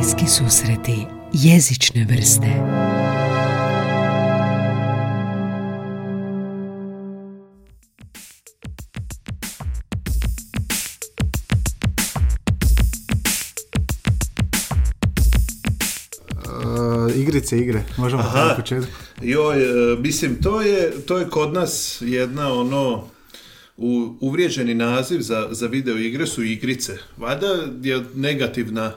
Bliski susreti jezične vrste Uh, igrice, igre. Možemo Aha. na početku. Joj, e, mislim, to je, to je kod nas jedna ono u, uvriježeni naziv za, za video igre su igrice. Valjda je negativna,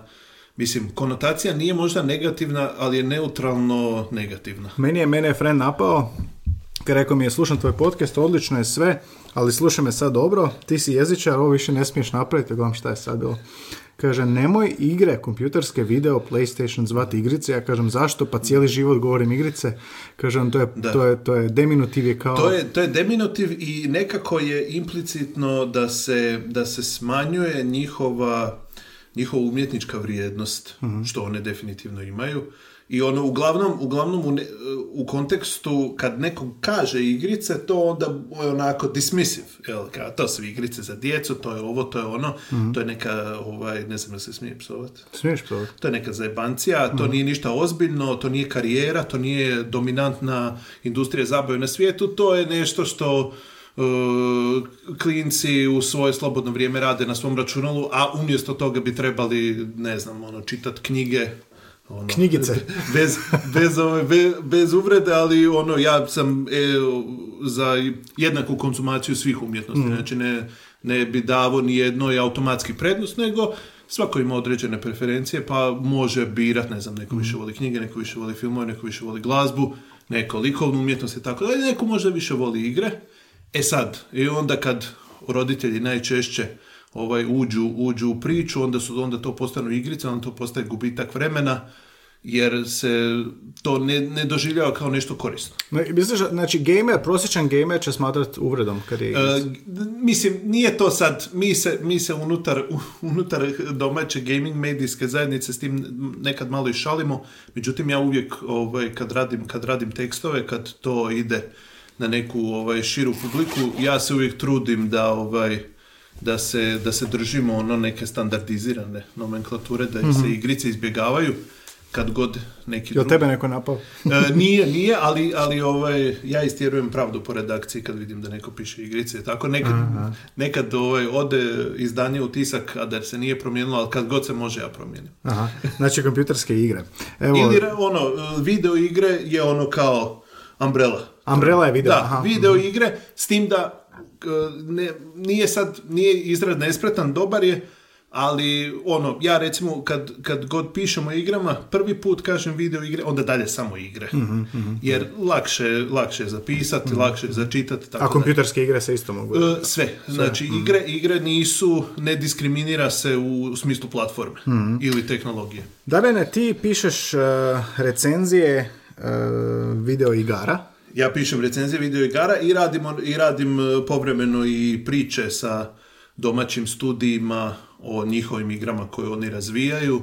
mislim, konotacija nije možda negativna, ali je neutralno negativna. Meni je, mene je friend napao, rekao mi je slušam tvoj podcast, odlično je sve, ali slušaj me sad dobro, ti si jezičar, ovo više ne smiješ napraviti, gledam šta je sad bilo. Kaže, nemoj igre, kompjuterske video, PlayStation zvati igrice. Ja kažem, zašto? Pa cijeli život govorim igrice. Kažem, to je, Da. to je, to je deminutiv je kao... To je, to je deminutiv i nekako je implicitno da se, da se smanjuje njihova, njihova umjetnička vrijednost, što one definitivno imaju. I ono, uglavnom, uglavnom u, ne- u kontekstu, kad neko kaže igrice, to onda je onako dismissive. Jel, kao, to su igrice za djecu, to je ovo, to je ono, to je neka, ovaj, ne znam da se smije psovati. Smiješ psovati? To je neka zajebancija, to nije ništa ozbiljno, to nije karijera, to nije dominantna industrija zabave na svijetu, to je nešto što klinci u svoje slobodno vrijeme rade na svom računalu, a umjesto toga bi trebali, ne znam, ono, čitati knjige, ono, Knjigice. bez, bez, ove, be- bez uvrede, ali ono, ja sam e, za jednaku konzumaciju svih umjetnosti, znači ne, ne bi davo ni jednoj automatski prednost, nego svako ima određene preferencije, pa može birat, ne znam, neko više voli knjige, neko više voli filmove, neko više voli glazbu, neko likovnu umjetnost i tako dalje, neko možda više voli igre. E sad, i onda kad roditelji najčešće ovaj uđu, uđu u priču, onda su onda to postanu igrice, onda to postaje gubitak vremena, jer se to ne, ne doživljava kao nešto korisno. Misliš, znači, gamer, prosječan gamer će smatrati uvredom kad je. E, d- mislim, nije to sad, mi se, mi se unutar, unutar domaće gaming medijske zajednice s tim nekad malo i šalimo, međutim ja uvijek ovaj, kad, radim, kad radim tekstove, kad to ide na neku ovaj, širu publiku, ja se uvijek trudim da ovaj, da se, da se držimo ono neke standardizirane nomenklature, da se igrice izbjegavaju kad god neki drugi- tebe neko napao? E, nije, nije, ali, ali ovaj, ja istjerujem pravdu po redakciji kad vidim da neko piše igrice. Tako nekad, nekad ovaj, ode izdanje u tisak, a da se nije promijenilo, ali kad god se može ja promijenim. Aha, znači kompjuterske igre. Evo, Ili ono, video igre je ono kao Umbrella. Umbrella je video, Da, aha. video igre, s tim da ne, nije sad, nije izraz nespretan, dobar je, ali ono, ja recimo kad, kad god pišemo o igrama, prvi put kažem video igre, onda dalje samo igre. Mhm, Jer lakše, lakše je zapisati, lakše je začitati. Tako a da. kompjuterske igre se isto mogu. E, sve. Znači, igre, igre nisu, ne diskriminira se u smislu platforme Mhm. ili tehnologije. Dabene, ti pišeš uh, recenzije video igara. Ja pišem recenzije video igara i radim, i radim e, povremeno i priče sa domaćim studijima o njihovim igrama koje oni razvijaju.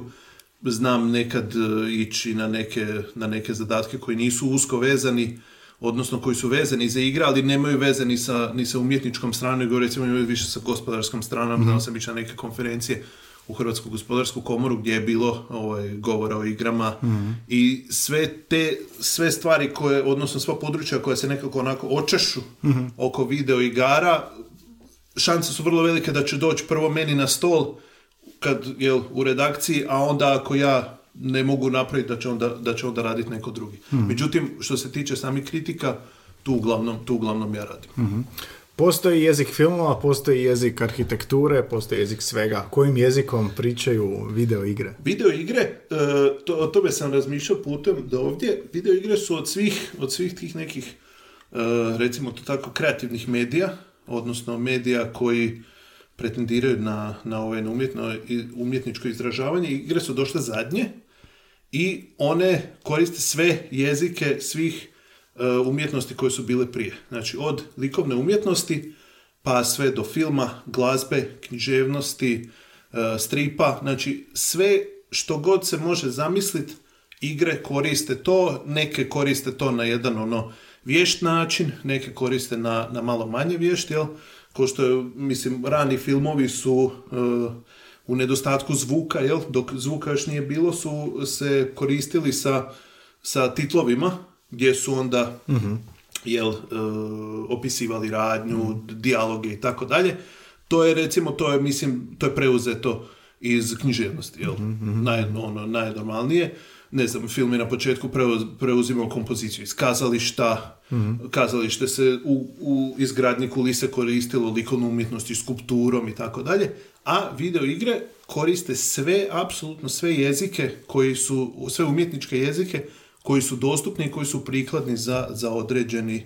Znam nekad e, ići na neke, na neke zadatke koji nisu usko vezani, odnosno koji su vezani za igre, ali nemaju veze ni sa, ni sa umjetničkom stranom, nego recimo imaju više sa gospodarskom stranom. Znao sam ići na neke konferencije u Hrvatsku gospodarsku komoru gdje je bilo ovaj, govora o igrama i sve te sve stvari koje, odnosno sva područja koja se nekako onako očešu oko video igara, šanse su vrlo velike da će doći prvo meni na stol kad jel, u redakciji, a onda ako ja ne mogu napraviti da će onda, da će onda raditi neko drugi. Međutim, što se tiče samih kritika, tu uglavnom, tu uglavnom ja radim. Postoji jezik filmova, postoji jezik arhitekture, postoji jezik svega. Kojim jezikom pričaju video igre? Video igre, e, to, o tome sam razmišljao putem do ovdje, video igre su od svih, od svih tih nekih, e, recimo to tako, kreativnih medija, odnosno medija koji pretendiraju na, na ovaj, umjetno, umjetničko izražavanje, igre su došle zadnje i one koriste sve jezike svih umjetnosti koje su bile prije. Znači, od likovne umjetnosti pa sve do filma, glazbe, književnosti, e, stripa, znači sve što god se može zamisliti, igre koriste to, neke koriste to na jedan ono vješt način, neke koriste na, na malo manje vješt, jel? Ko što je, mislim, rani filmovi su e, u nedostatku zvuka, jel, dok zvuka još nije bilo, su se koristili sa, sa titlovima, gdje su onda jel, e, opisivali radnju, dijaloge i tako dalje. To je, recimo, to je, mislim, to je preuzeto iz književnosti, jel, Naj, ono, najnormalnije. Ne znam, film je na početku preuz, preuzimao kompoziciju iz kazališta, kazalište se u, u izgradnji kulise koristilo likovnu i skulpturom i tako dalje, a video igre koriste sve, apsolutno sve jezike koji su, sve umjetničke jezike koji su dostupni i koji su prikladni za, za određeni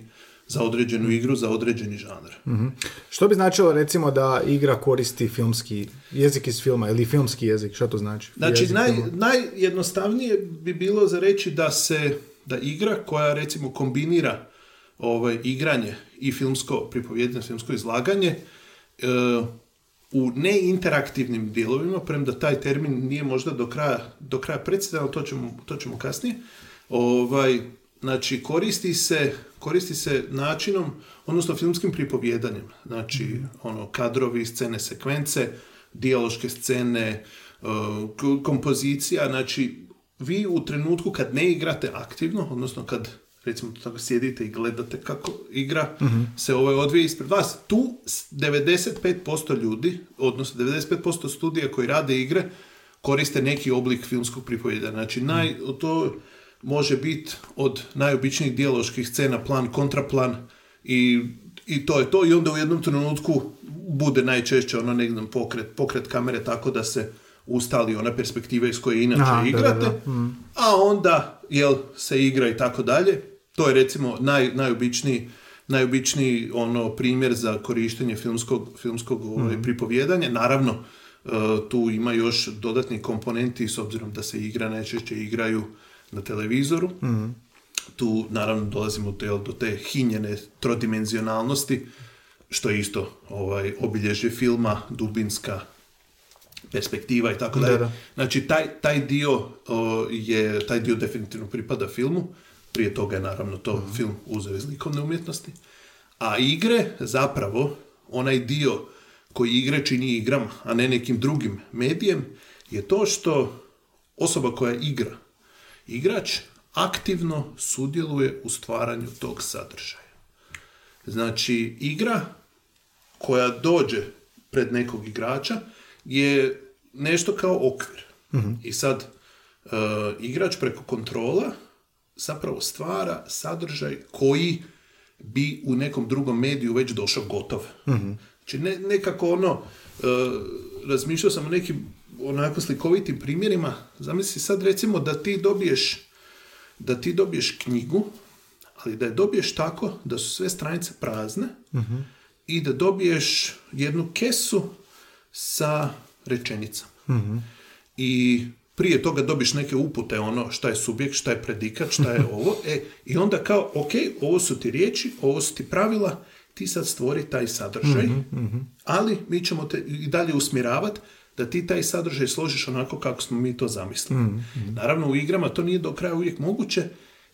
za određenu igru, za određeni žanr. Mhm. Što bi značilo recimo da igra koristi filmski jezik iz filma ili filmski jezik, što to znači? Znači, Jezik naj, najjednostavnije bi bilo za reći da se, da igra koja recimo kombinira ovaj, igranje i filmsko pripovjedanje, filmsko izlaganje, e, u neinteraktivnim dijelovima, premda taj termin nije možda do kraja, do kraja ali to ćemo, to ćemo kasnije, ovaj, znači koristi se, koristi se načinom, odnosno filmskim pripovjedanjem, znači ono kadrovi, scene, sekvence, dijaloške scene, e, kompozicija, znači vi u trenutku kad ne igrate aktivno, odnosno kad recimo tako sjedite i gledate kako igra se ovaj odvije ispred vas, tu s- 95% ljudi, odnosno 95% studija koji rade igre, koriste neki oblik filmskog pripovjedanja. Znači, naj, to može biti od najobičnijih dijaloških scena, plan, kontraplan i, i to je to. I onda u jednom trenutku bude najčešće ono negdje pokret, pokret kamere tako da se ustali ona perspektiva iz koje inače Aha, da, da, igrate, da. a onda jel, se igra i tako dalje. To je recimo naj, najobičniji najobičniji ono primjer za korištenje filmskog, filmskog ovaj, pripovjedanja. Naravno, e, tu ima još dodatni komponenti s obzirom da se igra najčešće igraju na televizoru. Tu naravno dolazimo do, do te hinjene trodimenzionalnosti, što je isto ovaj, obilježje filma, dubinska perspektiva i tako Da, dalje. da. Znači, taj, taj dio o, je, taj dio definitivno pripada filmu. Prije toga je naravno to Mhm. film uzeo iz likovne umjetnosti. A igre, zapravo, onaj dio koji igre čini igram, a ne nekim drugim medijem, je to što osoba koja igra, igrač, aktivno sudjeluje u stvaranju tog sadržaja. Znači, igra koja dođe pred nekog igrača je nešto kao okvir. I sad, e, igrač preko kontrola zapravo stvara sadržaj koji bi u nekom drugom mediju već došao gotov. Znači, ne, nekako ono, e, razmišljao sam o nekim onako slikovitim primjerima, zamisli sad recimo da ti dobiješ da ti dobiješ knjigu, ali da je dobiješ tako da su sve stranice prazne i da dobiješ jednu kesu sa rečenicama. I prije toga dobiš neke upute, ono šta je subjekt, šta je predikat, šta je ovo, e, i onda kao, ok, ovo su ti riječi, ovo su ti pravila, ti sad stvori taj sadržaj, ali mi ćemo te i dalje usmjeravati da ti taj sadržaj složiš onako kako smo mi to zamislili. Naravno, u igrama to nije do kraja uvijek moguće,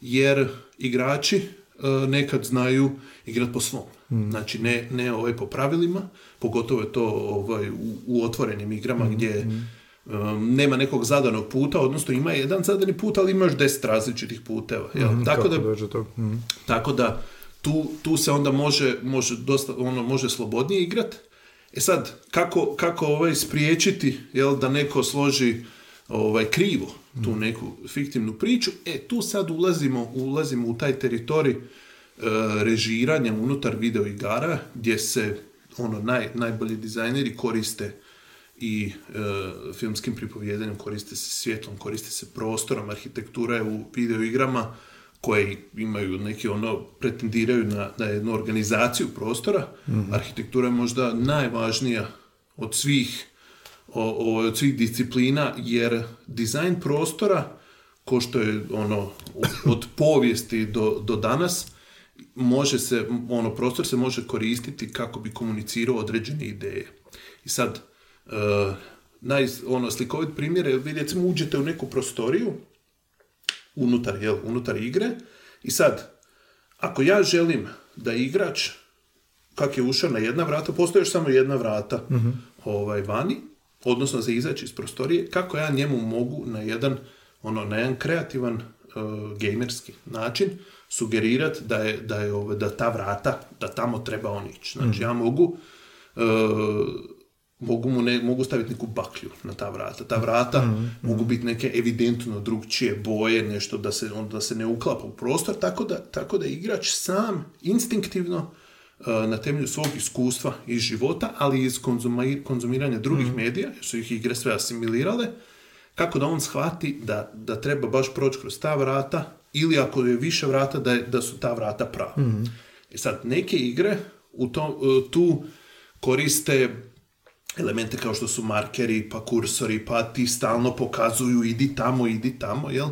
jer igrači e, nekad znaju igrati po svom. Znači, ne, ne ovaj po pravilima, pogotovo je to ovaj, u, u otvorenim igrama gdje um, nema nekog zadanog puta, odnosno ima jedan zadani put, ali ima još deset različitih puteva. Jel? Tako Kako da toga? Mhm. tako da tu, tu se onda može, može, dosta, ono, može slobodnije igrat. E sad, kako, kako ovaj spriječiti jel, da neko složi ovaj, krivo tu neku fiktivnu priču, e tu sad ulazimo, ulazimo u taj teritorij e, režiranja unutar video igara gdje se ono naj, najbolji dizajneri koriste i e, filmskim pripovjedanjem, koriste se svjetlom, koriste se prostorom, arhitektura je u video igrama koje imaju neki ono, pretendiraju na, na jednu organizaciju prostora. Arhitektura je možda najvažnija od svih o, o- od svih disciplina, jer dizajn prostora, ko što je ono, od povijesti do, do danas, može se, ono, prostor se može koristiti kako bi komunicirao određene ideje. I sad, e, naj, ono, slikovit primjer je, vi recimo uđete u neku prostoriju, unutar, jel, unutar igre, i sad, ako ja želim da igrač, kak je ušao na jedna vrata, postoji još samo jedna vrata ovaj, vani, odnosno za izaći iz prostorije, kako ja njemu mogu na jedan, ono, na jedan kreativan uh, gamerski način sugerirati da je, da je da ta vrata, da tamo treba on ići. Znači ja mogu uh, mogu, mu ne, mogu staviti neku baklju na ta vrata. Ta vrata mogu biti neke evidentno drugčije boje, nešto da se, onda se ne uklapa u prostor, tako da, tako da igrač sam instinktivno uh, na temelju svog iskustva iz života, ali i iz konzuma- konzumiranja drugih medija, jer su ih igre sve asimilirale, kako da on shvati da, da treba baš proći kroz ta vrata ili ako je više vrata da, je, da su ta vrata prava. I sad, neke igre u to, e, tu koriste elemente kao što su markeri, pa kursori, pa ti stalno pokazuju idi tamo, idi tamo, jel?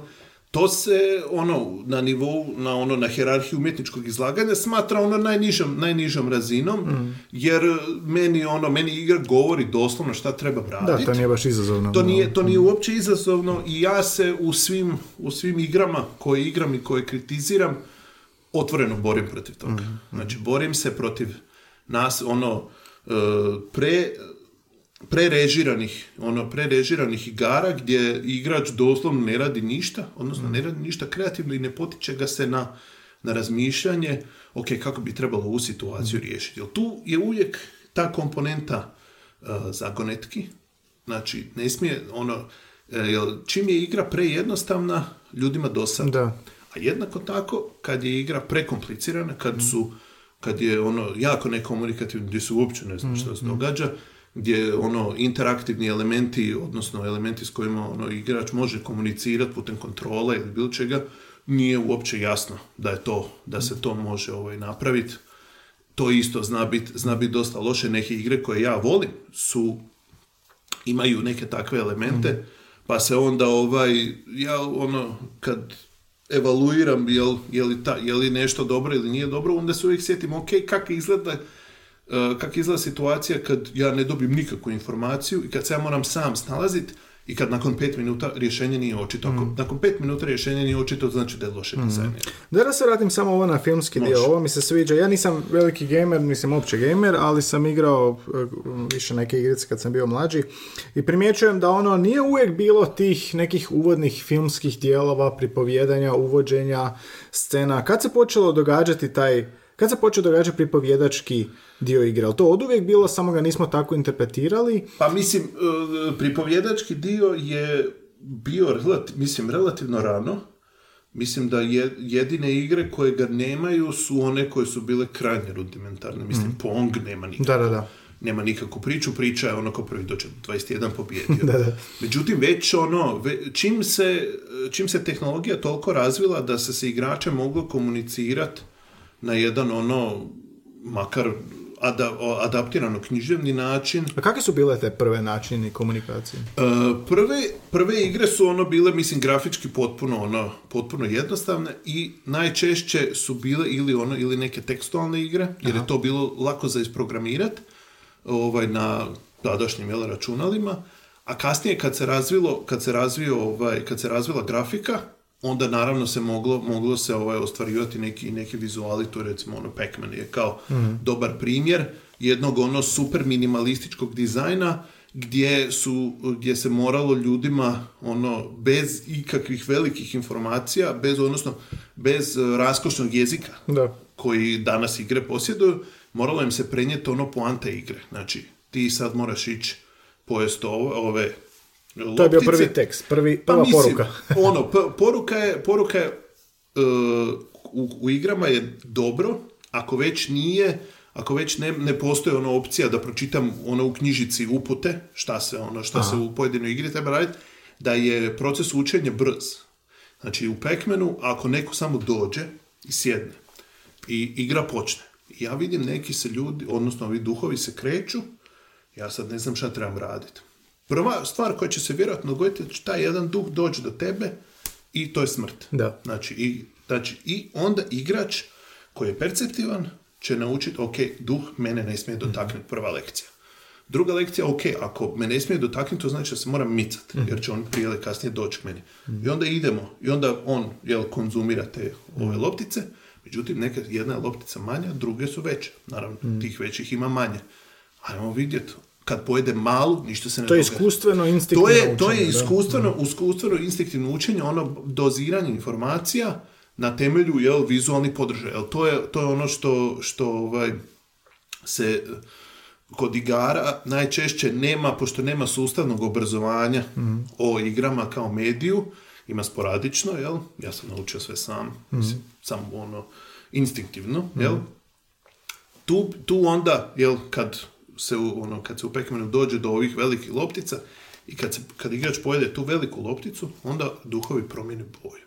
To se ono na nivou, na ono na hjerarhiju umjetničkog izlaganja smatra ono najnižom, najnižom razinom, jer meni ono, meni igra govori doslovno šta treba Da, raditi. to nije baš izazovno. To nije, to nije uopće izazovno i ja se u svim, u svim igrama koje igram i koje kritiziram otvoreno borim protiv toga. Znači, borim se protiv nas, ono, e, pre, prerežiranih, ono, prerežiranih igara gdje igrač doslovno ne radi ništa, odnosno ne radi ništa kreativno i ne potiče ga se na, na razmišljanje, ok, kako bi trebalo ovu situaciju riješiti. Jer tu je uvijek ta komponenta e, zagonetki, znači ne smije ono, e, jel, čim je igra prejednostavna, ljudima dosadna. Da. A jednako tako, kad je igra prekomplicirana, kad su, kad je ono jako nekomunikativno, gdje se uopće ne zna što se događa, gdje ono interaktivni elementi, odnosno elementi s kojima ono igrač može komunicirati putem kontrole ili bilo čega, nije uopće jasno da je to, da se to može ovaj napraviti. To isto zna biti zna bit dosta loše. Neke igre koje ja volim su imaju neke takve elemente, pa se onda ovaj, ja ono, kad evaluiram jel, je, li ta, je li nešto dobro ili nije dobro, onda se uvijek sjetim, ok, kako izgleda uh, kako izgleda situacija kad ja ne dobijem nikakvu informaciju i kad se ja moram sam snalaziti i kad nakon pet minuta rješenje nije očito. Ako nakon pet minuta rješenje nije očito, znači da je loše dizajnirano. Da da se vratim samo ovo na filmski dio, Može. ovo mi se sviđa. Ja nisam veliki gamer, nisam uopće gamer, ali sam igrao e, više neke igrice kad sam bio mlađi i primjećujem da ono nije uvijek bilo tih nekih uvodnih filmskih dijelova, pripovjedanja, uvođenja, scena. Kad se počelo događati taj, kad se počeo događati pripovjedački dio igre? Ali to od uvijek bilo, samo ga nismo tako interpretirali. Pa mislim, e, pripovjedački dio je bio relati- mislim, relativno rano. Mislim da je, jedine igre koje ga nemaju su one koje su bile krajnje rudimentarne. Mislim, Pong nema nikakvu, Da, da, da. nema nikakvu priču. Priča je ono ko prvi dođe 21 pobjedio. Da, da. Međutim, već ono, ve- čim, se, čim se tehnologija toliko razvila da se se igrače moglo komunicirati na jedan ono, makar ada, adaptirano književni način, A kakve su bile te prve načini komunikacije? E, prve, prve igre su ono bile, mislim, grafički potpuno ono, potpuno jednostavne i najčešće su bile ili ono, ili neke tekstualne igre, jer je to bilo lako za isprogramirat ovaj, na tadašnjim jel, računalima, a kasnije kad se razvilo, kad se razvio, ovaj, kad se razvila grafika, onda naravno se moglo, moglo se ovaj, ostvarivati neki, neki vizuali, to je recimo ono Pac-Man je kao dobar primjer jednog ono super minimalističkog dizajna gdje su, gdje se moralo ljudima ono bez ikakvih velikih informacija, bez odnosno bez eh, raskošnog jezika Da. koji danas igre posjeduju, moralo im se prenijeti ono poante igre. Znači, ti sad moraš ići pojest ove, ove To je bio loptice. prvi tekst, prvi, Pa prva mislim, poruka. ono, p- poruka je, poruka je e, u, u igrama je dobro, ako već nije, ako već ne, ne postoji ono opcija da pročitam ono u knjižici upute, šta se ono, šta se u pojedinoj igri treba raditi, da je proces učenja brz. Znači u Pac-Manu, ako neko samo dođe i sjedne i igra počne, ja vidim neki se ljudi, odnosno ovi duhovi se kreću, ja sad ne znam šta trebam raditi. Prva stvar koja će se vjerojatno dogoditi, da će taj jedan duh doći do tebe i to je smrt. Da. Znači, i, znači, i onda igrač koji je perceptivan će naučiti, ok, duh mene ne smije dotaknuti, prva lekcija. Druga lekcija, ok, ako me ne smije dotaknuti, to znači da se moram micati, jer će on prije ili kasnije doći k meni. I onda idemo, i onda on, jel, konzumira te ove loptice, međutim, neka, jedna je loptica manja, druge su veće. Naravno, tih većih ima manje. Ajmo vidjeti kad pojede malu, ništa se ne To je događa. iskustveno, To instinktivno je, to je učenje, da. iskustveno, iskustveno instinktivno učenje, ono doziranje informacija na temelju jel, vizualnih podržaja. Jel, to, je, to je ono što, što ovaj, se kod igara najčešće nema, pošto nema sustavnog obrazovanja o igrama kao mediju, ima sporadično, jel? Ja sam naučio sve sam, mislim, samo ono, instinktivno, jel? Tu, tu onda, jel, kad se u, ono, kad se u Pac-Manu dođe do ovih velikih loptica i kad, se, kad igrač pojede tu veliku lopticu, onda duhovi promijene boju.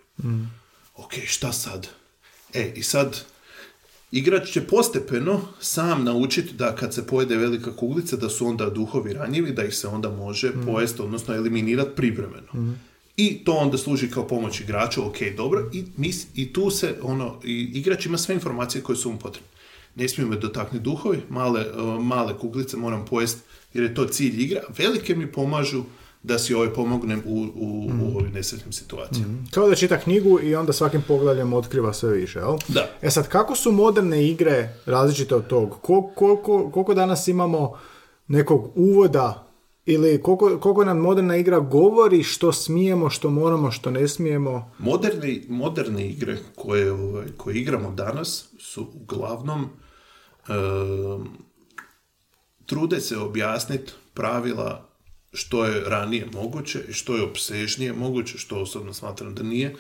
Ok, šta sad? E, i sad, igrač će postepeno sam naučiti da kad se pojede velika kuglica, da su onda duhovi ranjivi, da ih se onda može pojesti, odnosno eliminirati privremeno. I to onda služi kao pomoć igraču, ok, dobro, i, mis- i tu se, ono, i igrač ima sve informacije koje su mu potrebne. Ne smiju me dotaknuti duhovi, male, uh, male kuglice moram pojesti, jer je to cilj igra. Velike mi pomažu da si ovaj pomognem u, u, u ovim nesretnim situacijama. Kao da čita knjigu i onda svakim poglavljem otkriva sve više, jel? Da. E sad, kako su moderne igre različite od tog? Ko- koliko, koliko danas imamo nekog uvoda ili koliko, koliko nam moderna igra govori što smijemo, što moramo, što ne smijemo? Moderne, moderne igre koje, ovaj, koje igramo danas su uglavnom trude se objasniti pravila što je ranije moguće i što je opsežnije moguće, što osobno smatram da nije,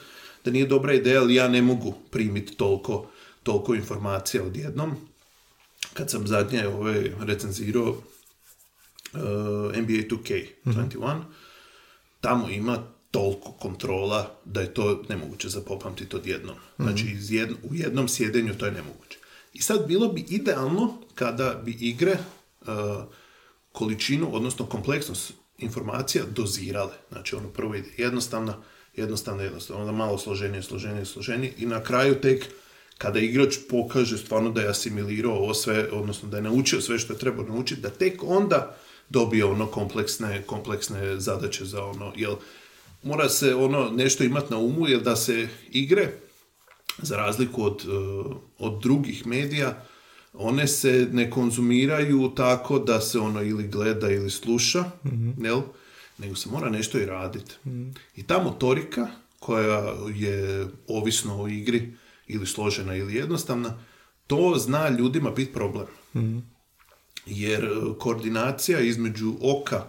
da nije dobra ideja, ali ja ne mogu primiti toliko, toliko informacija odjednom. Kad sam zadnje ovaj, recenzirao uh, NBA 2K21, tamo ima toliko kontrola da je to nemoguće zapopamtiti odjednom. Znači, iz jedn- u jednom sjedenju to je nemoguće. I sad bilo bi idealno kada bi igre uh, količinu, odnosno kompleksnost informacija dozirale. Znači, ono prvo ide jednostavna, jednostavna, jednostavna, onda malo složenije, složenije, složenije i na kraju tek kada igrač pokaže stvarno da je asimilirao ovo sve, odnosno da je naučio sve što je trebao naučiti, da tek onda dobije ono kompleksne, kompleksne zadaće za ono, jel mora se ono nešto imati na umu, jer da se igre, za razliku od, eh, od drugih medija, one se ne konzumiraju tako da se ono ili gleda ili sluša, jel? nego se mora nešto i raditi. I ta motorika koja je ovisno o igri ili složena ili jednostavna, to zna ljudima biti problem. Jer e, koordinacija između oka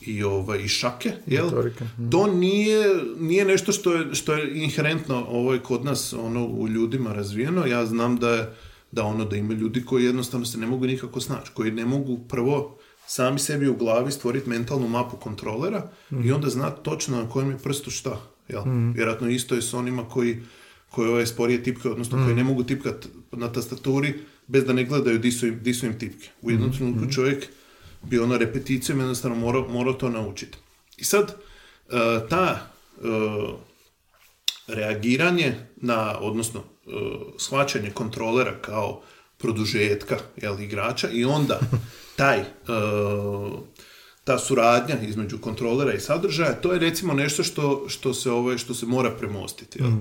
i, ovaj, i šake, jel? Motorike, To nije, nije nešto što je, što je inherentno ovaj, kod nas ono, u ljudima razvijeno. Ja znam da je da ono da ima ljudi koji jednostavno se ne mogu nikako snaći, koji ne mogu prvo sami sebi u glavi stvoriti mentalnu mapu kontrolera i onda znati točno na kojem je prstu šta. Jel? Vjerojatno isto je s onima koji, koji ovaj sporije tipke, odnosno koji ne mogu tipkat na tastaturi bez da ne gledaju di su im, di su im tipke. U jednom trenutku čovjek bi ono repeticijom jednostavno morao, morao to naučiti. I sad, e, ta e, reagiranje na, odnosno e, shvaćanje kontrolera kao produžetka jel, igrača i onda taj, ta suradnja između kontrolera i sadržaja, to je recimo nešto što, što, se, ovaj, što se mora premostiti. Jel? E,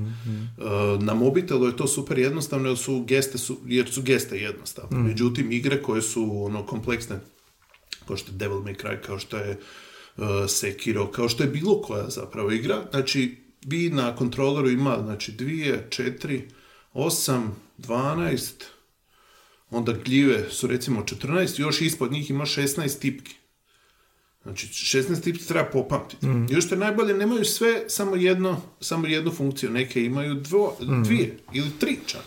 na mobitelu je to super jednostavno jer su geste, su, jer su geste jednostavne. Međutim, igre koje su ono kompleksne, kao što je Devil May Cry, kao što je uh, Sekiro, kao što je bilo koja zapravo igra, znači vi na kontroleru ima znači dvije, četiri, osam, dvanaest, onda gljive su recimo 14, još ispod njih ima 16 tipki. Znači, 16 tipki treba popamtiti. Još što je najbolje, nemaju sve samo, jedno, samo jednu funkciju. Neke imaju dvo, dvije ili tri čak.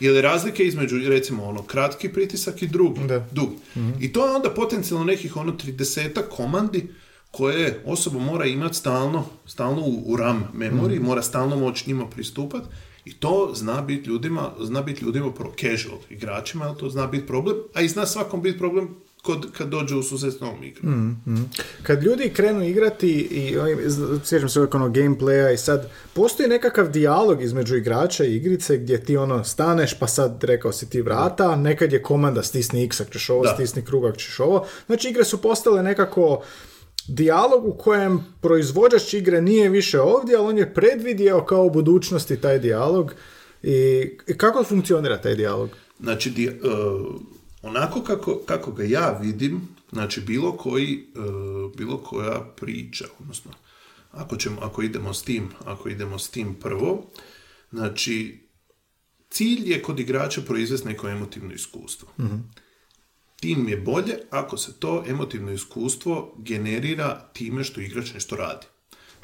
Ili razlike između, recimo, ono, kratki pritisak i drugi, Da. dugi. I to je onda potencijalno nekih ono 30 komandi koje osoba mora imati stalno, stalno u, u RAM memoriji, mora stalno moći njima pristupati i to zna biti ljudima, zna biti ljudima pro casual igračima, ali to zna biti problem, a i zna svakom biti problem kod, kad dođe u susret s novom igrom. Kad ljudi krenu igrati i sjećam se uvijek ono gameplaya i sad postoji nekakav dijalog između igrača i igrice gdje ti ono staneš pa sad rekao si ti vrata, nekad je komanda stisni x ako ćeš ovo, Da. stisni krug ako ćeš ovo. Znači igre su postale nekako dijalog u kojem proizvođač igre nije više ovdje, ali on je predvidio kao u budućnosti taj dijalog i i kako funkcionira taj dijalog? Znači, di- e, onako kako, kako ga ja vidim, Znači, bilo koji, e, bilo koja priča, odnosno, ako, ćemo, ako idemo s tim, ako idemo s tim prvo, znači, cilj je kod igrača proizvesti neko emotivno iskustvo. Tim je bolje ako se to emotivno iskustvo generira time što igrač nešto radi.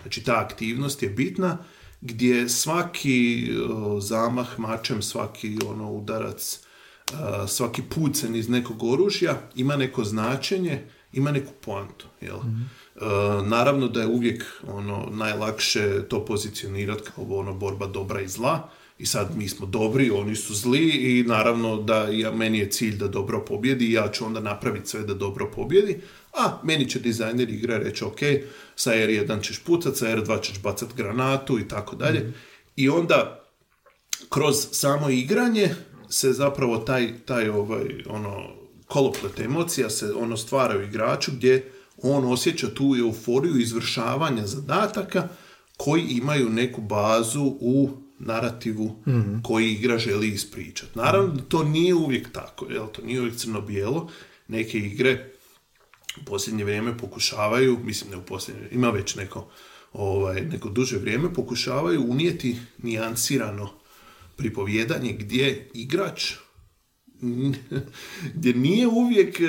Znači ta aktivnost je bitna gdje svaki o, zamah mačem, svaki ono udarac, svaki pucen iz nekog oružja ima neko značenje, ima neku poantu. Jel? E, naravno da je uvijek ono najlakše to pozicionirati kao ono borba dobra i zla, i sad mi smo dobri, oni su zli i naravno da ja, meni je cilj da dobro pobjedi i ja ću onda napraviti sve da dobro pobjedi, a meni će dizajner igre reći ok, sa R1 ćeš pucat, sa R2 ćeš bacat granatu i tako dalje. I onda kroz samo igranje se zapravo taj, taj ovaj, ono, koloplet emocija se ono stvara u igraču gdje on osjeća tu euforiju izvršavanja zadataka koji imaju neku bazu u narativu koji igra želi ispričati. Naravno to nije uvijek tako, jel? to nije uvijek crno-bijelo. Neke igre u posljednje vrijeme pokušavaju, mislim ne u posljednje, ima već neko, ovaj, neko duže vrijeme, pokušavaju unijeti nijansirano pripovjedanje gdje igrač gdje nije uvijek e,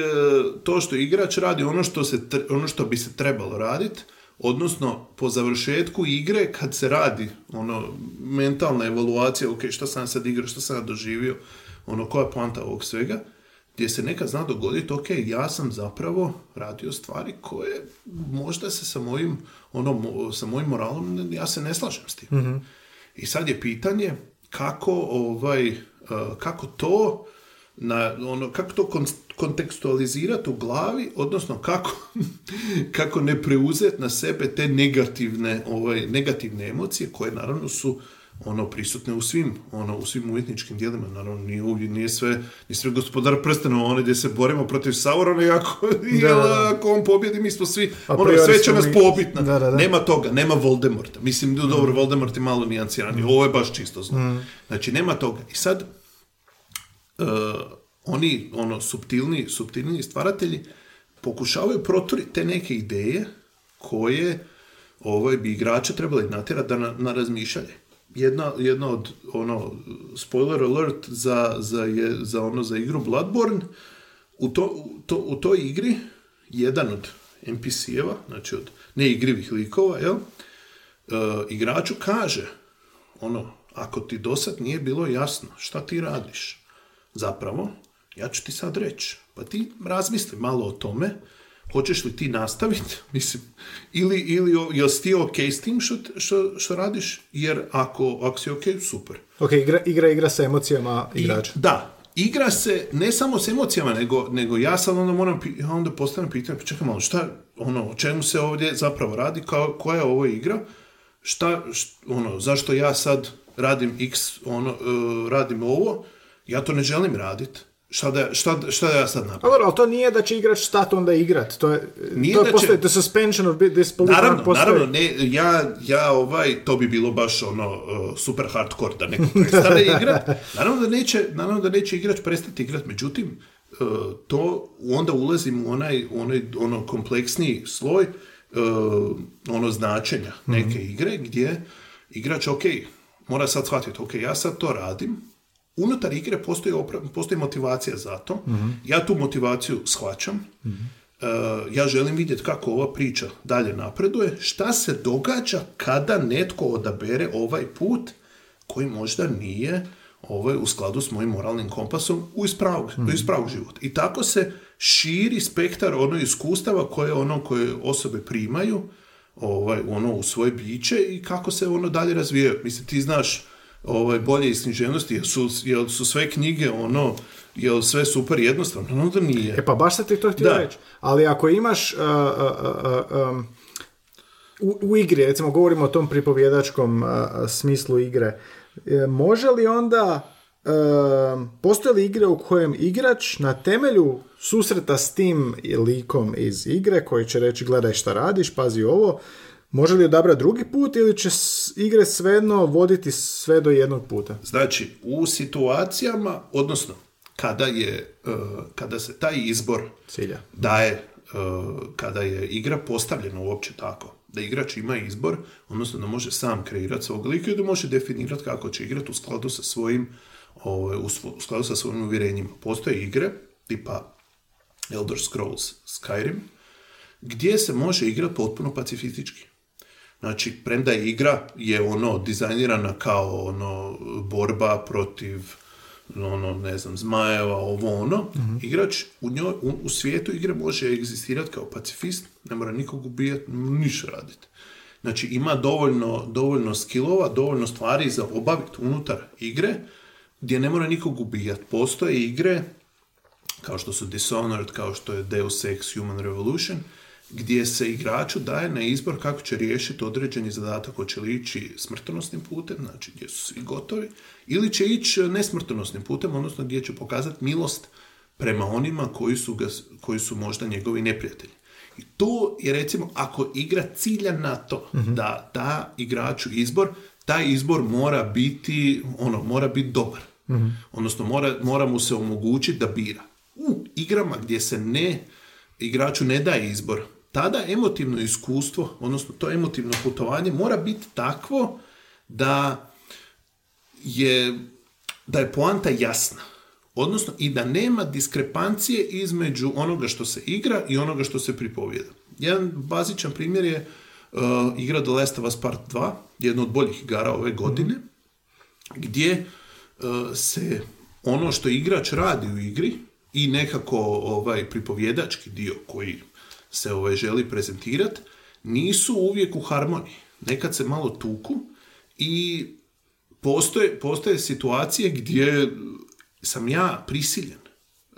to što igrač radi ono što, se, ono što bi se trebalo raditi, odnosno po završetku igre kad se radi ono mentalna evaluacija, ok, šta sam sad igrao, šta sam doživio, ono koja je poanta ovog svega, gdje se nekad zna dogoditi, ok, ja sam zapravo radio stvari koje možda se sa mojim, ono, sa mojim moralom, ja se ne slažem s tim. I sad je pitanje kako ovaj, uh, kako to na, ono, kako to kon- kontekstualizirati u glavi, odnosno kako, kako ne preuzeti na sebe te negativne, ovaj, negativne emocije koje naravno su ono prisutne u svim ono u svim umjetničkim djelima naravno nije uvijek nije sve nije sve gospodar prstenova ono gdje se borimo protiv Saurona i ako, Da, da, da. ako on pobjedi mi smo svi A ono sve će smo nas mi- pobiti nema toga, nema Voldemorta. Mislim, dobro, Voldemort je malo nijancirani, ovo je baš čisto zlo. Znači, nema toga. I sad, uh, oni, ono, subtilni, subtilni stvaratelji pokušavaju proturiti te neke ideje koje ovaj, bi igrače trebali natjerati da na, na razmišljanje. Jedna, jedna od, ono, spoiler alert za, za, je, za, ono, za igru Bloodborne, u, to, to, u toj igri jedan od NPC-eva, znači od neigrivih likova, jel, e, igraču kaže, ono, ako ti do sad nije bilo jasno šta ti radiš, zapravo, ja ću ti sad reći, pa ti razmisli malo o tome, hoćeš li ti nastaviti, mislim, ili, ili jel si ti ok s tim što, što, što radiš, jer ako, ako si ok, super. Ok, igra, igra, igra sa emocijama I- igrača. da, igra se ne samo s emocijama, nego, nego ja sad onda moram, onda postavljam pitanje, pa čekaj malo, šta, ono, o čemu se ovdje zapravo radi, kao, koja je ovo igra, šta, št- ono, zašto ja sad radim x, ono, e, radim ovo, ja to ne želim raditi, šta da, šta, šta da ja sad napravim? Pa dobro, ali to nije da će igrač stati onda igrat. To je, Nije to je da će- postoji, the suspension of disbelief Naravno, postoji. naravno, ne, ja, ja ovaj, to bi bilo baš ono uh, super hardcore da neko prestane igrat. Naravno da neće, naravno da neće igrač prestati igrat, međutim, uh, to onda ulazim u onaj, onaj ono kompleksniji sloj uh, ono značenja neke igre gdje igrač, ok, mora sad shvatiti, ok, ja sad to radim, unutar igre postoji, opra- postoji motivacija za to, ja tu motivaciju shvaćam, E, ja želim vidjeti kako ova priča dalje napreduje, šta se događa kada netko odabere ovaj put koji možda nije ovaj, u skladu s mojim moralnim kompasom u ispravog, u ispravog života. I tako se širi spektar ono iskustava koje ono koje osobe primaju ovaj, ono u svoje biće i kako se ono dalje razvijaju. Mislim, ti znaš ovaj, bolje iz književnosti, jel su, jel su sve knjige ono, jel sve super jednostavno? No, da nije. E pa baš sam ti to htio Da. reći. Ali ako imaš uh, uh, uh, um, u, u igri, recimo govorimo o tom pripovjedačkom uh, smislu igre, e, može li onda postoje li igre u kojem igrač na temelju susreta s tim likom iz igre koji će reći gledaj šta radiš, pazi ovo, može li odabrati drugi put ili će igre svejedno voditi sve do jednog puta? Znači, u situacijama, odnosno, kada, je, e, kada se taj izbor Cilja. daje e, kada je igra postavljena uopće tako. Da igrač ima izbor, odnosno da može sam kreirati svog lika i da može definirati kako će igrati u skladu sa svojim ovaj, u skladu sa svojim uvjerenjima. Postoje igre tipa Elder Scrolls Skyrim gdje se može igrati potpuno pacifistički. Znači, premda je igra je ono dizajnirana kao ono borba protiv ono, ne znam, zmajeva, ovo ono, igrač u, njoj, u, u svijetu igre može egzistirati kao pacifist, ne mora nikog ubijati, ništa raditi. Znači, ima dovoljno, dovoljno skillova, dovoljno stvari za obaviti unutar igre, gdje ne mora nikog ubijati. Postoje igre, kao što su Dishonored, kao što je Deus Ex Human Revolution, gdje se igraču daje na izbor kako će riješiti određeni zadatak, hoće li ići smrtonosnim putem, znači gdje su svi gotovi, ili će ići nesmrtonosnim putem, odnosno gdje će pokazati milost prema onima koji su, ga, koji su možda njegovi neprijatelji. I to je recimo, ako igra cilja na to da da igraču izbor, taj izbor mora biti, ono, mora biti dobar. Odnosno, mora, mora mu se omogućiti da bira. U igrama gdje se ne, igraču ne daje izbor, tada emotivno iskustvo, odnosno to emotivno putovanje mora biti takvo da je, da je poanta jasna. Odnosno i da nema diskrepancije između onoga što se igra i onoga što se pripovijeda. Jedan bazičan primjer je uh, igra The Last of Us Part 2, jedna od boljih igara ove godine, gdje uh, se ono što igrač radi u igri i nekako ovaj pripovjedački dio koji se ovaj želi prezentirati nisu uvijek u harmoniji. Nekad se malo tuku i postoje, postoje situacije gdje sam ja prisiljen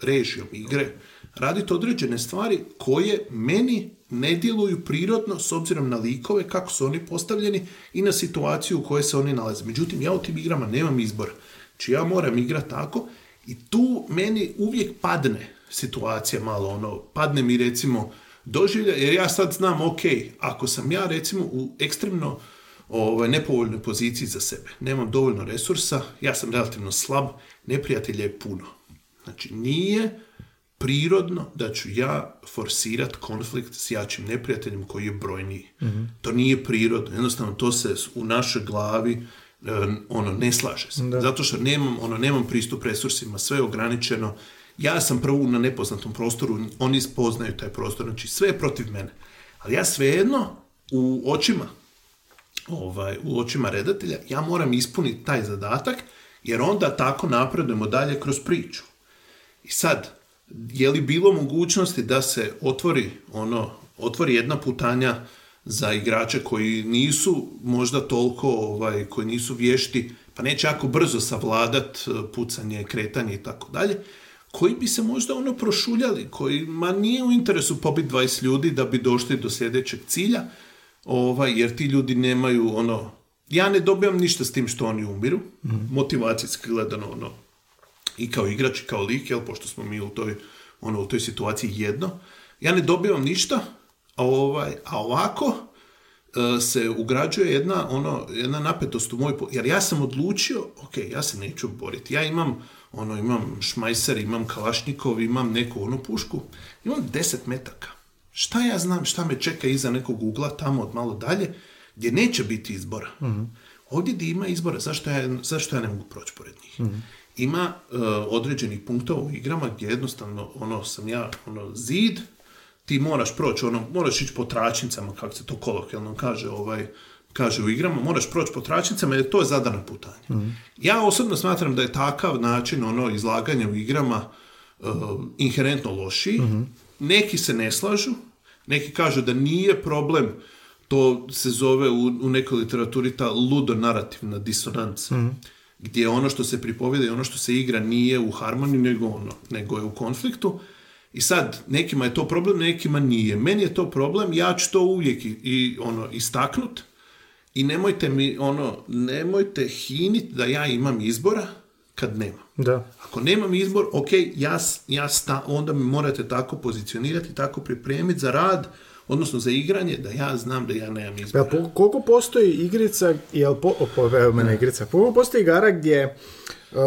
režijom igre raditi određene stvari koje meni ne djeluju prirodno s obzirom na likove, kako su oni postavljeni i na situaciju u kojoj se oni nalaze. Međutim, ja u tim igrama nemam izbora. Znači ja moram igrati tako i tu meni uvijek padne situacija malo, ono, padne mi recimo doživlja, jer ja sad znam, ok, ako sam ja recimo u ekstremno ovaj, nepovoljnoj poziciji za sebe, nemam dovoljno resursa, ja sam relativno slab, neprijatelja je puno. Znači, nije prirodno da ću ja forsirat konflikt s jačim neprijateljem koji je brojniji. To nije prirodno, jednostavno to se u našoj glavi ono ne slaže se. Zato što nemam, ono, nemam pristup resursima, sve je ograničeno. Ja sam prvo na nepoznatom prostoru, oni spoznaju taj prostor, znači sve je protiv mene. Ali ja svejedno u očima ovaj, u očima redatelja, ja moram ispuniti taj zadatak, jer onda tako napredujemo dalje kroz priču. I sad, je li bilo mogućnosti da se otvori ono, otvori jedna putanja za igrače koji nisu možda toliko, ovaj, koji nisu vješti, pa neće jako brzo savladat eh, pucanje, kretanje i tako dalje, koji bi se možda ono prošuljali, kojima nije u interesu pobiti 20 ljudi da bi došli do sljedećeg cilja, ovaj, jer ti ljudi nemaju ono, ja ne dobijam ništa s tim što oni umiru, motivacijski gledano ono, i kao igrač i kao lik, jel, pošto smo mi u toj, ono, u toj situaciji jedno, ja ne dobivam ništa, a, ovaj, a ovako se ugrađuje jedna, ono, jedna napetost u moj, po- jer ja sam odlučio, ok, ja se neću boriti, ja imam, ono, imam šmajser, imam kalašnikov, imam neku onu pušku, imam 10 metaka. Šta ja znam šta me čeka iza nekog ugla tamo od malo dalje, gdje neće biti izbora. Ovdje gdje ima izbora, zašto ja, zašto ja ne mogu proći pored njih? Ima e, određenih punktova u igrama gdje jednostavno ono sam ja ono zid, ti moraš proći, ono, moraš ići po tračnicama, kako se to kolokvijalno kaže, ovaj, kaže u igrama, moraš proći po tračnicama jer to je zadana putanje. Ja osobno smatram da je takav način ono izlaganja u igrama uh, inherentno lošiji. Neki se ne slažu, neki kažu da nije problem, to se zove u, u nekoj literaturi ta ludonarativna disonanca, gdje ono što se pripovjeda i ono što se igra nije u harmoniji, nego, ono, nego je u konfliktu. I sad, nekima je to problem, nekima nije. Meni je to problem, ja ću to uvijek i, i, ono, istaknut i nemojte mi, ono, nemojte hinit da ja imam izbora kad nemam. Da. Ako nemam izbor, ok, ja, ja sta, onda mi morate tako pozicionirati, tako pripremiti za rad odnosno za igranje, da ja znam da ja nemam izbora. Jel, po- koliko postoji igrica, jel po, o, po- evo mene igrica, koliko postoji igara gdje, uh,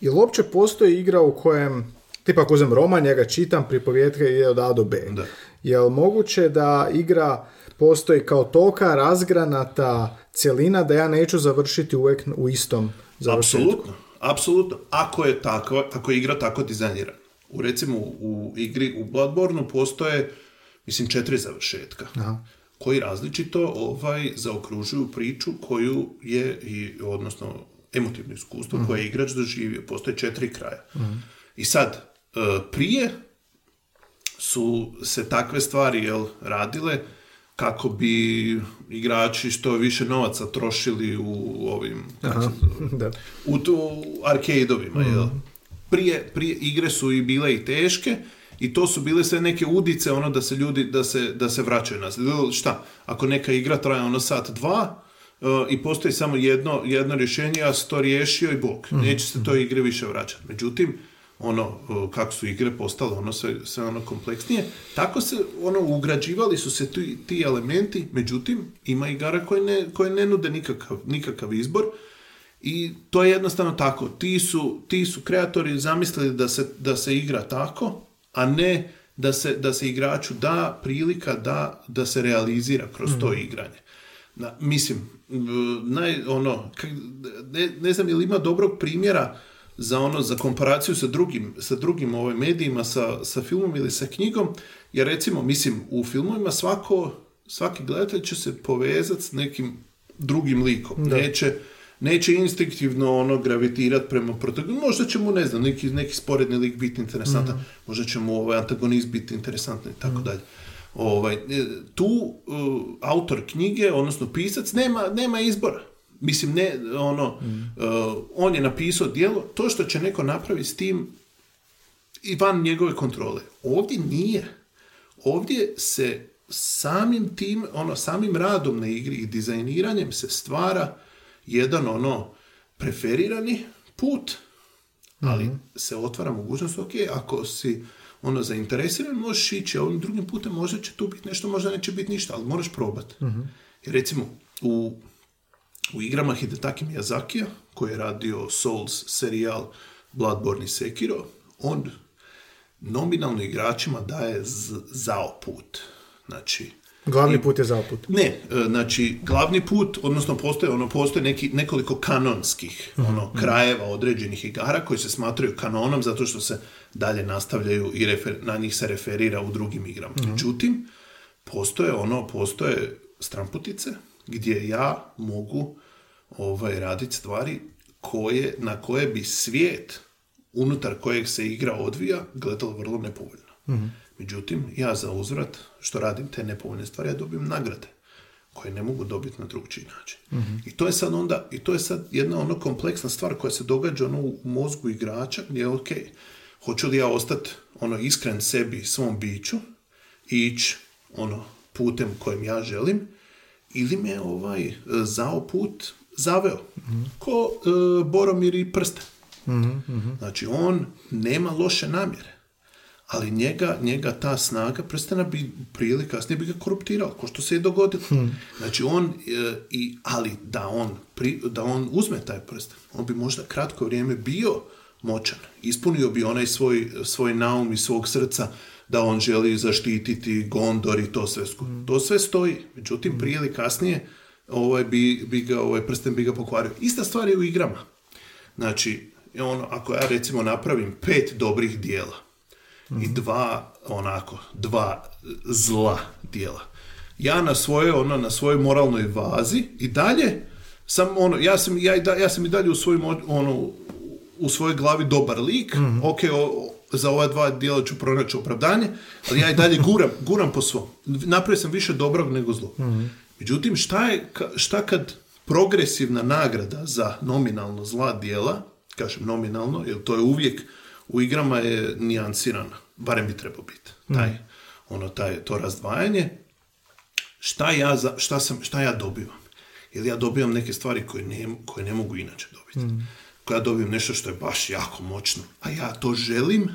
jel uopće postoji igra u kojem, tipa ako uzem roman, ja ga čitam, pripovjetka ide od A do B. Da. Jel moguće da igra postoji kao toka razgranata cjelina da ja neću završiti uvijek u istom završetku? Apsolutno, apsolutno. Ako je tako, ako je igra tako dizajnirana. U recimo u igri u Bloodborneu postoje mislim četiri završetka. Koji različito ovaj zaokružuju priču koju je i odnosno emotivno iskustvo koje je igrač doživio. Postoje četiri kraja. I sad prije su se takve stvari jel, radile kako bi igrači što više novaca trošili u ovim se zove, Da. u tu arcadeovima, jel? Prije, prije igre su i bile i teške i to su bile sve neke udice ono da se ljudi, da se, da se vraćaju. Jel, Šta, ako neka igra traje ono sat dva uh, i postoji samo jedno, jedno rješenje, ja sam to riješio i bok. Neće se to igre više vraćati. Međutim, ono, uh, kako su igre postale ono sve, sve ono kompleksnije, tako se ono ugrađivali su se ti, ti elementi, međutim, ima igara koje ne, koje ne nude nikakav, nikakav izbor i to je jednostavno tako. Ti su, ti su kreatori zamislili da se, da se igra tako, a ne da se, da se igraču da prilika da, da se realizira kroz to igranje. Na, mislim, naj, ono, ne, ne znam je li ima dobrog primjera za ono, za komparaciju sa drugim, sa drugim ovaj, medijima, sa, sa filmom ili sa knjigom, jer recimo, mislim, u filmovima svako, svaki gledatelj će se povezati s nekim drugim likom. Neće, neće instinktivno ono gravitirati prema protagonistu. Možda će mu, ne znam, neki, neki sporedni lik biti interesantan, možda će mu ovaj antagonist biti interesantan i tako dalje. Ovaj, e, tu uh, autor knjige, odnosno pisac, nema, nema izbora. Mislim, ne, ono, uh, on je napisao djelo, to što će neko napraviti s tim i van njegove kontrole. Ovdje nije. Ovdje se samim tim, ono, samim radom na igri i dizajniranjem se stvara jedan ono preferirani put, ali se otvara mogućnost, ok, ako si ono zainteresiran, možeš ići, a ovim drugim putem možda će tu biti nešto, možda neće biti ništa, ali moraš probati. Jer recimo, u, u igrama Hidetaki Miyazakija, koji je radio Souls serijal Bloodborne i Sekiro, on nominalno igračima daje z- zao put. Znači, Glavni put je zaput. ne, e, znači glavni put, odnosno postoje ono postoje neki nekoliko kanonskih ono krajeva određenih igara koji se smatraju kanonom zato što se dalje nastavljaju i refer, na njih se referira u drugim igrama. Međutim, postoje ono postoje stramputice gdje ja mogu ovaj raditi stvari koje na koje bi svijet unutar kojeg se igra odvija gledalo vrlo nepovoljno. Međutim, ja za uzvrat što radim te nepovoljne stvari, ja dobijem nagrade koje ne mogu dobiti na drugčiji način. I to je sad onda, i to je sad jedna ono kompleksna stvar koja se događa ono u mozgu igrača gdje je ok, hoću li ja ostati ono iskren sebi, svom biću i ići ono putem kojim ja želim ili me ovaj zao put zaveo. Ko e, Boromir i prste. Znači, on nema loše namjere. Ali njega, njega ta snaga prstena bi prije ili kasnije bi ga koruptirao, ko što se je dogodilo. Znači on, e, i, ali da on, pri, da on uzme taj prsten, on bi možda kratko vrijeme bio moćan. Ispunio bi onaj svoj, svoj naum i svog srca da on želi zaštititi Gondor i to sve skupo. To sve stoji. Međutim, prije ili kasnije ovaj bi, bi ga, ovaj prsten bi ga pokvario. Ista stvar je u igrama. Znači, ono, ako ja recimo napravim pet dobrih dijela i dva, onako, dva zla dijela, ja na svojoj, ono, na svojoj moralnoj vazi i dalje sam, ono, ja sam, ja, ja sam i dalje u svojim, ono, u svojoj glavi dobar lik, ok, o- za ova dva dijela ću pronaći opravdanje, ali ja i dalje guram, guram po svom. Napravio sam više dobrog nego zlo. Međutim, šta, je, šta kad progresivna nagrada za nominalno zla dijela, kažem nominalno, jer to je uvijek u igrama je nijansirana, barem bi trebao biti, taj, ono, taj, to razdvajanje, šta ja, za, šta, sam, šta ja dobivam? Ili ja dobivam neke stvari koje ne, koje ne mogu inače dobiti. Koja ja dobivam nešto što je baš jako moćno, a ja to želim,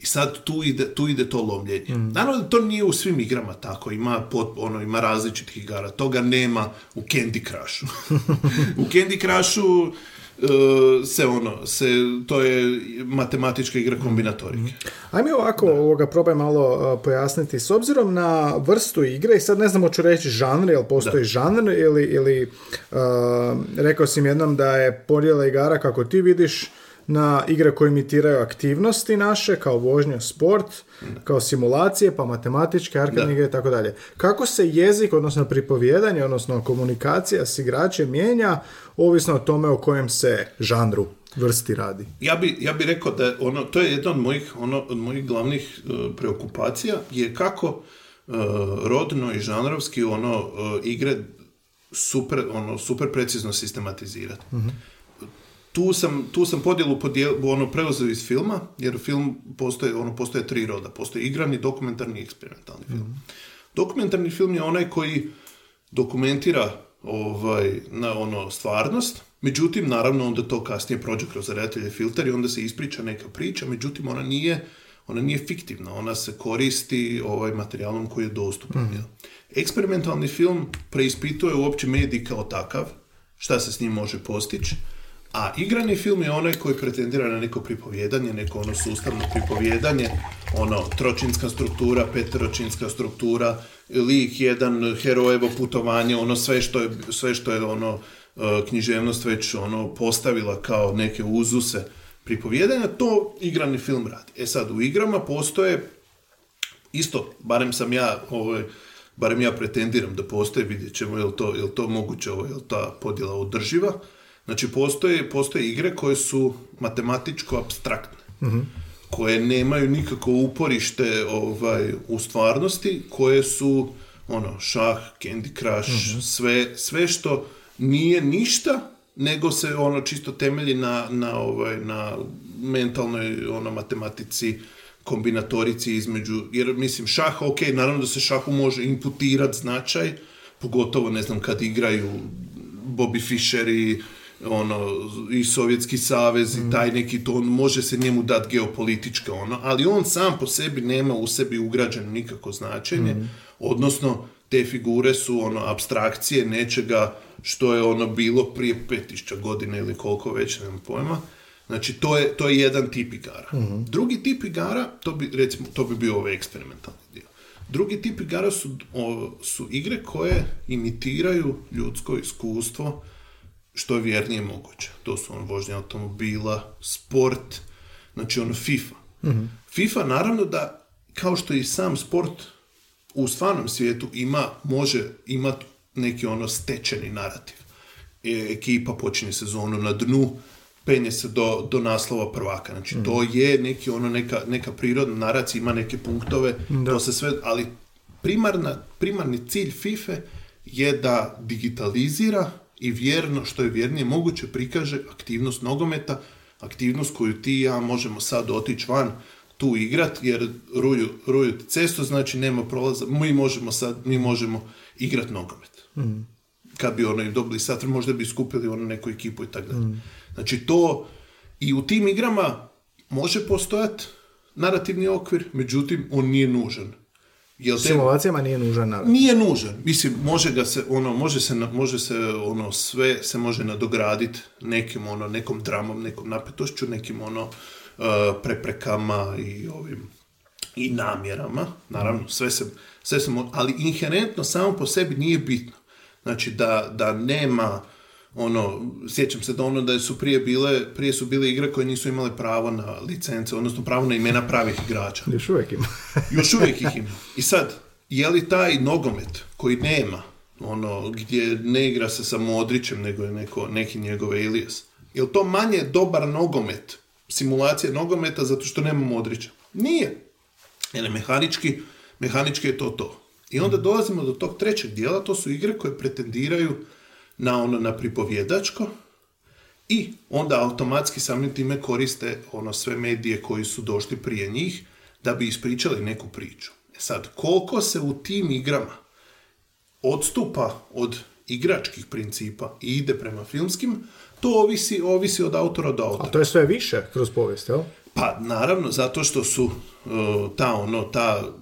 I sad tu ide, tu ide to lomljenje. Naravno da to nije u svim igrama tako, ima, pot, ono, ima različitih igara. Toga nema u Candy Crushu. u Candy Crushu e, se ono, se, to je matematička igra kombinatorike. Ajme ovako, ovoga, probaj malo uh, pojasniti. S obzirom na vrstu igre, i sad ne znam hoću reći žanr, jel postoji žanr ili, ili uh, rekao si mi jednom da je podjela igara kako ti vidiš na igre koje imitiraju aktivnosti naše, kao vožnja, sport, kao simulacije, pa matematičke, arkadne igre i tako dalje. Kako se jezik, odnosno pripovjedanje, odnosno komunikacija s igračem mijenja, ovisno o tome o kojem se žanru vrsti radi? Ja bi, ja bi rekao da ono, to je jedna od mojih, ono, od mojih glavnih e, preokupacija je kako e, rodno i žanrovski ono e, igre super, ono, super precizno sistematizirati. Tu sam, tu sam podjelu podijel, ono, preuzeo iz filma, jer film postoje, ono, postoje tri roda. Postoji igrani, dokumentarni i eksperimentalni film. Dokumentarni film je onaj koji dokumentira ovaj, na ono stvarnost, međutim, naravno, onda to kasnije prođe kroz redatelje filter i onda se ispriča neka priča, međutim, ona nije, ona nije fiktivna, ona se koristi ovaj materijalom koji je dostupan. jel? Eksperimentalni film preispituje uopće medij kao takav, šta se s njim može postići, a igrani film je onaj koji pretendira na neko pripovjedanje, neko ono sustavno pripovjedanje, ono tročinska struktura, peteročinska struktura, lik jedan, herojevo putovanje, ono sve što je, sve što je ono e, književnost već ono postavila kao neke uzuse pripovjedanja, to igrani film radi. E sad, u igrama postoje isto, barem sam ja, ovaj, barem ja pretendiram da postoje, vidjet ćemo je li to, je li to moguće, ovo, je li ta podjela održiva. Znači, postoje, postoje igre koje su matematičko abstraktne, koje nemaju nikako uporište ovaj, u stvarnosti, koje su ono, šah, Candy Crush, sve, sve što nije ništa, nego se ono čisto temelji na, na, ovaj, na mentalnoj ono, matematici, kombinatorici između, jer mislim šah, ok, naravno da se šahu može imputirati značaj, pogotovo ne znam kad igraju Bobby Fischer i ono, i Sovjetski savez i taj neki to, on može se njemu dati geopolitička ono, ali on sam po sebi nema u sebi ugrađeno nikako značenje, odnosno te figure su ono abstrakcije nečega što je ono bilo prije 5000 godina ili koliko već, nemam pojma. Znači, to je, to je jedan tip igara. Drugi tip igara, to bi, recimo, to bi bio ovaj eksperimentalni dio. Drugi tip igara su, o, su igre koje imitiraju ljudsko iskustvo što je vjernije moguće. To su on vožnje automobila, sport, znači ono FIFA. FIFA naravno da, kao što i sam sport u stvarnom svijetu ima, može imati neki ono stečeni narativ. E, ekipa počinje sezonu na dnu, penje se do, do naslova prvaka. Znači, to je neki, ono, neka, neka prirodna naracija, ima neke punktove, to se sve, ali primarna, primarni cilj FIFA je da digitalizira i vjerno, što je vjernije moguće, prikaže aktivnost nogometa, aktivnost koju ti i ja možemo sad otići van, tu igrat, jer ruju, ruju ti cestu, znači nema prolaza, mi možemo sad, mi možemo igrat nogomet. Kad bi ono i dobili sat, možda bi skupili ono neku ekipu i tako dalje. Znači to, i u tim igrama može postojati narativni okvir, međutim, on nije nužan. Jel te- Simulacijama nije nužan narativ. nije nužan. Mislim, može ga se, ono, može se, može se, ono, sve se može nadograditi nekim, ono, nekom dramom, nekom napetošću, nekim, ono, uh, preprekama i ovim, i namjerama. Naravno, sve se, sve se mo- ali inherentno samo po sebi nije bitno. Znači, da, da nema, ono, sjećam se da ono da su prije bile, prije su bile igre koje nisu imale pravo na licence, odnosno pravo na imena pravih igrača. Još uvijek ima. Još uvijek ih ima. I sad, je li taj nogomet koji nema, ono, gdje ne igra se sa Modrićem, nego je neko, neki njegov alias, je li to manje dobar nogomet, simulacija nogometa zato što nema Modrića? Nije. Jer mehanički, mehanički je to to. I onda dolazimo do tog trećeg dijela, to su igre koje pretendiraju na ono na pripovjedačko i onda automatski samim time koriste ono sve medije koji su došli prije njih da bi ispričali neku priču. E sad, koliko se u tim igrama odstupa od igračkih principa i ide prema filmskim, to ovisi, ovisi od autora do autora. A to je sve više kroz povijest, jel? Pa naravno zato što su uh, ta ono ta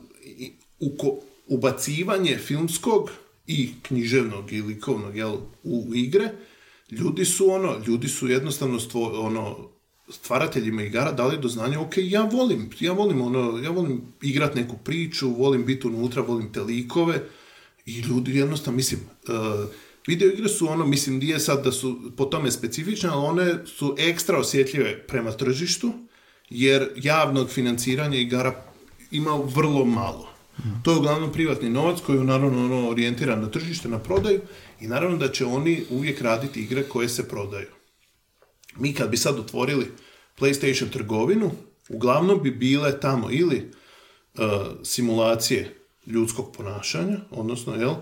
uko- ubacivanje filmskog i književnog i likovnog jel, u igre ljudi su ono ljudi su jednostavno stvo, ono stvarateljima igara dali do znanja ok ja volim ja volim ono ja volim igrat neku priču volim biti unutra volim te likove i ljudi jednostavno mislim uh, video igre su ono mislim nije sad da su po tome specifične ali one su ekstra osjetljive prema tržištu jer javnog financiranja igara ima vrlo malo. To je uglavnom privatni novac koji je naravno ono, orijentiran na tržište, na prodaju i naravno da će oni uvijek raditi igre koje se prodaju. Mi kad bi sad otvorili PlayStation trgovinu, uglavnom bi bile tamo ili uh, simulacije ljudskog ponašanja, odnosno, jel,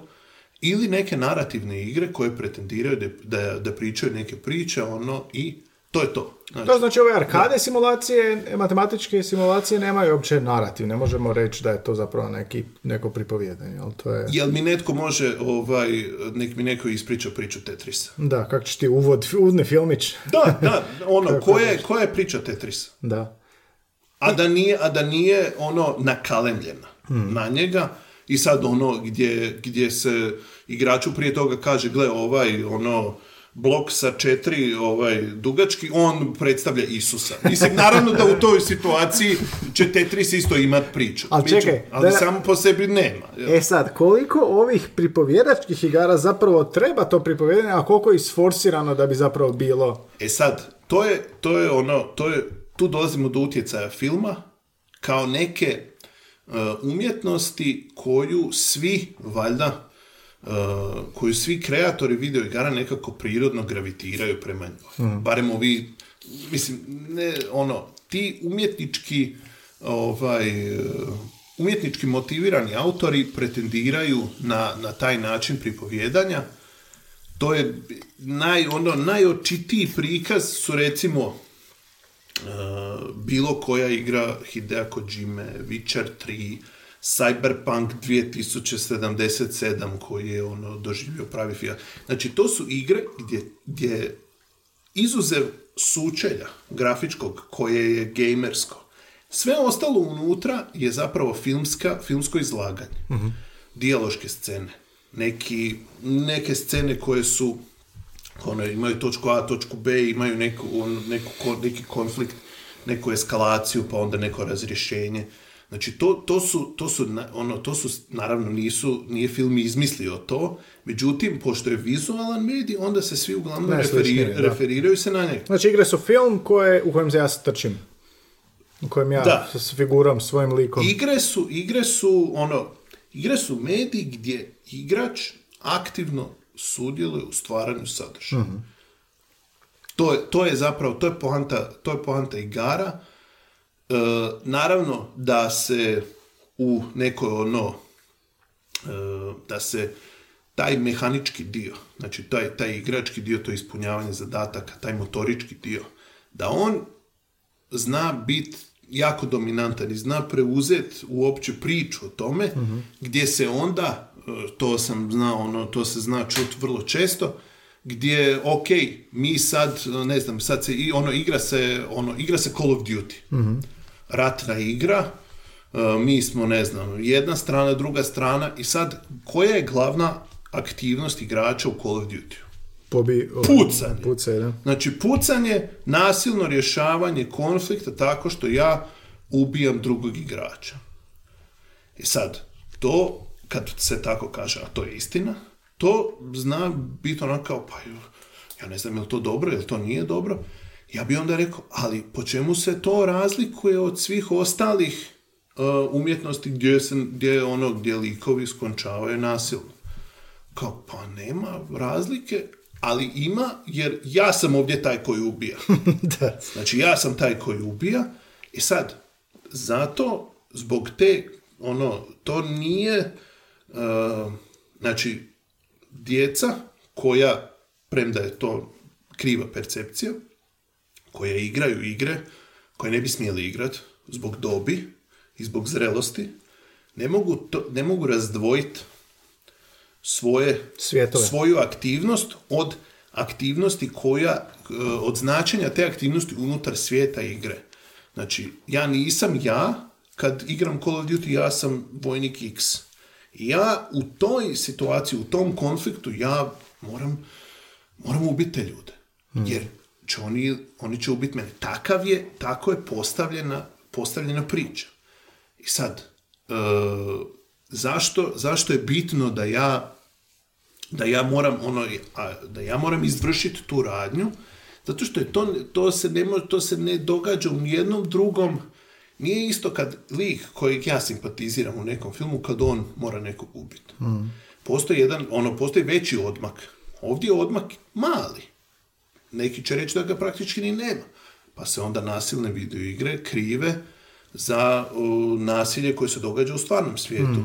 ili neke narativne igre koje pretendiraju da, da, da pričaju neke priče, ono, i to je to. Znači, To znači ove arkade simulacije, matematičke simulacije nemaju uopće narativ. Ne možemo reći da je to zapravo neki, neko pripovjedanje. Ali to je... Jel mi netko može, ovaj, nek mi neko ispriča priču Tetrisa? Da, kako će ti uvod, uvodni filmić. Da, da, ono, koja je, je priča Tetrisa? Da. A da nije, a da nije ono nakalemljena na njega i sad ono gdje, gdje se igraču prije toga kaže, gle ovaj ono blok sa četiri ovaj, dugački, on predstavlja Isusa. Mislim, naravno da u toj situaciji će Tetris isto imat priču. Ali Priču, čekaj, ali da- samo po sebi nema. jel? E sad, koliko ovih pripovjedačkih igara zapravo treba to pripovjedanje, a koliko je isforsirano da bi zapravo bilo... E sad, to je, to je ono, to je, tu dolazimo do utjecaja filma kao neke e, umjetnosti koju svi, valjda, koju svi kreatori videoigara nekako prirodno gravitiraju prema njoj. Barem ovi, mislim, ne, ono, ti umjetnički, ovaj, e, umjetnički motivirani autori pretendiraju na, na taj način pripovjedanja, to je naj, ono, najočitiji prikaz su recimo e, bilo koja igra Hidea Kojime, Witcher 3, Cyberpunk 2077 koji je ono doživio pravi fiat. Znači to su igre gdje, gdje izuzev sučelja grafičkog koje je gamersko, sve ostalo unutra je zapravo filmska, filmsko izlaganje. Dijaloške scene. Neki, neke scene koje su ono, imaju točku A, točku B, imaju neku, on, neku, neki konflikt, neku eskalaciju, pa onda neko razrješenje. Znači, to, to, su, to, su, ono, to su, naravno, nisu, nije film izmislio to, međutim, pošto je vizualan medij, onda se svi uglavnom referir- referiraju se na njega. Znači, igre su film koje, u kojem se ja strčim. U kojem ja Da. s figurom, svojim likom. Igre su, igre su, ono, igre su mediji gdje igrač aktivno sudjeluje u stvaranju sadržaja. To, je, to je zapravo, to je poanta, to je poanta igara. E, naravno da se u nekoj ono, e, da se taj mehanički dio, znači taj, taj igrački dio, to ispunjavanje zadataka, taj motorički dio, da on zna biti jako dominantan i zna preuzet uopće priču o tome, gdje se onda, e, to sam znao, ono, to se zna čut vrlo često, gdje, ok, mi sad, ne znam, sad se, ono, igra se, ono, igra se Call of Duty. Ratna igra, e, mi smo, ne znam, jedna strana, druga strana, i sad, koja je glavna aktivnost igrača u Call of Duty? Pobi, ovaj, Pucanje. Pucanje, da. Znači, pucanje, nasilno rješavanje konflikta tako što ja ubijam drugog igrača. I sad, to, kad se tako kaže, a to je istina, to zna biti ono kao, pa ja ne znam je li to dobro, je li to nije dobro. Ja bi onda rekao, ali po čemu se to razlikuje od svih ostalih uh, umjetnosti gdje, se, gdje, ono, gdje likovi skončavaju nasilno? Kao, pa nema razlike, ali ima, jer ja sam ovdje taj koji ubija. da. Znači, ja sam taj koji ubija i sad, zato, zbog te, ono, to nije, uh, znači, djeca koja, premda je to kriva percepcija, koje igraju igre koje ne bi smjeli igrati zbog dobi i zbog zrelosti, ne mogu, to, ne mogu razdvojiti svoje, Svjetove. svoju aktivnost od aktivnosti koja, e, od značenja te aktivnosti unutar svijeta igre. Znači, ja nisam ja, kad igram Call of Duty, ja sam vojnik X. Ja u toj situaciji, u tom konfliktu, ja moram, moram ubiti te ljude. Jer će oni, oni će ubiti mene. Takav je, tako je postavljena, postavljena priča. I sad, e, zašto, zašto je bitno da ja da ja moram ono, da ja moram izvršiti tu radnju, zato što je to, to, se ne, to se ne događa u nijednom drugom, nije isto kad lik kojeg ja simpatiziram u nekom filmu, kad on mora nekog ubiti. Postoji jedan, ono, postoji veći odmak. Ovdje je odmak mali. Neki će reći da ga praktički ni nema. Pa se onda nasilne videoigre krive za uh, nasilje koje se događa u stvarnom svijetu.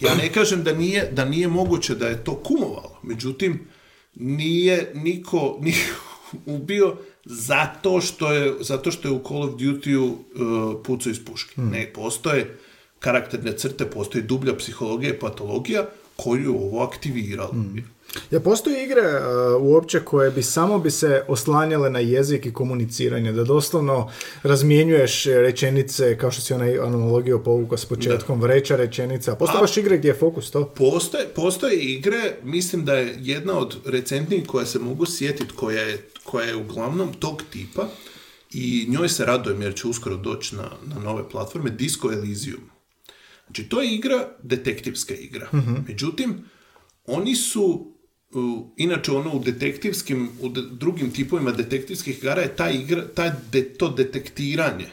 Ja ne kažem da nije, da nije moguće da je to kumovalo, međutim, nije niko, niko ubio zato što je, zato što je u Call of Duty-u uh, pucao iz puške. Ne, postoje karakterne crte, postoji dublja psihologija i patologija koju ovo aktiviralo. Ja postoje igre uh, uopće koje bi samo bi se oslanjale na jezik i komuniciranje, da doslovno razmjenjuješ rečenice, kao što si onaj analogiju povukao s početkom, vreća rečenica. Postoje A- baš igre gdje je fokus to. Postoje, postoje igre, mislim da je jedna od recentnijih koja se mogu sjetiti, koja je, koja je uglavnom tog tipa i njoj se radujem jer će uskoro doći na, na nove platforme, Disco Elysium. Znači, to je igra, detektivska igra. Međutim, oni su, u- inače ono u detektivskim, u de- drugim tipovima detektivskih igara je ta igra, taj de- to detektiranje,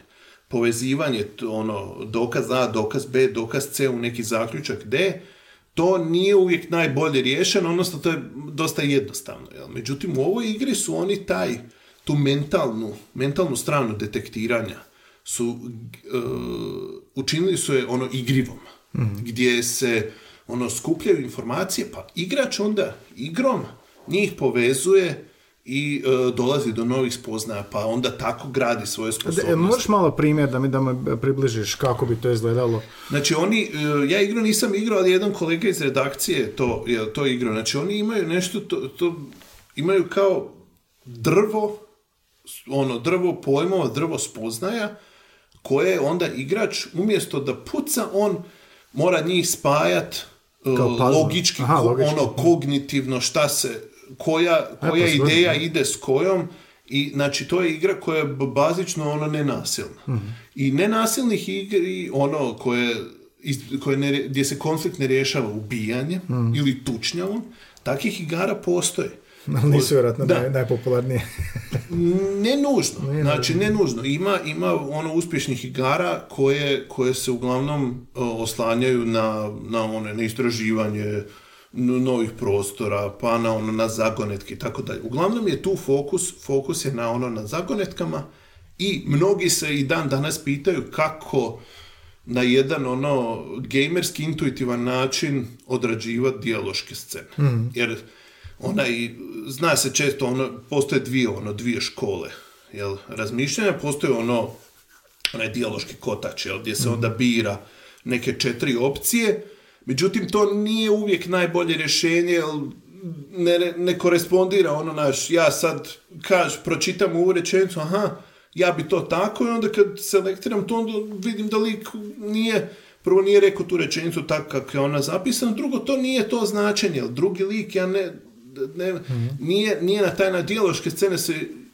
povezivanje, to ono, dokaz A, dokaz B, dokaz C u neki zaključak D, to nije uvijek najbolje riješeno, odnosno to je dosta jednostavno. Jel? Međutim, u ovoj igri su oni taj, tu mentalnu, mentalnu stranu detektiranja su e, učinili su je ono igrivom, gdje se ono skupljaju informacije, pa igrač onda igrom njih povezuje i e, dolazi do novih spoznaja, pa onda tako gradi svoje sposobnosti. e, možeš malo primjer da mi, da me približiš kako bi to izgledalo? Znači oni, e, ja igru nisam igrao, ali jedan kolega iz redakcije to, je to igrao. Znači oni imaju nešto, to, to imaju kao drvo, ono drvo pojmova, drvo spoznaja, koje onda igrač umjesto da puca, on mora njih spajat e, Kao logički, Aha, logički. ono kognitivno šta se, koja, koja pa svršeno. ideja ide s kojom i znači to je igra koja je bazično ono nenasilna. Mhm. I nenasilnih igri ono koje, koje ne, gdje se konflikt ne rješava ubijanjem Mhm. ili tučnjavom, takvih igara postoje. Ali nisu vjerojatno Da. naj, najpopularnije. Ne nužno, znači ne nužno. Ima, ima ono uspješnih igara koje, koje se uglavnom oslanjaju na, na, one, na istraživanje novih prostora, pa na ono na zagonetke i tako dalje. Uglavnom je tu fokus, fokus je na ono na zagonetkama i mnogi se i dan danas pitaju kako na jedan ono gamerski intuitivan način odrađivati dijaloške scene. Jer onaj, zna se često ono, postoje dvije ono, dvije škole jel, razmišljanja, postoje ono onaj dijaloški kotač, jel, gdje se onda bira neke četiri opcije, međutim to nije uvijek najbolje rješenje, jer ne, ne korespondira ono naš, ja sad kaž, pročitam ovu rečenicu, aha, ja bi to tako i onda kad selektiram to, onda vidim da lik nije, prvo nije rekao tu rečenicu tako kako je ona zapisana, drugo to nije to značenje, drugi lik, ja ne, ne nije, nije na taj na dijaloške scene se,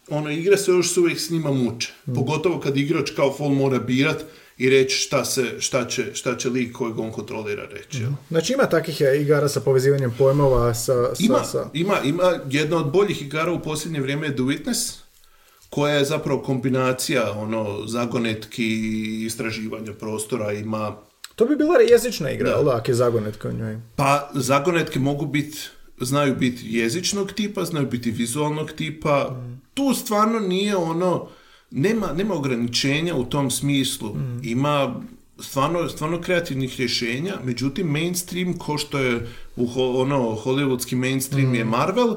ono, igre se još uvijek s njima muče. Pogotovo kad igrač kao fol mora birat i reći šta, se, šta, će, šta će lik kojeg on kontrolira reći. jel? Znači ima takih igara sa povezivanjem pojmova sa... sa, Ima, sa... ima, ima jedna od boljih igara u posljednje vrijeme je The Witness, koja je zapravo kombinacija ono zagonetki istraživanja prostora, ima To bi bila jezična igra, da, ako je zagonetka u njoj. Pa zagonetke mogu biti, znaju biti jezičnog tipa, znaju biti vizualnog tipa. Tu stvarno nije ono, nema, nema ograničenja u tom smislu. Ima stvarno, stvarno kreativnih rješenja, međutim mainstream, ko što je u ho- ono, hollywoodski mainstream je Marvel,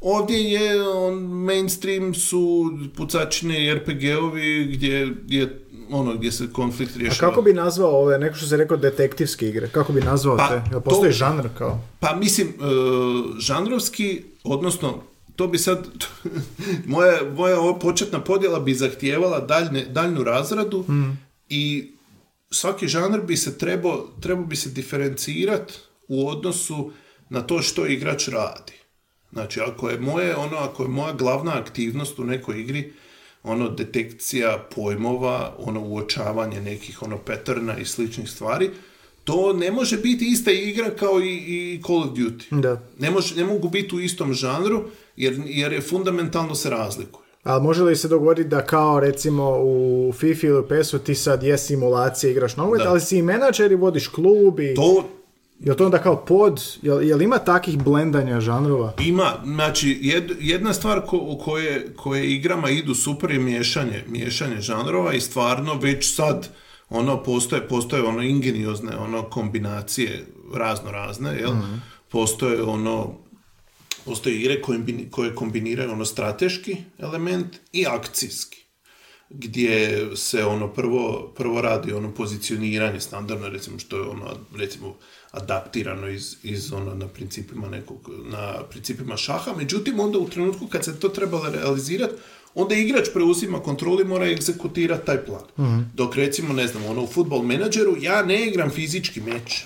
Ovdje je on, mainstream su pucačine i RPG-ovi gdje je ono gdje se konflikt A rješava. kako bi nazvao ove, neko što se rekao detektivske igre, kako bi nazvao Pa, te? Jel to- postoji žanr kao? Pa mislim, e, žanrovski, odnosno to bi sad, moja, moja ova početna podjela bi zahtijevala daljne, daljnu razradu i svaki žanr bi se trebao, trebao bi se diferencirati u odnosu na to što igrač radi. Znači, ako je moje, ono, ako je moja glavna aktivnost u nekoj igri, ono, detekcija pojmova, ono, uočavanje nekih, ono, i sličnih stvari, to ne može biti ista igra kao i, i Call of Duty. Da. Ne, može, ne mogu biti u istom žanru, jer, jer je fundamentalno se razlikuju. Ali može li se dogoditi da kao recimo u FIFA ili u PES-u ti sad je simulacija, igraš nogomet, ali si i menadžer i vodiš klub i... To Je to onda kao pod? Jel, jel ima takih blendanja žanrova? Ima, znači jed- jedna stvar ko, u koje, koje igrama idu super je miješanje, miješanje žanrova i stvarno već sad ono postoje, postoje ono ingeniozne ono kombinacije razno razne, jel? Postoje ono postoje igre koje, koje kombiniraju ono strateški element i akcijski gdje se ono prvo, prvo radi ono pozicioniranje standardno recimo što je ono recimo adaptirano iz, iz ono na principima nekog na principima šaha međutim onda u trenutku kad se to treba realizirati onda igrač preuzima kontrolu i mora egzekutirati taj plan dok recimo ne znam ono u futbol menadžeru ja ne igram fizički meč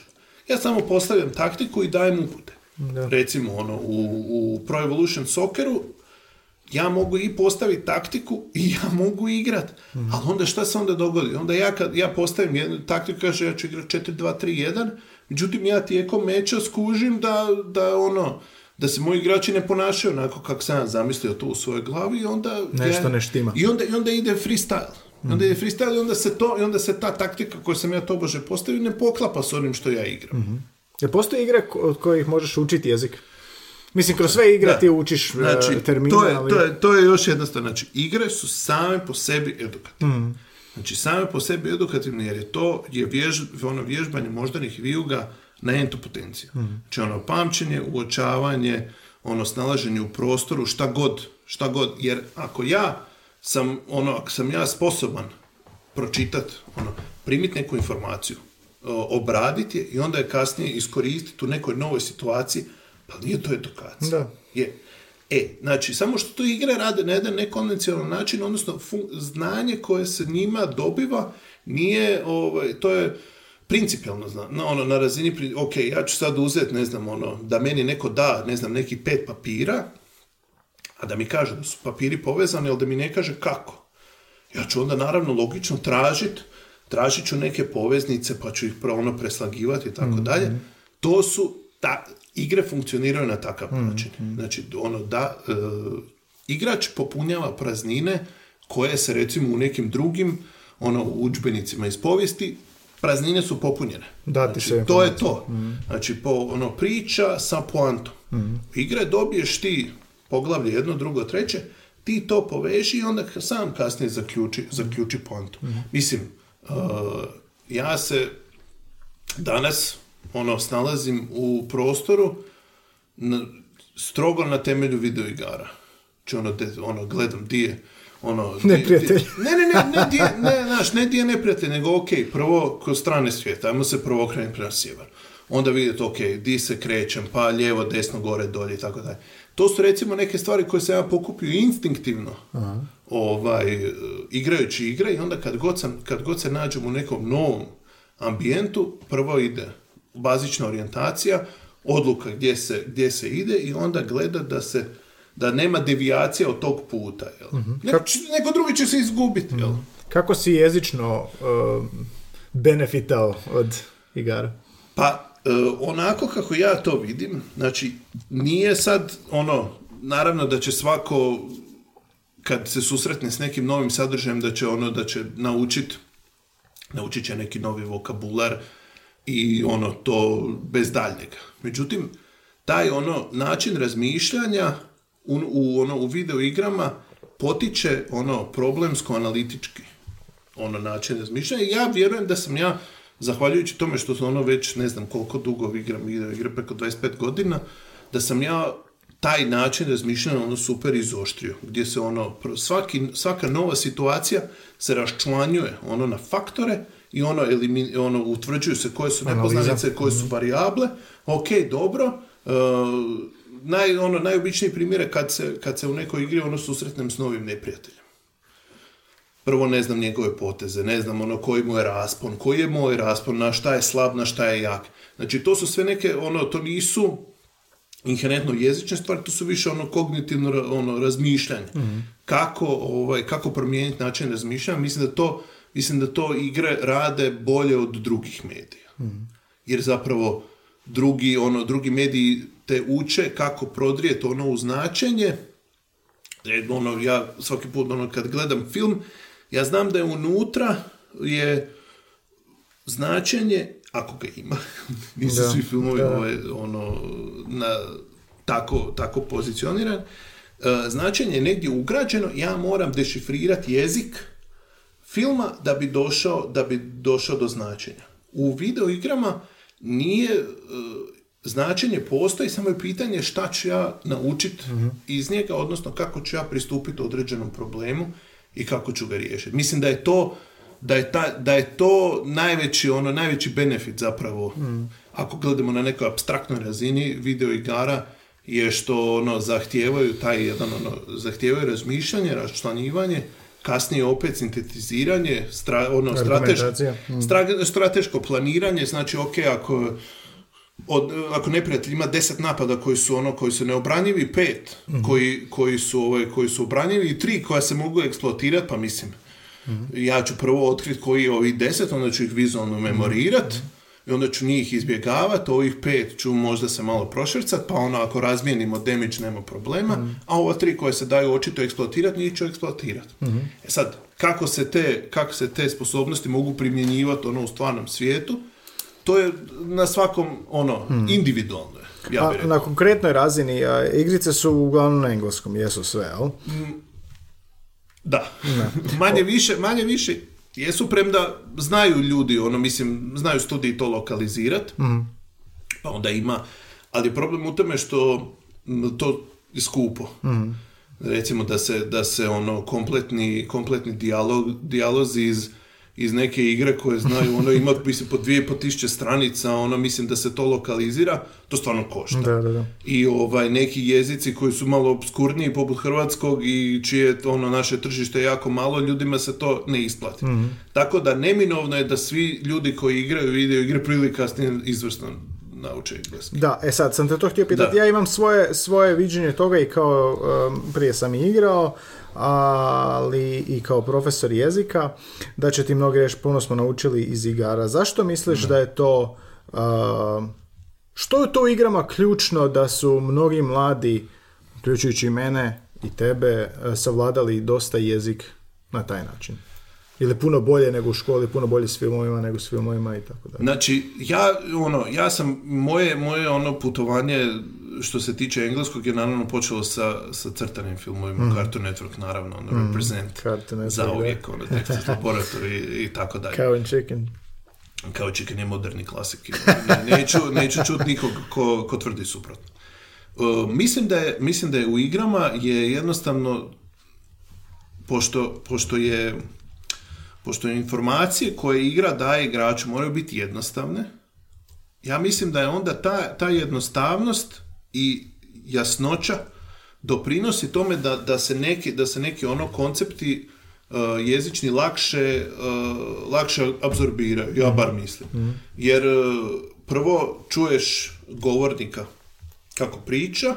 ja samo postavljam taktiku i dajem upute Da. recimo ono u, u Pro Evolution Socceru ja mogu i postaviti taktiku i ja mogu igrat. Ali onda šta se onda dogodi? Onda ja kad ja postavim jednu taktiku, kaže ja ću igrati 4-2-3-1, međutim ja tijekom meča skužim da, da ono, da se moji igrači ne ponašaju onako kako sam ja zamislio to u svojoj glavi i onda... Nešto ja- ne štima. I onda, i onda ide freestyle. Onda ide freestyle i onda se to, i onda se ta taktika koju sam ja tobože postavio ne poklapa s onim što ja igram. Jel postoje igre od kojih možeš učiti jezik? Mislim, kroz sve igre Da. ti učiš Znači, e, termine, to je, ali... to, je, to je još jedna stvar. Znači, igre su same po sebi edukativne. Znači, same po sebi edukativne, jer je to je vjež, ono vježbanje moždanih vijuga na entu potenciju. Znači, ono pamćenje, uočavanje, ono snalaženje u prostoru, šta god, šta god. Jer ako ja sam, ono, ako sam ja sposoban pročitati, ono, primiti neku informaciju, obraditi je i onda je kasnije iskoristiti u nekoj novoj situaciji, pa nije to edukacija. Da. Je. E, znači, samo što to igre rade na jedan nekonvencionalan način, odnosno fun- znanje koje se njima dobiva nije, ovaj, to je principijalno zna, na, ono, na razini, pri- ok, ja ću sad uzeti, ne znam, ono, da meni neko da, ne znam, neki pet papira, a da mi kaže da su papiri povezani, ali da mi ne kaže kako. Ja ću onda naravno logično tražit, tražit ću neke poveznice pa ću ih ono preslagivati i tako dalje. To su, ta, igre funkcioniraju na takav način. Znači, ono da, e, igrač popunjava praznine koje se recimo u nekim drugim ono, udžbenicima iz povijesti praznine su popunjene. Dati znači, se to je to. Znači, po, ono, priča sa poantom. Igre dobiješ ti poglavlje jedno, drugo, treće, ti to poveži i onda sam kasnije zaključi, zaključi poantu. Mislim, uh, ja se danas ono, snalazim u prostoru na- strogo na temelju videoigara. Znači, ono, de- ono, gledam di je ono, Neprijatelj. ne, ne, ne, ne, di je, ne, znaš, ne di je neprijatelj, nego ok, prvo kroz strane svijeta, ajmo se prvo okrenuti prema sjever. Onda vidjeti, ok, di se krećem, pa lijevo, desno, gore, dolje i tako dalje. To su recimo neke stvari koje sam ja pokupio instinktivno, ovaj, e, igrajući igre i onda kad god, sam, kad god se nađem u nekom novom ambijentu, prvo ide bazična orijentacija, odluka gdje se, gdje se ide i onda gleda da se da nema devijacija od tog puta. Jel? Neko, će- neko drugi će se izgubiti. Jel? Kako si jezično um, benefitao od igara? Pa, e, onako kako ja to vidim, znači, nije sad ono, naravno da će svako, kad se susretne s nekim novim sadržajem, da će ono, da će naučit, naučit će neki novi vokabular i ono, to bez daljnjega. Međutim, taj ono, način razmišljanja u, u, ono, u video igrama potiče ono, problemsko-analitički ono način razmišljanja. Ja vjerujem da sam ja, zahvaljujući tome što sam ono već ne znam koliko dugo igram igre, preko 25 godina, da sam ja taj način razmišljanja ono super izoštrio, gdje se ono, svaki, svaka nova situacija se raščlanjuje ono na faktore i ono, elimi, ono utvrđuju se koje su nepoznanice, koje su varijable, ok, dobro, e, naj, ono, najobičniji primjer je kad se, kad se u nekoj igri ono susretnem s novim neprijateljem. Prvo ne znam njegove poteze, ne znam ono koji mu je raspon, koji je moj raspon, na šta je slab, na šta je jak. Znači to su sve neke, ono, to nisu inherentno jezične stvari, to su više ono kognitivno ono, razmišljanje. Kako, ovaj, kako promijeniti način razmišljanja, mislim da to, mislim da to igre rade bolje od drugih medija. Jer zapravo drugi, ono, drugi mediji te uče kako prodrijeti ono u značenje, ono, ja svaki put ono, kad gledam film, ja znam da je unutra je značenje, ako ga ima, nisu Da, svi filmovi da. ovaj, ono, na, tako, tako pozicioniran, e, značenje je negdje ugrađeno, ja moram dešifrirati jezik filma da bi došao, da bi došao do značenja. U videoigrama nije e, značenje postoji, samo je pitanje šta ću ja naučiti iz njega, odnosno kako ću ja pristupiti određenom problemu i kako ću ga riješiti. Mislim da je to da je, ta, da je to najveći, ono, najveći benefit zapravo, ako gledamo na nekoj abstraktnoj razini videoigara, je što ono, zahtijevaju taj jedan, ono, zahtijevaju razmišljanje, raščlanjivanje, kasnije opet sintetiziranje, stra, ono, strateško, Argumentacija. stra- strateško planiranje, znači ok, ako od, ako neprijatelj ima deset napada koji su ono koji su neobranjivi, pet koji, koji, su, ovaj, koji su obranjivi i tri koja se mogu eksploatirati, pa mislim, ja ću prvo otkriti koji je ovih deset, onda ću ih vizualno memorirat i onda ću njih izbjegavati, ovih pet ću možda se malo prošvrcat, pa ono ako razmijenimo damage nema problema, a ova tri koje se daju očito eksploatirati, njih ću eksploatirati. E sad, kako se, te, kako se te sposobnosti mogu primjenjivati ono u stvarnom svijetu, to je na svakom, ono, individualno. je, Ja A, bih rekao. na konkretnoj razini, a, igrice su uglavnom na engleskom, jesu sve, jel? Da. manje više, manje više jesu premda znaju ljudi, ono, mislim, znaju studiji to lokalizirat, pa onda ima, ali je problem u tome što to je skupo. Recimo da se, da se ono kompletni, kompletni dijalog, dijalozi iz, iz neke igre koje znaju, ono ima mislim po dvije po tisuće stranica, ono mislim da se to lokalizira, to stvarno košta. Da, da, da. I ovaj neki jezici koji su malo obskurniji poput hrvatskog i čije ono naše tržište jako malo, ljudima se to ne isplati. Tako da neminovno je da svi ljudi koji igraju video igre prije ili kasnije izvrsno nauče engleski. Da, e sad sam te to htio pitati. Ja imam svoje, svoje viđenje toga i kao, um, prije sam i igrao, ali i kao profesor jezika, da će ti mnogi reći puno smo naučili iz igara. Zašto misliš da je to, što je to u igrama ključno da su mnogi mladi, uključujući i mene i tebe, savladali dosta jezik na taj način? Ili puno bolje nego u školi, puno bolje s filmovima nego s filmovima i tako dalje. Znači, ja, ono, ja sam, moje, moje ono putovanje što se tiče engleskog je naravno počelo sa, sa crtanim filmovima, Cartoon Network naravno, ono, Represent, Cartoon Network, za uvijek, ono, Texas Laboratory i, i tako dalje. Cow and chicken. Kao Chicken je moderni klasik. Ne, neću, neću čuti nikog ko, ko tvrdi suprotno. Uh, mislim, da je, mislim da je u igrama je jednostavno pošto, pošto je pošto informacije koje igra daje igraču moraju biti jednostavne, ja mislim da je onda ta, ta jednostavnost i jasnoća doprinosi tome da, da se neki, da se neki ono koncepti uh, jezični lakše, uh, lakše apsorbiraju, ja bar mislim. Jer uh, prvo čuješ govornika kako priča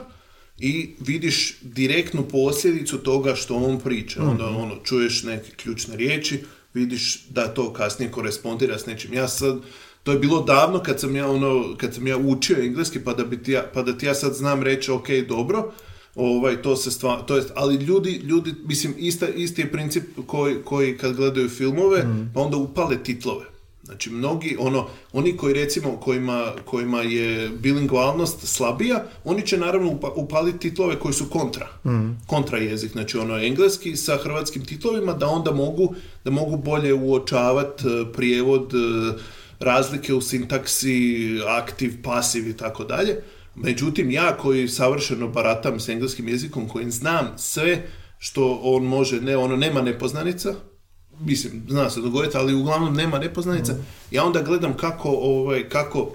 i vidiš direktnu posljedicu toga što on priča. Onda ono, čuješ neke ključne riječi, vidiš da to kasnije korespondira s nečim. Ja sad, to je bilo davno kad sam ja ono, kad sam ja učio engleski pa da, bi ti ja, pa da ti ja sad znam reći ok, dobro, ovaj, to se stva, to jest, ali ljudi, ljudi, mislim, ista, isti je princip koji, koji kad gledaju filmove, pa onda upale titlove. Znači, mnogi, ono, oni koji recimo, kojima, kojima je bilingvalnost slabija, oni će naravno upa- upaliti titlove koji su kontra. Kontra jezik, znači ono engleski sa hrvatskim titlovima, da onda mogu, da mogu bolje uočavati prijevod, e, razlike u sintaksi, aktiv, pasiv i tako dalje. Međutim, ja koji savršeno baratam s engleskim jezikom, koji znam sve što on može, ne, ono nema nepoznanica, mislim, zna se dogoditi, ali uglavnom nema nepoznanica. Ja onda gledam kako, ovaj, kako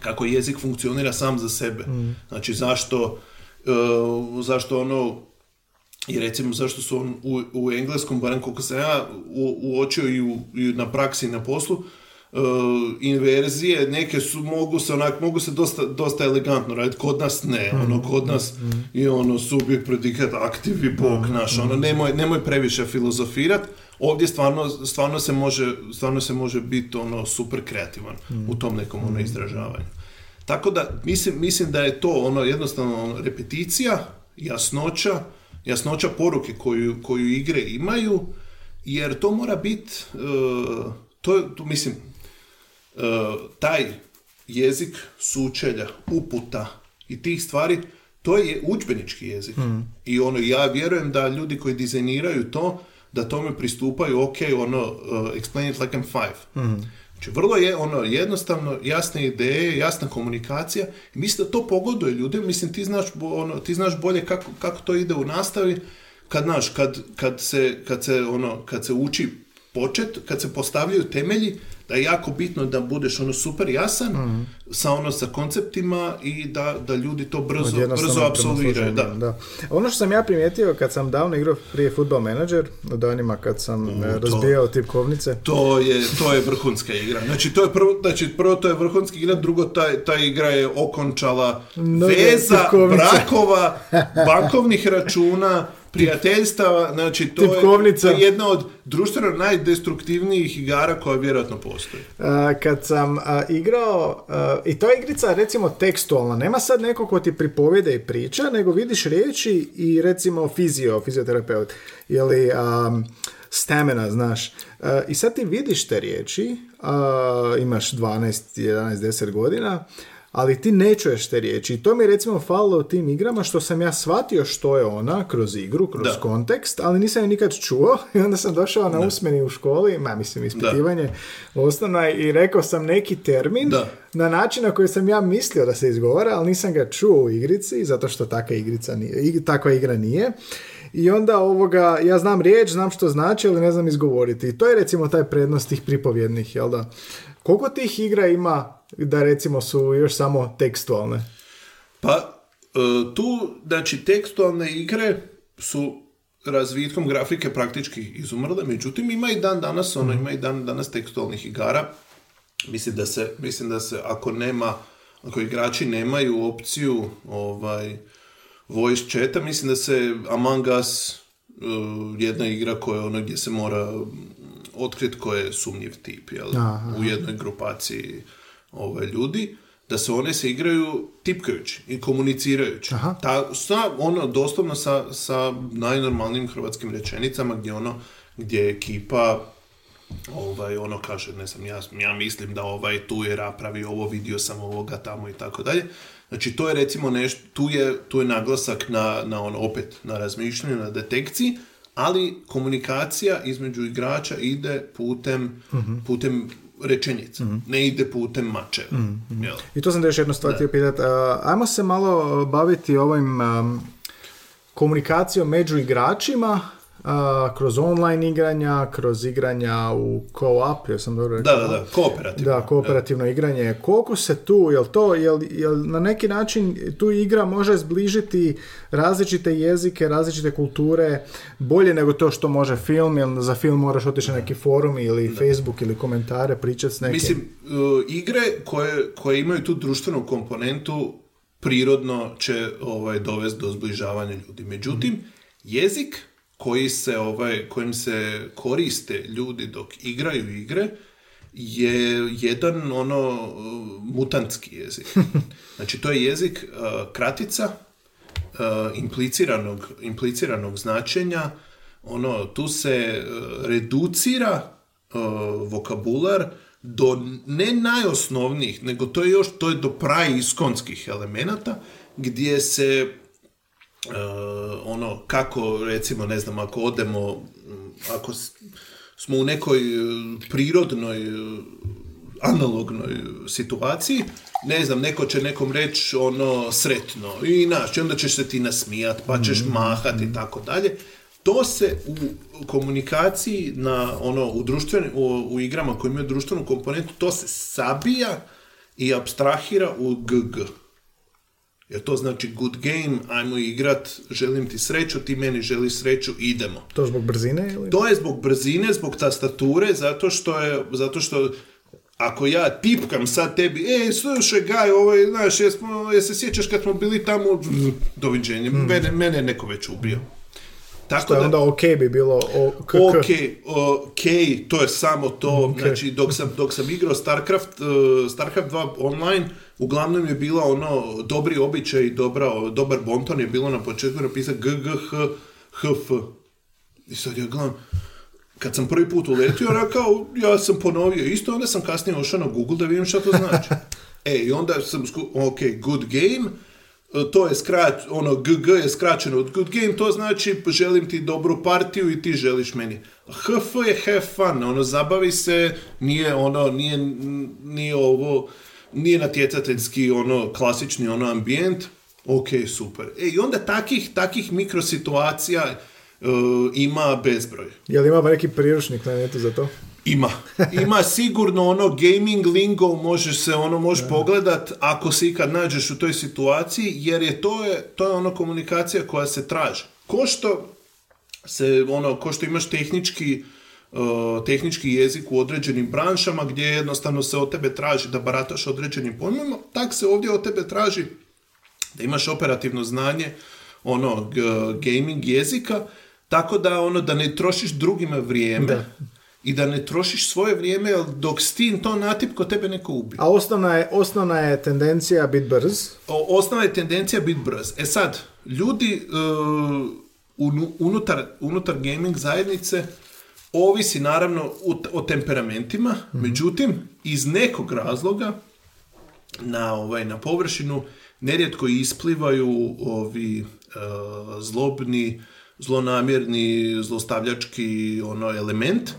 kako jezik funkcionira sam za sebe. Znači zašto, e, zašto ono, i recimo zašto su on u, u engleskom, barem koliko sam ja u, uočio i, u, i na praksi i na poslu, inverzije, neke su, mogu se onak, mogu se dosta, dosta elegantno raditi, kod nas ne, ono, kod nas i ono, subjekt, predikat, aktiv i bog naš, ono, nemoj, nemoj previše filozofirat, ovdje stvarno, stvarno se može, stvarno se može biti ono super kreativan u tom nekom ono izražavanju. Tako da mislim, mislim da je to ono jednostavno ono, repeticija, jasnoća, jasnoća poruke koju, koju igre imaju, jer to mora biti, to, je- to mislim, e, taj jezik sučelja, uputa i tih stvari, to je udžbenički jezik. I ono, ja vjerujem da ljudi koji dizajniraju to, da tome pristupaju, ok, ono, uh, explain it like I'm five. Znači, vrlo je ono jednostavno, jasne ideje, jasna komunikacija. I mislim da to pogoduje ljudima. Mislim, ti znaš, ono, ti znaš bolje kako, kako to ide u nastavi. Kad, znaš, kad, kad, se, kad, se, ono, kad se uči počet, kad se postavljaju temelji, da je jako bitno da budeš ono super jasan sa ono sa konceptima i da, da ljudi to brzo, brzo prema apsolviraju. Da. da. Ono što sam ja primijetio kad sam davno igrao prije Football Manager, u danima kad sam to- razbijao tipkovnice, To je, to je vrhunska igra. Znači, to je prvo, znači, prvo to je vrhunska igra, drugo ta, ta igra je okončala Mnoge veza, tipkovnice. brakova, bankovnih računa, prijateljstava, znači to je, Tipkovnica. je jedna od društveno najdestruktivnijih igara koja vjerojatno postoji. A, kad sam a, igrao, a, i je igrica recimo tekstualna, nema sad neko ko ti pripovjede i priča, nego vidiš riječi i recimo fizio, fizioterapeut, ili um, stamina, znaš. I sad ti vidiš te riječi, imaš 12, 11, 10 godina, ali ti ne čuješ te riječi. I to mi je recimo falilo u tim igrama što sam ja shvatio što je ona kroz igru, kroz Da. kontekst, ali nisam je nikad čuo i onda sam došao na usmeni u školi, ma mislim ispitivanje osnovno i rekao sam neki termin Da. na način na koji sam ja mislio da se izgovara, ali nisam ga čuo u igrici, zato što takva igrica nije, takva igra nije. I onda ovoga, ja znam riječ, znam što znači, ali ne znam izgovoriti. I to je recimo taj prednost tih pripovjednih, jel da? Koliko tih igra ima da recimo su još samo tekstualne? Pa, e, tu, znači, tekstualne igre su razvitkom grafike praktički izumrle, međutim ima i dan danas, ono, ima i dan danas tekstualnih igara. Mislim da se, mislim da se ako nema, ako igrači nemaju opciju ovaj, voice chata, mislim da se Among Us, e, jedna igra koja je ono gdje se mora otkriti ko je sumnjiv tip, jel? Aha. u jednoj grupaciji ovaj, ljudi, da se one se igraju tipkajući i komunicirajući. Aha. Ta, sa, ono, doslovno sa, sa najnormalnijim hrvatskim rečenicama gdje ono, gdje ekipa ovaj, ono kaže, ne znam, ja, ja mislim da ovaj tu je napravi ovo, vidio sam ovoga tamo i tako dalje. Znači, to je recimo nešto, tu je, tu je naglasak na, na ono, opet, na razmišljanju, na detekciji, ali komunikacija između igrača ide putem, putem rečenica, ne ide putem mačeva. jel? I to sam da još jednu stvar htio pitati. Ajmo se malo baviti ovim um, komunikacijom među igračima, a, kroz online igranja, kroz igranja u co-op, jel sam dobro rekao? Da, da, da, kooperativno. Da, kooperativno igranje. Koliko se tu, jel to, jel, jel na neki način tu igra može zbližiti različite jezike, različite kulture bolje nego to što može film, jel za film moraš otići na neki forum ili Facebook ili komentare, pričati s nekim. Mislim, uh, igre koje, koje imaju tu društvenu komponentu prirodno će ovaj, dovesti do zbližavanja ljudi. Međutim, jezik koji se, ovaj, kojim se koriste ljudi dok igraju igre je jedan ono mutantski jezik. Znači, to je jezik uh, kratica, uh, impliciranog, impliciranog značenja, ono, tu se uh, reducira uh, vokabular do ne najosnovnijih, nego to je još, to je do praiskonskih elemenata, gdje se uh, ono, kako recimo, ne znam, ako odemo, mm, ako smo u nekoj uh, prirodnoj uh, analognoj situaciji, ne znam, neko će nekom reći ono sretno i naš, i onda ćeš se ti nasmijat, pa ćeš mahat i tako dalje. To se u komunikaciji na ono u društveni, u, u igrama koje imaju društvenu komponentu, to se sabija i abstrahira u GG. Jer to znači good game, ajmo igrat, želim ti sreću, ti meni želiš sreću, idemo. To zbog brzine ili? To je zbog brzine, zbog tastature, zato što je, zato što ako ja tipkam sad tebi, ej, slušaj, gaj, ovaj, znaš, jesmo, je se sjećaš kad smo bili tamo, doviđenja, mene, mene je neko već ubio. Tako je onda ok bi bilo o, k, k. Ok, ok, to je samo to, Ok. znači dok sam, dok sam igrao Starcraft, uh, Starcraft 2 online, uglavnom je bilo ono dobri običaj i dobra, dobar bonton je bilo na početku napisati g, g, h, h, f. I sad ja gledam, kad sam prvi put uletio, rekao, ja sam ponovio isto, onda sam kasnije ošao na Google da vidim šta to znači. e, i onda sam, sku- ok, good game, e, to je skrat, ono, GG je skraćeno od good game, to znači želim ti dobru partiju i ti želiš meni. HF je have fun, ono, zabavi se, nije ono, nije, nije ovo, nije natjecateljski, ono, klasični, ono, ambijent, ok, super. E, i onda takih, takih mikrosituacija e, ima bezbroj. Jel ima neki priručnik na netu za to? Ima. Ima sigurno ono gaming lingo, možeš se ono, možeš pogledat ako se ikad nađeš u toj situaciji, jer je to je, to je ono komunikacija koja se traži. Ko što se ono, ko što imaš tehnički uh, tehnički jezik u određenim branšama gdje jednostavno se od tebe traži da barataš određenim pojmima, tak se ovdje od tebe traži da imaš operativno znanje ono g- gaming jezika, tako da ono da ne trošiš drugima vrijeme Da. I da ne trošiš svoje vrijeme, jer dok si ti to natipko tebe neko ubije. A osnovna je, osnovna je tendencija bit brz. O- Osnovna je tendencija biti brz. E sad, ljudi uh, unu- unutar, unutar gaming zajednice ovisi naravno o, o temperamentima, međutim, iz nekog razloga na, ovaj, na površinu nerijetko isplivaju ovi uh, zlobni, zlonamjerni, zlostavljački ono element,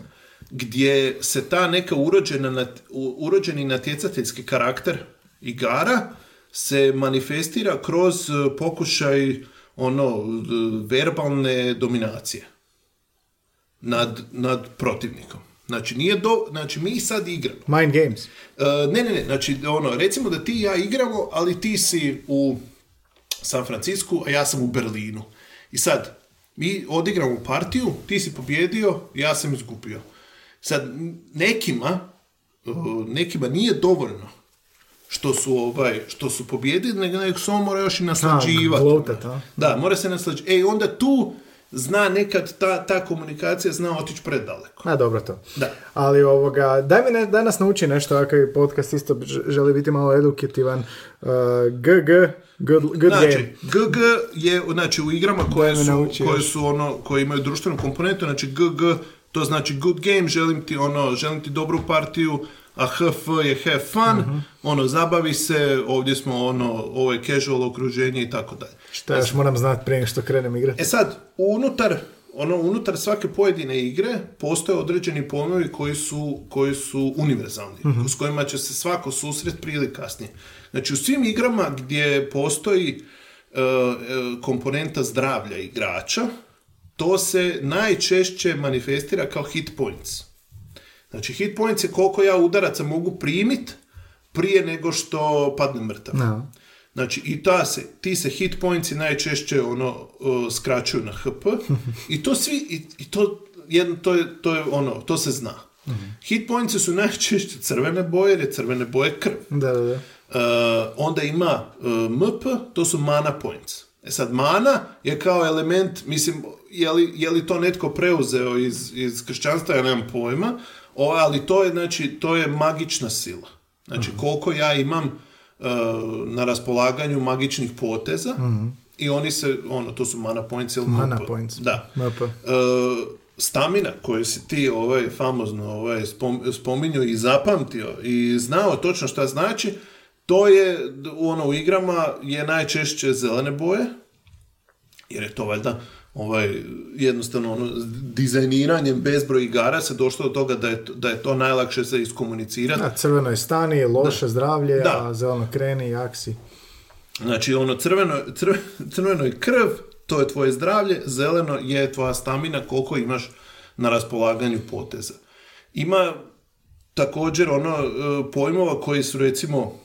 gdje se ta neka urođena, urođeni natjecateljski karakter igara se manifestira kroz uh, pokušaj ono uh, verbalne dominacije nad, nad protivnikom. Znači, nije do, znači mi sad igramo. Mind games. Uh, ne, ne, ne, znači ono, recimo da ti i ja igramo, ali ti si u San Francisku, a ja sam u Berlinu. I sad, mi odigramo partiju, ti si pobjedio, ja sam izgubio. Sad, nekima, nekima nije dovoljno što su ovaj, što su pobjedili, nego nego se on mora još i naslađivati. gloatat, a? Da, mora se naslađivati. E, onda tu zna nekad ta, ta komunikacija zna otići predaleko. A dobro to. Da. Ali ovoga, daj mi ne, da nas nauči nešto, ako je podcast isto želi biti malo edukativan. Uh, GG, good, good Znači, game. GG je znači u igrama koje su, koje su ono koje imaju društvenu komponentu, znači GG to znači good game, želim ti ono želim ti dobru partiju, a HF je have fun, Mhm. ono zabavi se, ovdje smo ono ovo je casual okruženje i tako dalje. Šta još moram znati prije što krenem igrati? E sad, unutar, ono, unutar svake pojedine igre postoje određeni pojmovi koji su, koji su univerzalni, s kojima će se svako susret prije ili kasnije. Znači, u svim igrama gdje postoji e, komponenta zdravlja igrača, to se najčešće manifestira kao hit points. Znači, hit points je koliko ja udaraca mogu primit prije nego što padne mrtav. Da. Znači, i ta se, ti se hit pointsi najčešće ono uh, skraćuju na HP i to svi, i, i to, jedno, to, je, to je ono, to se zna. Hit pointsi su najčešće crvene boje, jer je crvene boje krv. Da, da, da. Uh, onda ima uh, MP, to su mana points. E sad, mana je kao element, mislim, je li, je li to netko preuzeo iz, iz kršćanstva, ja nemam pojma, o, ali to je, znači, to je magična sila. Znači, koliko ja imam uh, na raspolaganju magičnih poteza i oni se, ono, to su mana points ili Mana MP. points. Da. MP. E, stamina koju si ti ovaj, famozno ovaj, spom, i zapamtio i znao točno šta znači, to je ono u igrama je najčešće zelene boje, jer je to valjda ovaj, jednostavno ono, dizajniranjem bezbroj igara se došlo do toga da je, to- da je to najlakše za iskomunicirati. Da, crveno je stani, loše zdravlje, Da. a zeleno kreni, jaksi. Znači, ono, crveno, crve- crveno je krv, to je tvoje zdravlje, zeleno je tvoja stamina, koliko imaš na raspolaganju poteza. Ima također ono e, pojmova koji su recimo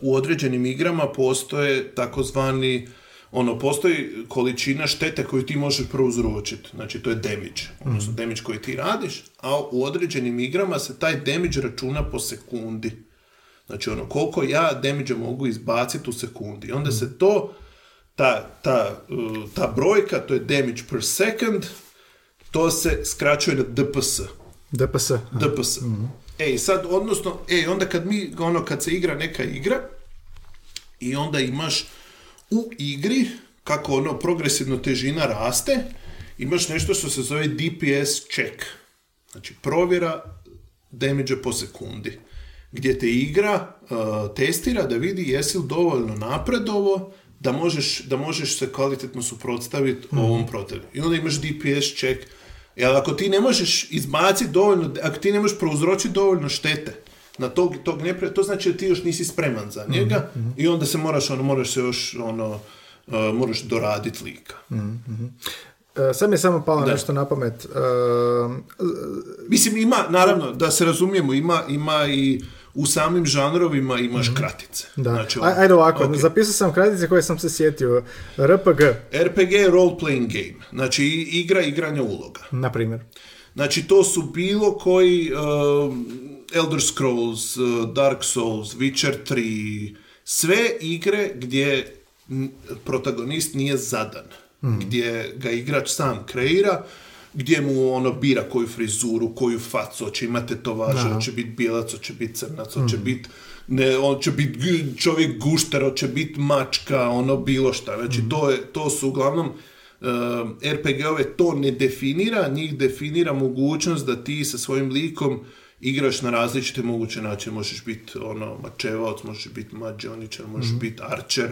u određenim igrama postoje takozvani ono, postoji količina štete koju ti možeš prouzročiti. Znači, to je damage. Odnosno, damage koji ti radiš, a u određenim igrama se taj damage računa po sekundi. Znači, ono, koliko ja damage mogu izbaciti u sekundi. I onda se to, ta, ta, uh, ta brojka, to je damage per second, to se skraćuje na DPS. DPS. DPS. Ej, sad, odnosno, ej, onda kad mi, ono, kad se igra neka igra, i onda imaš u igri, kako ono progresivno težina raste, imaš nešto što se zove DPS check. Znači, provjera damage po sekundi. Gdje te igra uh, testira da vidi jesi li dovoljno napredovo da možeš, da možeš se kvalitetno suprotstaviti ovom protiv. I onda imaš DPS check. Jer ako ti ne možeš izbaciti dovoljno, ako ti ne možeš prouzročiti dovoljno štete, na tog, tog neprijatelja, to znači da ti još nisi spreman za njega i onda se moraš, ono, moraš se još, ono, uh, moraš doraditi lika. E, sad mi je samo palo nešto na pamet. E, Mislim, ima, naravno, da se razumijemo, ima, ima i u samim žanrovima imaš kratice. da. Znači, Aj- Ajde ovako, zapisao sam kratice koje sam se sjetio. RPG, RPG je role-playing game, znači igra igranja uloga. na primjer. Znači, to su bilo koji uh, Elder Scrolls, uh, Dark Souls, Witcher 3, sve igre gdje protagonist nije zadan, gdje ga igrač sam kreira, gdje mu ono bira koju frizuru, koju facu, hoće imati tetovaže, hoće biti bijelac, hoće biti crnac, hoće biti ne, on će biti čovjek gušter, hoće biti mačka, ono bilo šta. Znači, to, je, to su uglavnom Uh, RPG-ove to ne definira, njih definira mogućnost da ti sa svojim likom igraš na različite moguće načine. Možeš biti ono, mačevac, možeš biti mađioničar, možeš biti archer,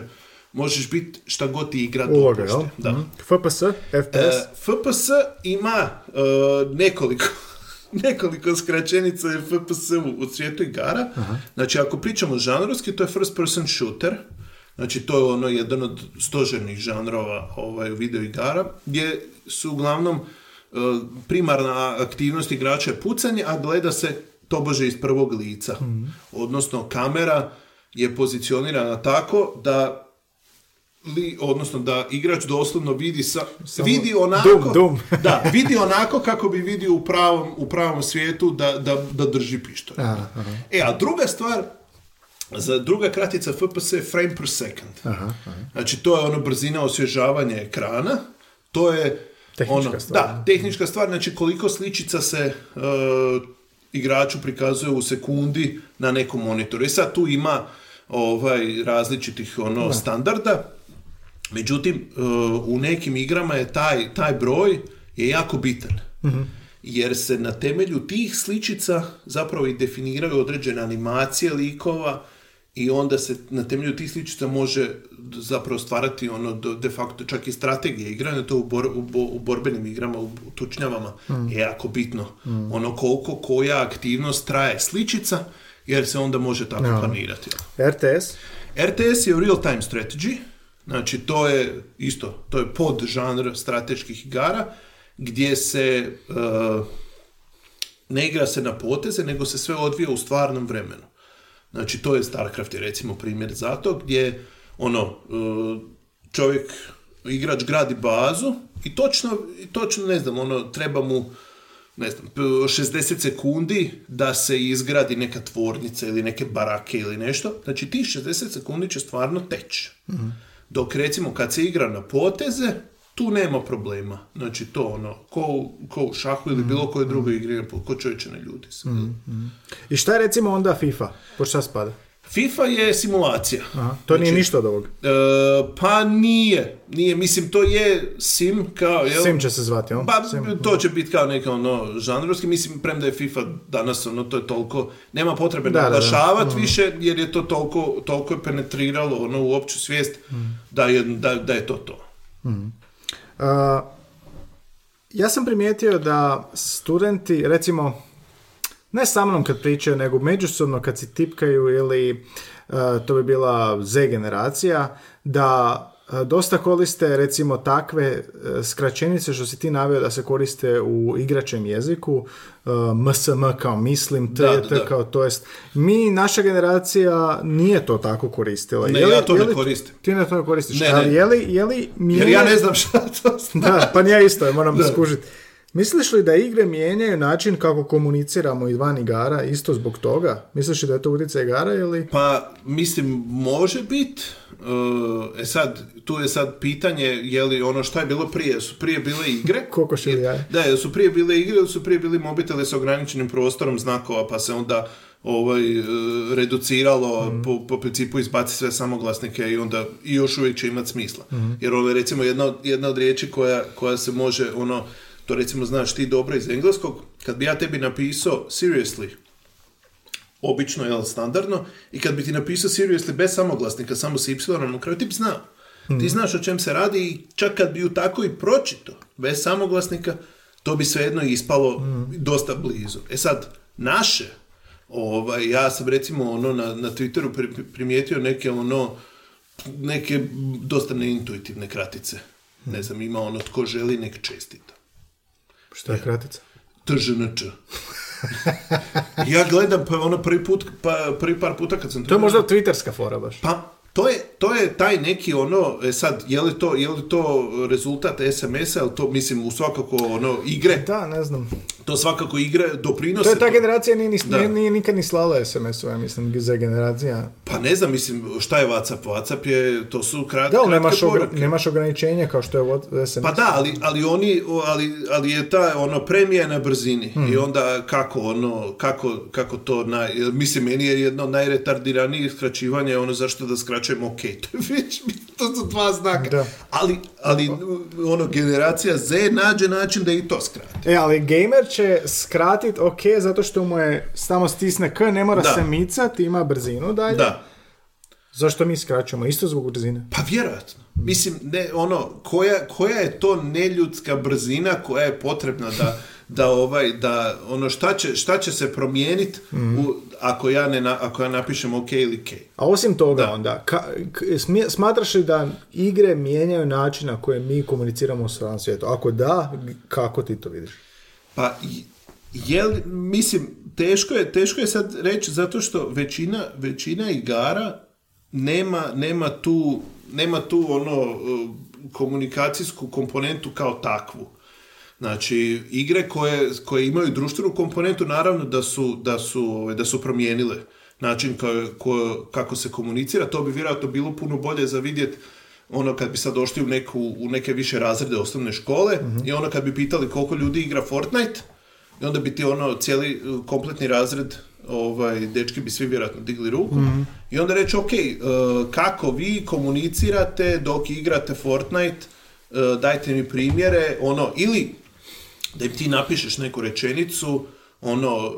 možeš biti šta god ti igra Uloga, jel? Da. Mhm. FPS, FPS. E, FPS ima e, nekoliko nekoliko skraćenica je FPS u, u svijetu igara. Znači, ako pričamo žanrovski, to je first person shooter. Znači, to je ono jedan od stožernih žanrova ovaj, video igara, gdje su uglavnom e, primarna aktivnost igrača je pucanje, a gleda se tobože iz prvog lica. Odnosno, kamera je pozicionirana tako da li, odnosno da igrač doslovno vidi sa, vidi onako Dum, dum. da, vidi onako kako bi vidio u pravom, u pravom svijetu da, da, da drži pištolj. Aha, aha. E, a druga stvar, za druga kratica FPS je frame per second. Aha, Znači, to je ono brzina osvježavanja ekrana, to je Tehnička ono, stvar. Da, tehnička stvar, znači koliko sličica se e, igraču prikazuje u sekundi na nekom monitoru. I sad tu ima ovaj različitih ono standarda. Međutim, e, u nekim igrama je taj, taj broj je jako bitan. Jer se na temelju tih sličica zapravo i definiraju određene animacije likova i onda se na temelju tih sličica može zapravo stvarati ono de facto čak i strategije igranja, to u, bor- u, u borbenim igrama, u, u tučnjavama je jako bitno. Ono koliko koja aktivnost traje sličica, jer se onda može tako planirati. RTS, RTS je real time strategy, znači to je isto, to je pod žanr strateških igara, gdje se uh, ne igra se na poteze, nego se sve odvija u stvarnom vremenu. Znači to je StarCraft je recimo primjer za to, gdje ono, uh, čovjek, igrač gradi bazu i točno, točno ne znam, ono, treba mu ne znam, p- 60 sekundi da se izgradi neka tvornica ili neke barake ili nešto. Znači tih 60 sekundi će stvarno teći. Dok recimo kad se igra na poteze, tu nema problema. Znači to ono, ko, ko u šahu ili bilo koje druge igre, ko čovječe ne ljudi se. I šta je recimo onda FIFA? Po šta spada? FIFA je simulacija. Aha, to nije Znači, ništa od ovog. E, pa nije. Nije, mislim, to je sim kao, jel? Sim će se zvati, jel? Pa, Sim. to će biti kao neka ono žanrovski, mislim, premda je FIFA danas ono, to je toliko, nema potrebe Da, naglašavati više, jer je to toliko, toliko je penetriralo ono, u opću svijest da, je, da, da je to to. A, ja sam primijetio da studenti, recimo, ne sa mnom kad pričaju, nego međusobno kad si tipkaju ili e, to bi bila Z generacija, da a, dosta koriste recimo takve e, skraćenice što si ti naveo da se koriste u igračem jeziku, e, MSM kao mislim, T, Da, da, da. kao to jest. Mi, naša generacija nije to tako koristila. Ne, Je li- ja to je ne li- koristim. Ti ne to ne koristiš, Ne, ne. ali je li, je li Jer mijenja- ja ne znam šta to znači. Da, pa ja isto, moram skužiti. Misliš li da igre mijenjaju način kako komuniciramo izvan igara isto zbog toga? Misliš li da je to utjecaj igara ili... Pa, mislim, može bit. E sad, tu je sad pitanje, je li ono šta je bilo prije? Su prije bile igre? Kokoš ili jaje? Da, jesu prije bile igre ili su prije bili mobiteli s ograničenim prostorom znakova, pa se onda ovaj, e, reduciralo, po, po principu izbaci sve samoglasnike i onda i još uvijek će imati smisla. Jer ovo je recimo jedna, od- jedna od riječi koja, koja se može, ono, to recimo znaš ti dobro iz engleskog, kad bi ja tebi napisao seriously, obično, jel, standardno, i kad bi ti napisao seriously bez samoglasnika, samo s y na kraju, ti bi znao. Ti znaš o čem se radi i čak kad bi ju tako i pročito, bez samoglasnika, to bi svejedno ispalo dosta blizu. E sad, naše, ovaj, ja sam recimo ono na, na Twitteru pri- pri- primijetio neke ono, neke dosta neintuitivne kratice. Ne znam, ima ono tko želi nek čestita. Šta je kratica? TŽNČ. ja gledam pa ono prvi put, pa prvi par puta kad sam To je možda twitterska fora baš. Pa, to je, to je taj neki ono, e sad, je li to, je li to rezultat SMS-a, ili to, mislim, u svakako ono, igre, Da, ne znam. to svakako igre doprinose. To je ta generacija nije, ni, nije, nije nikad ni slala SMS-ove, mislim, za generacija. Pa ne znam, mislim, šta je WhatsApp? WhatsApp je, to su krat, Da, kratke nemaš, poruke. nemaš ograničenja kao što je SMS. Pa da, ali, ali oni, ali, ali je ta ono premija je na brzini Hmm. i onda kako ono, kako, kako to, naj, mislim, meni je jedno od najretardiranijih skraćivanja ono zašto da skraćujem ok, to je već, to su dva znaka. Da. Ali, ali ono, generacija Z nađe način da i to skrati. E, ali gamer će skratit ok, zato što mu je samo stisne K, ne mora Da. se micati, ima brzinu dalje. Da. Zašto mi skraćujemo? Isto zbog brzine. Pa vjerojatno. Mislim, ne, ono, koja, koja je to neljudska brzina koja je potrebna da, da ovaj, da, ono, šta će, šta će se promijeniti u, ako, ja ne, ako ja napišem ok ili k. A osim toga Da. onda, ka, k- smije- smatraš li da igre mijenjaju način na koji mi komuniciramo u stvarnom svijetu? Ako da, kako ti to vidiš? Pa, i- je li- mislim, teško je, teško je sad reći zato što većina, većina igara nema, nema tu, nema tu ono uh, komunikacijsku komponentu kao takvu. Znači, igre koje, koje imaju društvenu komponentu, naravno da su, da su, ovaj, da su promijenile način kao, ko- kako se komunicira. To bi vjerojatno bilo puno bolje za vidjeti ono kad bi sad došli u, neku, u neke više razrede osnovne škole i ono kad bi pitali koliko ljudi igra Fortnite i onda bi ti ono cijeli uh, kompletni razred ovaj, dečki bi svi vjerojatno digli ruku i onda reći ok, uh, kako vi komunicirate dok igrate Fortnite, uh, dajte mi primjere, ono, ili da im ti napišeš neku rečenicu, ono,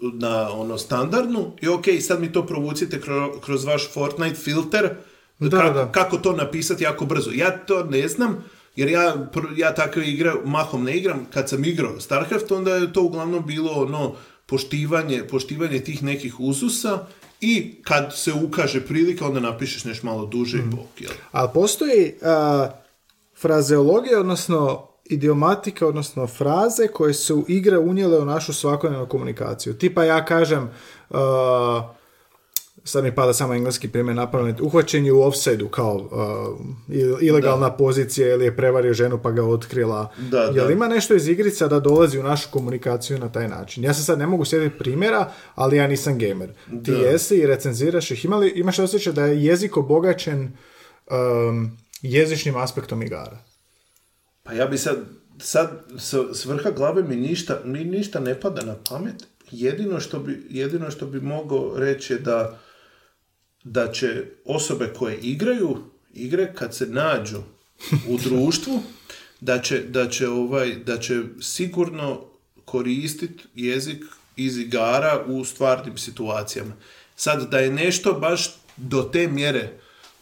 na ono standardnu i ok, sad mi to provucite kro- kroz vaš Fortnite filter, Da, kako, da. kako to napisati jako brzo. Ja to ne znam, jer ja, ja takve igre mahom ne igram. Kad sam igrao StarCraft, onda je to uglavnom bilo ono poštivanje, poštivanje tih nekih uzusa i kad se ukaže prilika, onda napišeš nešto malo duže Mhm. i bok, jel? Ali postoji a, frazeologija, odnosno idiomatika, odnosno fraze koje su igre unijele u našu svakodnevnu komunikaciju. Tipa ja kažem, a, sad mi pada samo engleski primjer na pamet, uhvaćen je u offside kao il- ilegalna pozicija ili je prevario ženu pa ga otkrila. Da, Jel da. ima nešto iz igrica da dolazi u našu komunikaciju na taj način? Ja se sad ne mogu sjetiti primjera, ali ja nisam gamer. Ti Da. jesi i recenziraš ih. Ima li, imaš osjećaj da je jezik obogaćen um, jezičnim aspektom igara? Pa ja bi sad, sad s, s vrha glave mi ništa, ni, ništa ne pada na pamet. Jedino što bi, jedino što bi mogao reći je da, da će osobe koje igraju igre kad se nađu u društvu, da će, da će, ovaj, da će sigurno koristiti jezik iz igara u stvarnim situacijama. Sad, da je nešto baš do te mjere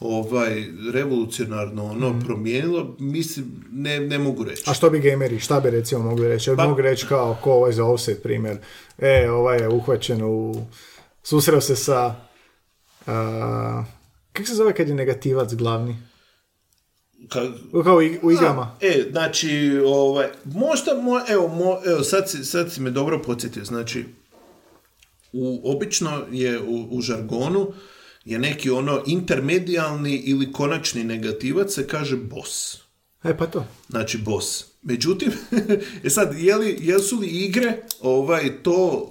ovaj revolucionarno ono promijenilo, mislim, ne, ne mogu reći. A što bi gameri, šta bi recimo mogli reći? Pa- mogli reći kao ko ovaj za offset primjer. E, ovaj je uhvaćen u... Susreo se sa... Uh, kako se zove kad je negativac glavni? ka- Kao i- u igrama. A, e, znači, ovaj, možda, mo- evo, mo- evo sad, si, sad si me dobro podsjetio, znači, u, obično je u, u žargonu je neki ono intermedijalni ili konačni negativac se kaže boss. E pa to. Znači boss. Međutim, e sad, je li, jesu li igre ovaj, to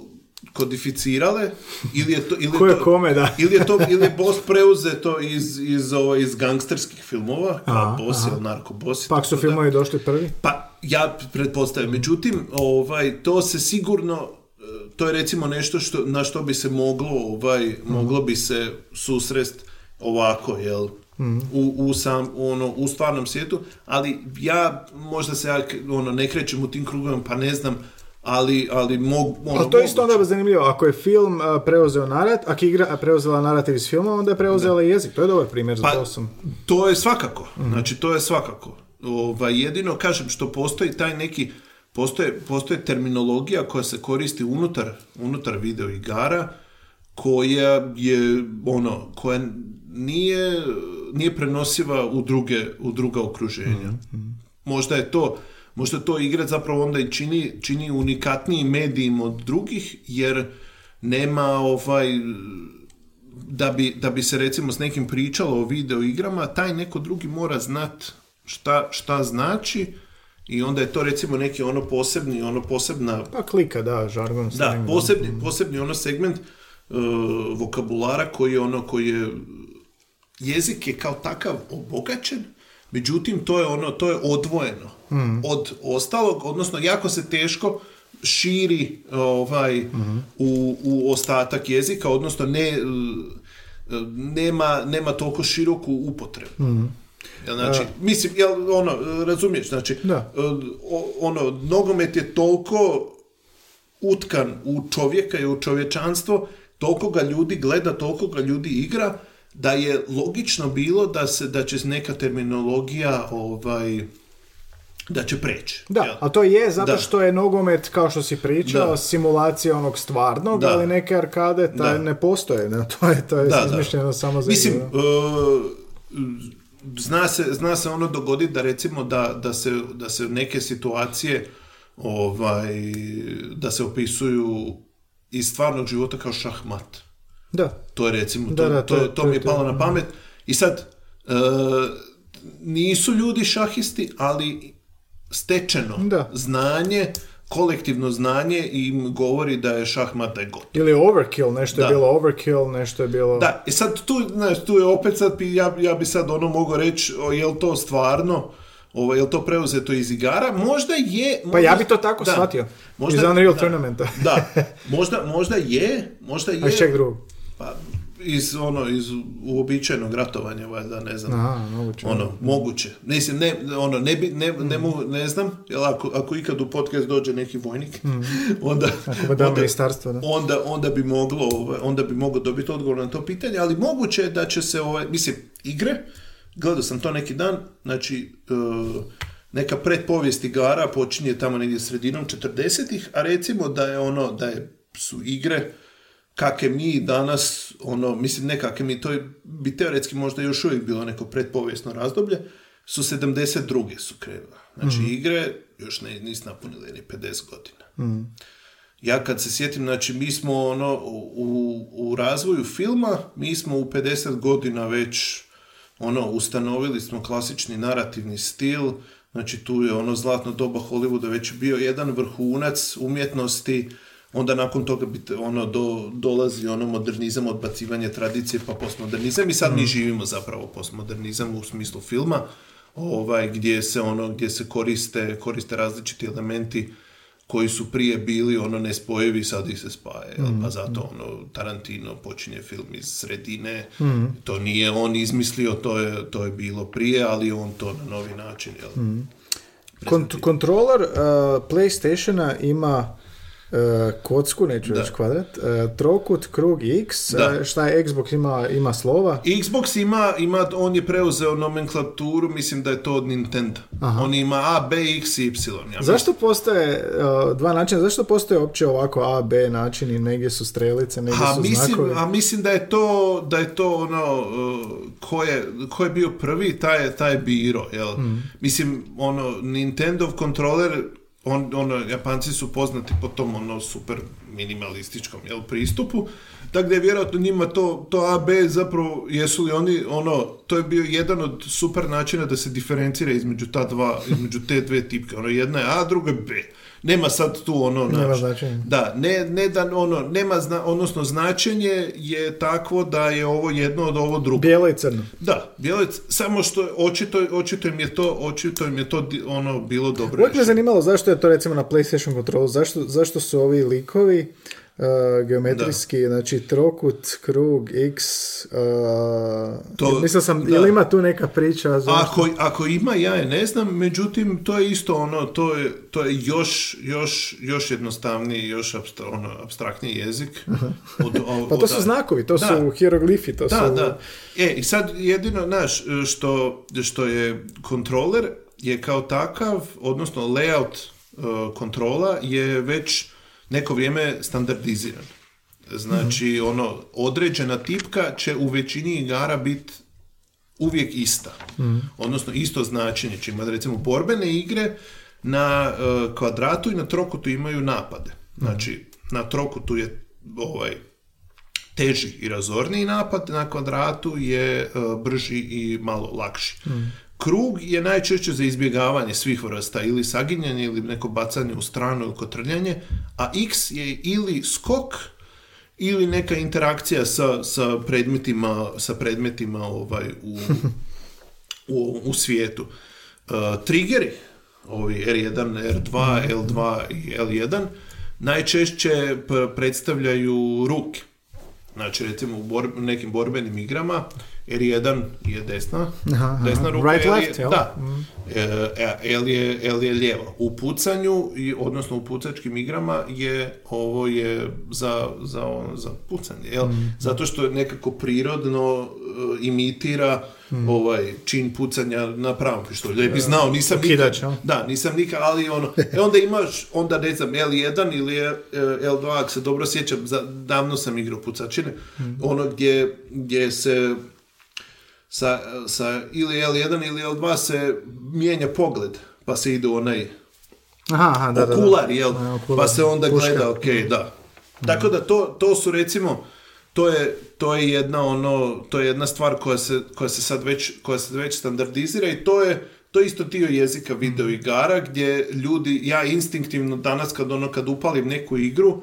kodificirale ili je to ili Ko je to, kome, da. ili je to ili je boss preuzeto iz iz ovaj, iz gangsterskih filmova kao boss ili narko boss Pak su filmovi došli prvi. pa ja pretpostavljam. Međutim, ovaj, to se sigurno, e, to je recimo nešto što, na što bi se moglo, ovaj, moglo bi se susrest ovako, jel? U, u, sam, ono, u stvarnom svijetu, ali ja, možda se ja ono, ne krećem u tim krugovima, pa ne znam, ali, ali mog, ono, Ali to je isto onda zanimljivo. Ako je film a, preuzeo narat, ako igra preuzela narativ iz filma, onda je preuzela i jezik. To je dobar primjer za Pa, to sam. to je svakako. Znači, to je svakako. Ovaj, jedino, kažem, što postoji taj neki, postoje, postoje terminologija koja se koristi unutar, unutar video igara, koja je, ono, koja nije, nije prenosiva u druge, u druga okruženja. Možda je to, možda to igra zapravo onda i čini, čini unikatnijim medijim od drugih, jer nema ovaj, da bi, da bi se recimo s nekim pričalo o video igrama, taj neko drugi mora znat šta, šta znači i onda je to recimo neki ono posebni, ono posebna Pa klika, da, žargon. da, posebni, posebni ono segment uh, vokabulara koji je ono koji je jezik je kao takav obogaćen, međutim to je ono to je odvojeno od ostalog, odnosno jako se teško širi ovaj u, u ostatak jezika, odnosno ne nema, nema toliko široku upotrebu. Jel, Znači, mislim, jel, ono, razumiješ, znači, Da. o- ono, nogomet je toliko utkan u čovjeka i u čovječanstvo, toliko ga ljudi gleda, toliko ga ljudi igra, da je logično bilo da se da će neka terminologija ovaj da će preći. Da, jel? a to je zato Da. što je nogomet, kao što si pričao, Da. simulacija onog stvarnog, Da. ali neke arkade taj Da. ne postoje. Da, to je, to je Da, da. izmišljeno samo za Mislim, uh, zna, se, zna se ono dogoditi da recimo da, da, se, da se neke situacije ovaj, da se opisuju iz stvarnog života kao šahmat. Da, To je recimo, Da, to, da, to, to to, je- to mi je je palo na pamet. I sad, e, nisu ljudi šahisti, ali stečeno Da. znanje, kolektivno znanje im govori da je da je gotovo. ili overkill, nešto je Da. bilo overkill, nešto je bilo... Da, i sad tu, znaš, tu je opet sad, ja, ja bi sad ono mogao reći, je li to stvarno, ovo, je li to preuzeto iz igara? Možda je... Pa možda- ja bi to tako da. shvatio. Možda- iz Unreal da. Tournamenta. Da, možda, možda je, možda je... A iz čeg drugog? Pa, iz, ono, iz uobičajenog ratovanja, valjda, ne znam. Aha, moguće. Ono, moguće. Mislim, ne, ono, ne, bi, ne, ne, mogu, ne znam, jer ako, ako ikad u podcast dođe neki vojnik, onda, Mm. Ako da onda, ministarstvo, da. onda, onda bi moglo, ovaj, onda bi moglo dobiti odgovor na to pitanje, ali moguće je da će se, ovaj, mislim, igre, gledao sam to neki dan, znači, e, neka predpovijest igara počinje tamo negdje sredinom 40-ih, a recimo da je ono, da je, su igre kakve mi danas, ono, mislim ne kakve mi, to je, bi teoretski možda još uvijek bilo neko predpovijesno razdoblje, su 72. su krenule. Znači igre još ne, nisu napunile ni 50 godina. Ja kad se sjetim, znači mi smo ono, u, u razvoju filma, mi smo u 50 godina već ono, ustanovili smo klasični narativni stil, znači tu je ono zlatno doba Hollywooda već bio jedan vrhunac umjetnosti, onda nakon toga bi te- ono do, dolazi ono modernizam, odbacivanje tradicije pa postmodernizam i sad mi živimo zapravo postmodernizam u smislu filma, ovaj, gdje se ono, gdje se koriste, koriste različiti elementi koji su prije bili ono nespojivi, sad ih se spaje, jel? pa zato ono Tarantino počinje film iz sredine, to nije on izmislio, to je, to je bilo prije, ali on to na novi način, jel? Kont- kontroler uh, PlayStationa ima kocku, neću reći kvadrat, e, trokut, krug X, Da. e, šta je Xbox ima, ima slova, Xbox ima, ima, on je preuzeo nomenklaturu, mislim da je to od Nintendo. On ima A, B, X i Y. Ja Zašto postoje dva načina, zašto postoje uopće ovako A, B načini, negdje su strelice, negdje A su mislim, znakovi? a mislim da je to, da je to ono, uh, ko je, ko je bio prvi, taj je, taj je biro, jel? Mm. Mislim, ono, Nintendo kontroler, on, ono, Japanci su poznati po tom, ono, super minimalističkom, jel, pristupu, tako da je vjerojatno njima to, to A, B, zapravo, jesu li oni, ono, to je bio jedan od super načina da se diferencira između ta dva, između te dve tipke, ono, jedna je A, druga je B. Nema sad tu ono, Nema znaš, značenja. da, ne, ne da ono, nema zna, odnosno značenje je takvo da je ovo jedno od ovo drugo. Bijelo i crno. Da, bijelic, samo što očito, očito im je to, očito im je to ono bilo dobro. Uvijek me zanimalo zašto je to recimo na PlayStation kontrolu, zašto, zašto su ovi likovi uh, geometrijski, znači trokut, krug, x, uh, To- mislio sam, da. jel ima tu neka priča? zašto? Ako, ako ima, ja je ne znam, međutim, to je isto ono, to je, to je još, još, još jednostavniji, još abstra, ono, abstraktniji jezik. Od, od- Pa to su znakovi, to Da. su hieroglifi, to Da, su... da. E, i sad jedino, znaš, što, što je kontroler je kao takav, odnosno layout uh, kontrola je već neko vrijeme standardiziran. Znači, ono, određena tipka će u većini igara biti uvijek ista. Odnosno, isto značenje će imati. Recimo, borbene igre na uh, kvadratu i na trokutu imaju napade. Znači, na trokutu je ovaj, teži i razorniji napad, na kvadratu je e, brži i malo lakši. Krug je najčešće za izbjegavanje svih vrsta, ili saginjanje, ili neko bacanje u stranu ili kotrljanje, a X je ili skok, ili neka interakcija sa, sa predmetima, sa predmetima ovaj, u, u, u svijetu. Uh, triggeri, ovi R1, R2, L2 i L1, najčešće predstavljaju ruke. Znači, recimo u bor- nekim borbenim igrama R1 je desna, Aha, aha. desna ruka, Right, L je- left, jel? Da. E, L je, L je lijeva. U pucanju, odnosno u pucačkim igrama, je ovo je za, za, ono, za pucanje. Jel? Mm. Zato što je nekako prirodno e, imitira Mm. ovaj čin pucanja na pravom pištolju. Da bi znao, nisam nikad, da, nisam nikad, ali ono, e onda imaš, onda ne znam, L1 ili e, L2, ako se dobro sjećam, za, davno sam igrao pucačine, ono gdje, gdje se sa, sa ili L1 ili L2 se mijenja pogled, pa se ide u onaj Aha, aha, da, da, da. okular, jel? A, okular, Pa se onda puška. gleda, ok, da. Tako da to, to su recimo, to je, to je jedna ono, to je jedna stvar koja se, koja se sad već, koja se već standardizira i to je, to je isto dio jezika video igara gdje ljudi, ja instinktivno danas kad ono, kad upalim neku igru,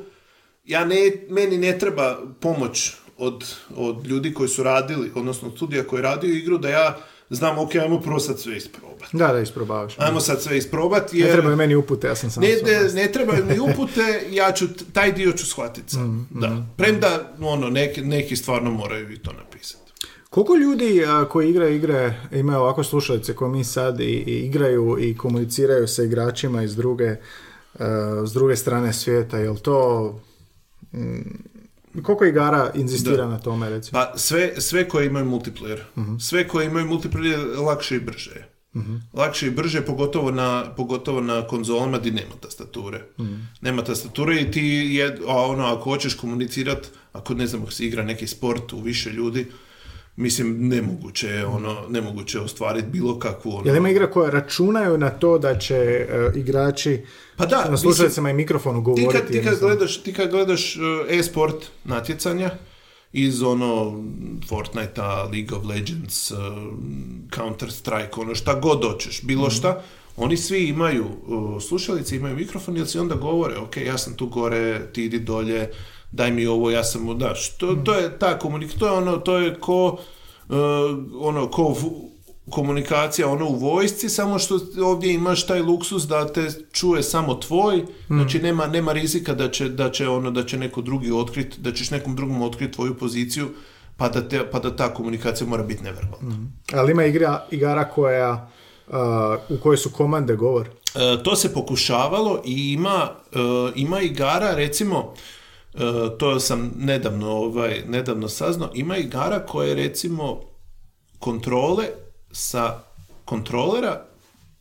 ja ne, meni ne treba pomoć od, od ljudi koji su radili, odnosno od studija koji radio igru, da ja znam, ok, ajmo prvo sad sve isprobati. Da, da, isprobavaš. Ajmo sad sve isprobati, Ne jer... trebaju meni upute, ja sam sam Ne, ne, ne trebaju mi upute, ja ću, taj dio ću shvatiti sam. Da. Premda, ono, neki, neki stvarno moraju i to napisati. Koliko ljudi a, koji igraju igre imaju ovako slušalice koje mi sad i, i igraju i komuniciraju sa igračima iz druge, a, s druge strane svijeta, jel to... mm, koliko igara inzistira Da. na tome, recimo? Pa sve, sve koje imaju multiplayer. Sve koje imaju multiplayer lakše i brže. je. Lakše i brže, pogotovo na, pogotovo na konzolama gdje nema tastature. Nema tastature i ti, je, a ono, ako hoćeš komunicirati, ako ne znam, ako se igra neki sport u više ljudi, mislim, nemoguće je, ono, nemoguće ostvariti bilo kakvu, ono, Jel ima igra koje računaju na to da će e, igrači Pa da, na slušalicama i mikrofonu Ti govoriti? kad, ti kad gledaš, ti kad gledaš uh, e-sport natjecanja iz ono Fortnite-a, League of Legends, uh, Counter-Strike, ono šta god hoćeš, bilo Mhm. šta, oni svi imaju uh, slušalice, imaju mikrofon, jer si onda govore, ok, ja sam tu gore, ti idi dolje, daj mi ovo, ja sam mu daš. To, Mhm. to je ta komunikacija, to je ono, to je ko, uh, ono, ko komunikacija ono u vojsci, samo što ovdje imaš taj luksus da te čuje samo tvoj, znači nema, nema rizika da će, da će ono da će neko drugi otkriti, da ćeš nekom drugom otkriti tvoju poziciju, pa da, te, pa da ta komunikacija mora biti neverbalna. Ali ima igra, igara koja a, u kojoj su komande govor. E, to se pokušavalo i ima, e, ima igara, recimo, to sam nedavno, ovaj, nedavno saznao, ima igara koje recimo kontrole sa kontrolera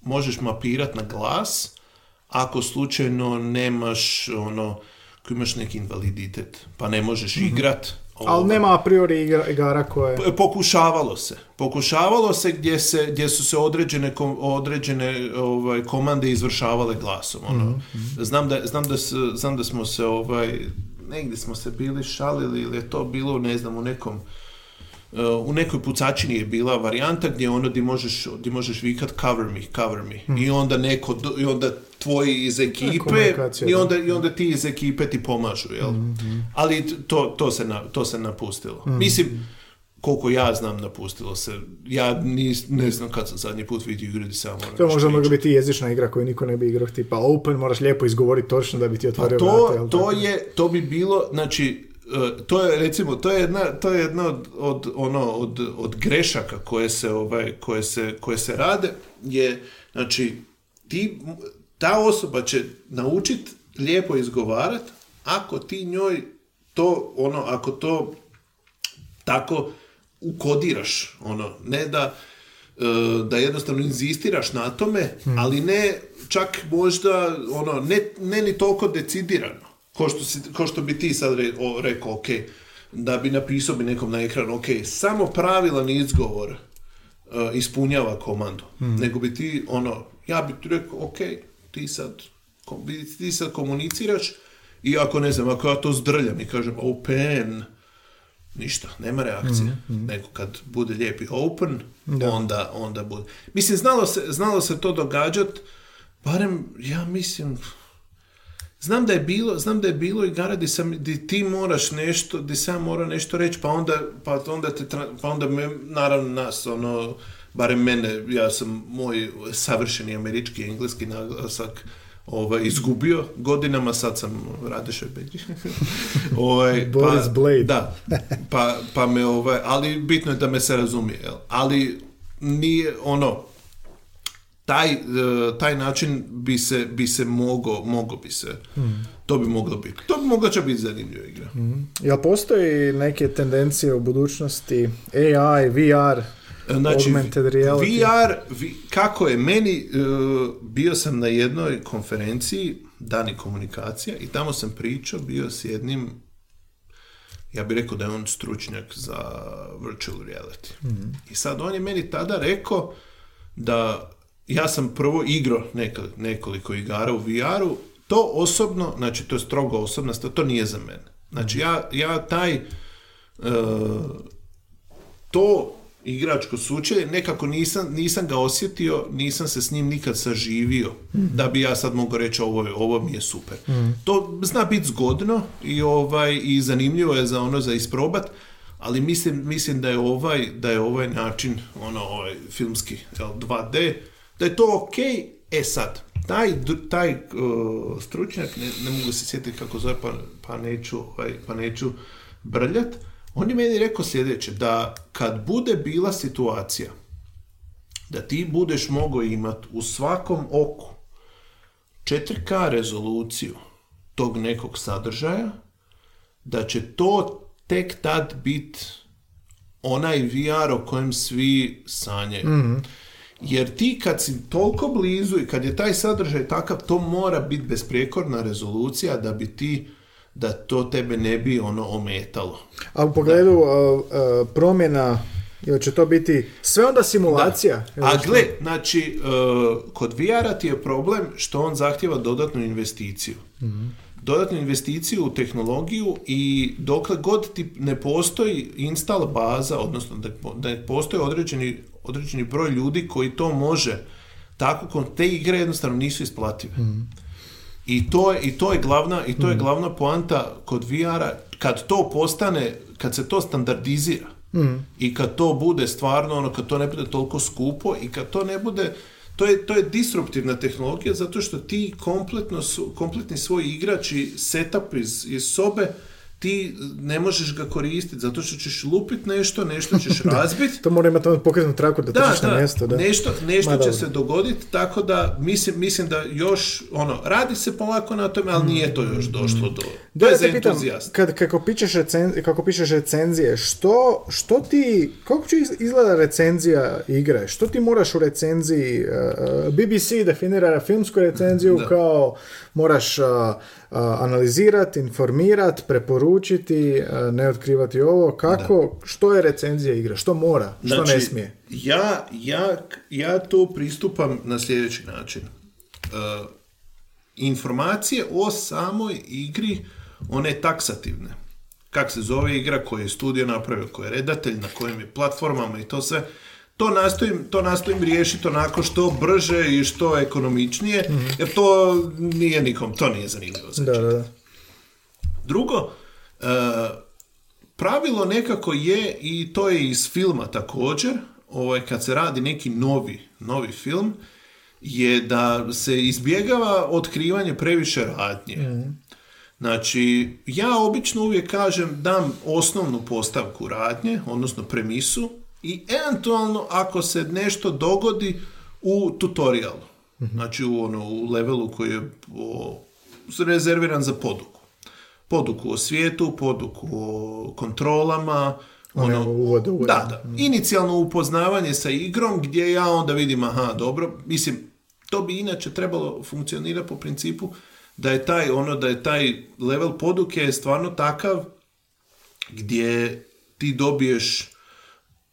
možeš mapirat na glas ako slučajno nemaš ono, ako imaš neki invaliditet, pa ne možeš igrat. Ali ovaj, nema a priori igra- igara koje... P- Pokušavalo se. Pokušavalo se gdje, se, gdje su se određene, kom- određene ovaj, komande izvršavale glasom. Ono. Znam, da, znam, da, znam da smo se ovaj, negdje smo se bili šalili ili je to bilo, ne znam, u nekom Uh, u nekoj pucačini je bila varijanta gdje ono di možeš, di možeš vikat cover me, cover me. I onda neko, i onda tvoji iz ekipe i da. onda, i onda ti iz ekipe ti pomažu, jel? Ali t- to, to, se na, to se napustilo. Mislim, koliko ja znam, napustilo se. Ja nis, ne znam kad sam zadnji put vidio igru gdje sam moram To možda mogla biti jezična igra koju niko ne bi igrao, tipa open, moraš lijepo izgovoriti točno da bi ti Pa otvorio to, vrata, jel to je, to bi bilo, znači, e, to je recimo, to je jedna, to je jedna od, od, ono, od, od grešaka koje se, ovaj, koje, se, koje se rade, je, znači, ti, ta osoba će naučit lijepo izgovarat ako ti njoj to, ono, ako to tako ukodiraš, ono, ne da e, da jednostavno inzistiraš na tome, ali ne čak možda ono, ne, ne ni toliko decidirano. Ko što, si, ko što bi ti sad re, o, rekao, ok, da bi napisao bi nekom na ekranu, ok, samo pravilan izgovor e, ispunjava komandu. Nego bi ti, ono, ja bi ti rekao, ok, ti sad, ko- bi- ti sad komuniciraš i ako ne znam, ako ja to zdrljam i kažem open, ništa, nema reakcije. Nego kad bude lijepi open, onda, onda bude. Mislim, znalo se, znalo se to događat, barem, ja mislim, znam da je bilo, znam da je bilo igara gdje sam, gdje ti moraš nešto, gdje sam mora nešto reći, pa onda, pa onda te, pa onda me, naravno nas, ono, barem mene, ja sam moj savršeni američki engleski naglasak ovaj, izgubio godinama, sad sam Radešoj Beđi. ovaj, Boris Blade. Da, pa, pa me, ovaj, ali bitno je da me se razumije, jel? ali nije ono, taj, e, taj način bi se, bi se mogo, mogo bi se, to bi moglo biti. To bi mogla će biti zanimljiva igra. Jel postoji neke tendencije u budućnosti AI, VR, Znači? VR, vi- kako je meni, e, bio sam na jednoj konferenciji, Dani komunikacija, i tamo sam pričao, bio s jednim, ja bih rekao da je on stručnjak za virtual reality. I sad on je meni tada rekao da ja sam prvo igrao nekoliko igara u VR-u, to osobno, znači to je strogo osobna stvar, to nije za mene. Znači ja, ja taj e, to igračko sučelje, nekako nisam, nisam ga osjetio, nisam se s njim nikad saživio, da bi ja sad mogao reći ovo, ovo mi je super. To zna biti zgodno i, ovaj, i zanimljivo je za ono za isprobat, ali mislim, mislim da je ovaj da je ovaj način ono ovaj filmski jel, 2D da je to ok e sad taj, taj uh, stručnjak ne, ne mogu se sjetiti kako zove pa, pa neću ovaj, pa neću brljat on je meni rekao sljedeće da kad bude bila situacija da ti budeš mogao imat u svakom oku 4K rezoluciju tog nekog sadržaja, da će to tek tad bit onaj VR o kojem svi sanjaju. Jer ti kad si toliko blizu i kad je taj sadržaj takav, to mora biti besprijekorna rezolucija da bi ti, da to tebe ne bi ono ometalo. A u pogledu uh, uh, promjena, ili će to biti sve onda simulacija? Ili A gle, znači, uh, kod VR-a ti je problem što on zahtjeva dodatnu investiciju. Dodatnu investiciju u tehnologiju i dokle god ti ne postoji install baza, odnosno da, da ne postoji određeni, određeni broj ljudi koji to može, tako kon- te igre jednostavno nisu isplative. I to je, i to je glavna i to je glavna poanta kod VR-a kad to postane, kad se to standardizira i kad to bude stvarno ono kad to ne bude toliko skupo i kad to ne bude to je, to je disruptivna tehnologija zato što ti kompletno su, kompletni svoj igrač i setup iz, iz sobe ti ne možeš ga koristiti zato što ćeš lupit nešto, nešto ćeš razbiti. To mora imati ono pokretnu traku da Da, na mjesto. Da. nešto, nešto Ma, će se dogoditi, tako da mislim, mislim da još, ono, radi se polako na tome, ali nije to još došlo do... Da, je ja pitam, kad, kako, pišeš recen, kako pišeš recenzije, što, što ti, kako će iz- izgleda recenzija igre? Što ti moraš u recenziji, uh, BBC definira filmsku recenziju Da. kao moraš uh, uh, analizirati, informirati, preporučiti, uh, ne otkrivati ovo, kako, što je recenzija igre, što mora, što Znači, ne smije? Ja, ja, ja to pristupam na sljedeći način. Informacije o samoj igri, one taksativne. Kak se zove igra, koju je studio napravio, koji je redatelj, na kojim je platformama i to sve. To nastojim, to nastojim riješiti onako što brže i što ekonomičnije, jer to nije nikom, to nije zanimljivo za Da, da, da. Drugo, e, pravilo nekako je, i to je iz filma također, ovaj, kad se radi neki novi, novi film, je da se izbjegava otkrivanje previše radnje. Znači, ja obično uvijek kažem dam osnovnu postavku radnje, odnosno premisu, i eventualno ako se nešto dogodi u tutorialu. Znači u, ono, u levelu koji je o, rezerviran za poduku. Poduku o svijetu, poduku o kontrolama, One ono, uvode, uvode. da, da. Inicijalno upoznavanje sa igrom gdje ja onda vidim, aha, dobro, mislim, to bi inače trebalo funkcionirati po principu da je taj, ono, da je taj level poduke stvarno takav gdje ti dobiješ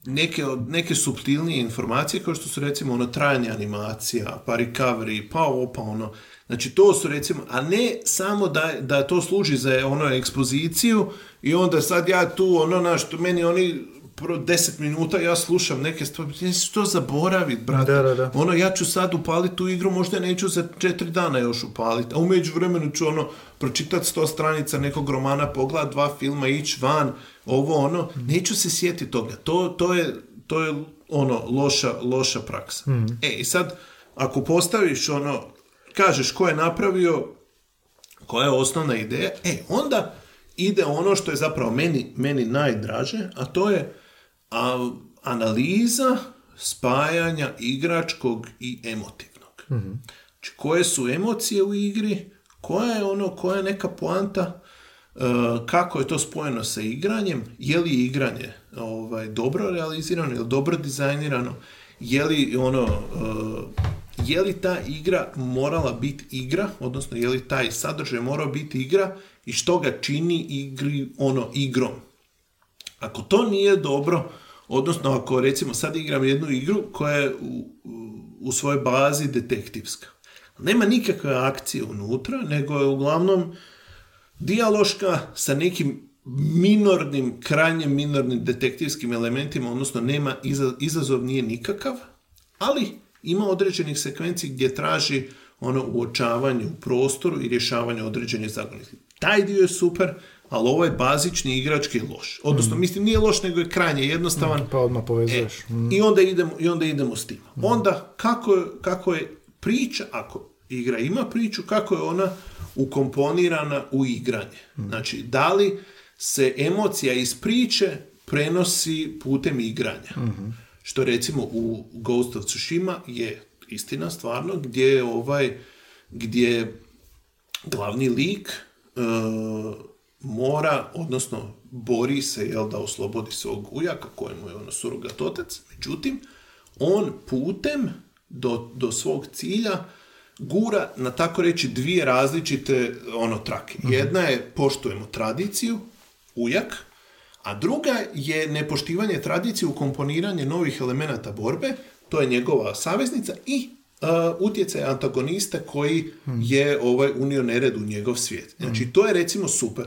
neke, neke subtilnije informacije kao što su recimo ono trajanje animacija, pa recovery, pa ovo, pa ono. Znači to su recimo, a ne samo da, da to služi za ono ekspoziciju i onda sad ja tu ono naš, tu meni oni pro 10 minuta ja slušam neke stvari, ja ću to zaboravit, brate. Da, da, da. Ono, ja ću sad upaliti tu igru, možda neću za četiri dana još upaliti, a u međuvremenu ću ono, pročitati sto stranica nekog romana, pogledat dva filma, ići van, ovo ono, neću se sjetiti toga. To, to, je, to je ono, loša, loša praksa. E, i sad, ako postaviš ono, kažeš ko je napravio, koja je osnovna ideja, e, onda ide ono što je zapravo meni, meni najdraže, a to je a, analiza spajanja igračkog i emotivnog. Znači, koje su emocije u igri, koja je ono, koja je neka poanta, e, kako je to spojeno sa igranjem, je li igranje ovaj, dobro realizirano, je dobro dizajnirano, je li ono, e, je li ta igra morala biti igra, odnosno je li taj sadržaj morao biti igra i što ga čini igri, ono, igrom. Ako to nije dobro, odnosno ako recimo sad igram jednu igru koja je u, u- svojoj bazi detektivska. Nema nikakve akcije unutra, nego je uglavnom dijaloška sa nekim minornim, krajnje minornim detektivskim elementima, odnosno nema iza- izazov nije nikakav, ali ima određenih sekvenci gdje traži ono uočavanje u prostoru i rješavanje određenih zagonetki. Taj dio je super, ali ovaj bazični igrački je loš. Odnosno, mislim, nije loš, nego je krajnje jednostavan. Pa odmah povezuješ. E, I onda idemo, i onda idemo s tim. Onda, kako je, kako je priča, ako igra ima priču, kako je ona ukomponirana u igranje. Znači, da li se emocija iz priče prenosi putem igranja. Što recimo u Ghost of Tsushima je istina stvarno, gdje je ovaj, gdje glavni lik e, mora, odnosno bori se jel, da oslobodi svog ujaka kojemu je ono surogat otac, međutim, on putem do, do svog cilja gura na tako reći dvije različite ono trake. Jedna je poštujemo tradiciju, ujak, a druga je nepoštivanje tradicije u komponiranje novih elemenata borbe, to je njegova saveznica i uh, utjecaj antagonista koji je ovaj unio nered u njegov svijet. Znači, to je recimo super.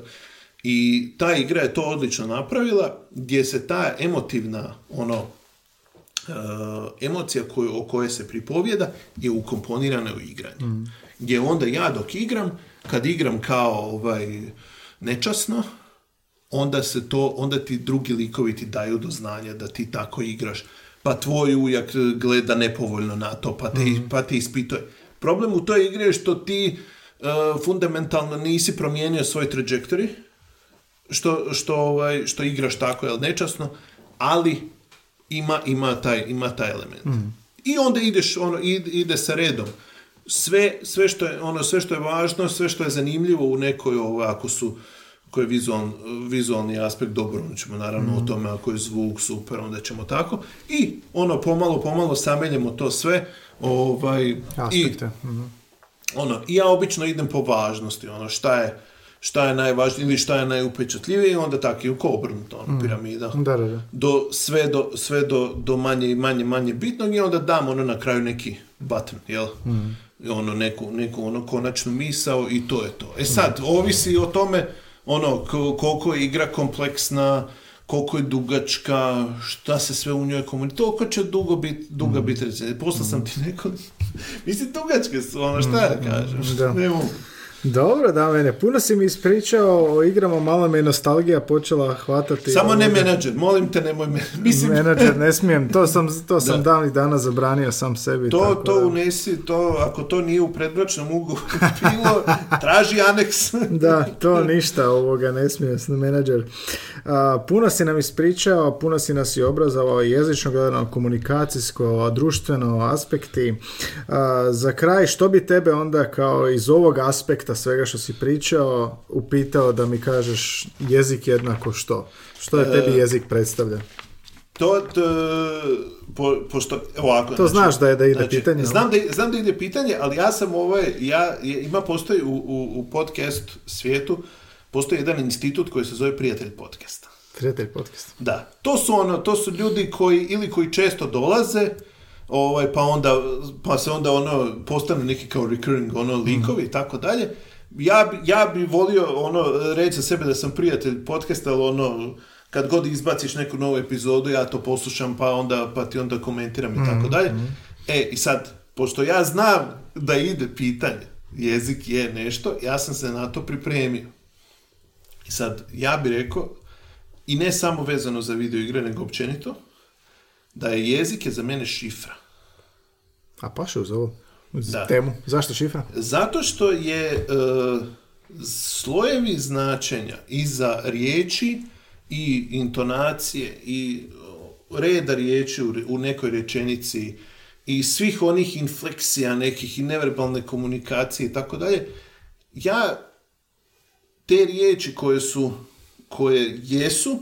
I ta igra je to odlično napravila, gdje se ta emotivna ono uh, emocija koju, o kojoj se pripovjeda je ukomponirana u igranje. Gdje onda ja dok igram, kad igram kao ovaj, nečasno, onda se to, onda ti drugi likovi ti daju do znanja da ti tako igraš. Pa tvoj ujak gleda nepovoljno na to, pa te, pa te ispituje. Problem u toj igri je što ti uh, fundamentalno nisi promijenio svoj trajectory, što, što, ovaj, što igraš tako, jel, nečasno, ali ima, ima, taj, ima taj element. I onda ideš, ono, ide, ide sa redom. Sve, sve, što je, ono, sve što je važno, sve što je zanimljivo u nekoj, ovo, ako su ako je vizual, vizualni aspekt dobro, onda ćemo naravno o tome, ako je zvuk super, onda ćemo tako. I ono, pomalo, pomalo sameljemo to sve. Ovaj, i, Aspekte. Mhm. ono, i ja obično idem po važnosti, ono, šta je, šta je najvažnije ili šta je najupečatljivije i onda tako i u obrnuto, ono, piramida. Da, da, da. Do, sve do, sve do, do manje i manje, manje bitnog i onda dam ono na kraju neki button, jel? I Ono, neku, neku ono konačnu misao i to je to. E sad, ovisi o tome, ono, ko- koliko je igra kompleksna, koliko je dugačka, šta se sve u njoj komunicira, toliko će dugo bit, duga biti recenzija. Poslao sam ti neko, mislim, dugačke su, ono, šta ja kažem, Da. ne mogu. Dobro, da, mene. Puno si mi ispričao o igrama, malo me nostalgija počela hvatati. Samo ne menadžer, molim te, nemoj me, mislim, Menadžer, ne smijem. To sam, to sam Da. davnih dana zabranio sam sebi. To, tako to da. unesi, to, ako to nije u predbračnom ugovoru bilo, traži aneks. Da, to ništa ovoga ne smije s- menadžer. A, puno si nam ispričao, puno si nas i obrazovao jezično, gledano, komunikacijsko, društveno, aspekti. A, za kraj, što bi tebe onda kao iz ovog aspekta svega što si pričao upitao da mi kažeš jezik jednako što? Što je tebi E, jezik predstavlja? To, to po, pošto, ovako. To znaš da je- da ide znači, pitanje, Znam da, znam da ide pitanje, ali ja sam ovaj, ja, je- ima postoji u, u, u podcast svijetu, postoji jedan institut koji se zove Prijatelj podcasta. Prijatelj podcast. Da, to su ono, to su ljudi koji ili koji često dolaze, ovaj, pa onda, pa se onda ono, postanu neki kao recurring ono likovi i tako dalje. Ja, bi- ja bi volio ono, reći za sebe da sam prijatelj podcasta, ali ono, kad god izbaciš neku novu epizodu, ja to poslušam, pa onda, pa ti onda komentiram i tako dalje. E, i sad, pošto ja znam da ide pitanje, jezik je nešto, ja sam se na to pripremio. I sad, ja bih rekao, i ne samo vezano za video igre, nego općenito, da je jezik je za mene šifra. A paše uz ovo? Uz Da. temu. Zašto šifra? Zato što je e, slojevi značenja iza riječi i intonacije i reda riječi u, u nekoj rečenici i svih onih infleksija nekih i neverbalne komunikacije i tako dalje, ja te riječi koje su, koje jesu,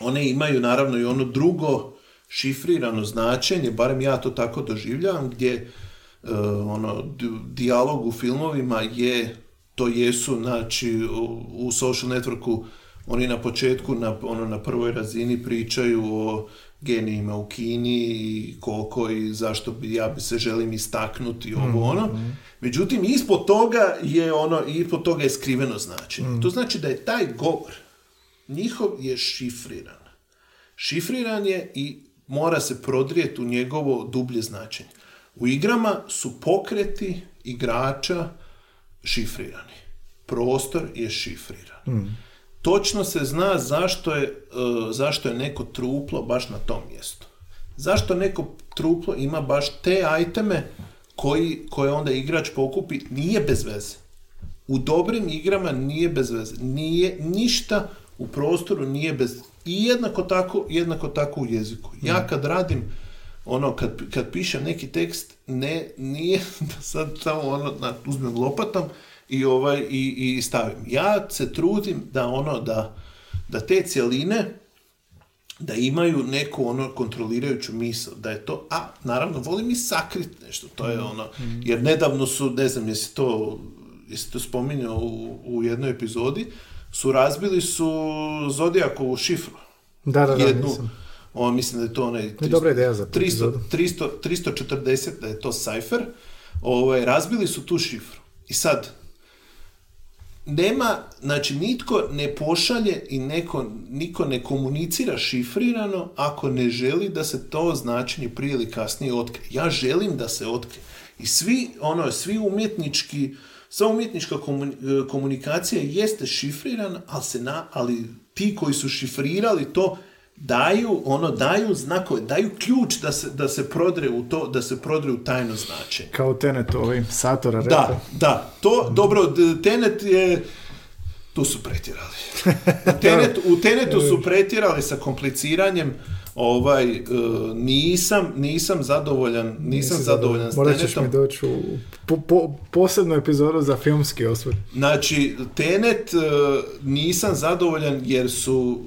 one imaju naravno i ono drugo šifrirano značenje, barem ja to tako doživljavam, gdje e, ono, di- dijalog u filmovima je, to jesu, znači u, u social networku oni na početku, na, ono, na prvoj razini pričaju o genijima u Kini i koliko i zašto bi ja bi se želim istaknuti ovo ono. Međutim, ispod toga je ono, ispod toga je skriveno značenje. To znači da je taj govor njihov je šifriran. Šifriran je i mora se prodrijeti u njegovo dublje značenje. U igrama su pokreti igrača šifrirani. Prostor je šifriran. Točno se zna zašto je, e, zašto je neko truplo baš na tom mjestu. Zašto neko truplo ima baš te iteme koji, koje onda igrač pokupi, nije bez veze. U dobrim igrama nije bez veze. Nije ništa u prostoru nije bez i jednako tako, jednako tako u jeziku. Ja kad radim ono, kad, kad pišem neki tekst, ne, nije da sad samo ono, na, uzmem lopatom i, ovaj, i, i stavim. Ja se trudim da ono, da, da te cjeline, da imaju neku ono kontrolirajuću misao, da je to, a naravno volim i sakrit nešto, to je ono, jer nedavno su, ne znam jesi to, jesi to spominjao u, u jednoj epizodi, su razbili su Zodijakovu šifru. Da, da, da, jednu, nisam. o, mislim da je to onaj... je dobra ideja za tu 300, epizodu. 300, 340, da je to cipher, ovaj, razbili su tu šifru. I sad, nema, znači nitko ne pošalje i neko, niko ne komunicira šifrirano ako ne želi da se to značenje prije ili kasnije otkrije. Ja želim da se otkrije. I svi, ono, svi umjetnički, sva umjetnička komu- komunikacija jeste šifrirana, ali, se na, ali ti koji su šifrirali to daju, ono, daju znakove, daju ključ da se, da se prodre u to, da se prodre u tajno značenje. Kao Tenet ovim Satora rekao. Da, da. To, dobro, Tenet je... tu su pretjerali. U, Tenet, u Tenetu su pretjerali sa kompliciranjem, ovaj, e, nisam, nisam zadovoljan, nisam zadovoljan s Morat ćeš Tenetom. mi doći u po, po- posebnu epizodu za filmski osvrt. Znači, Tenet e, nisam zadovoljan jer su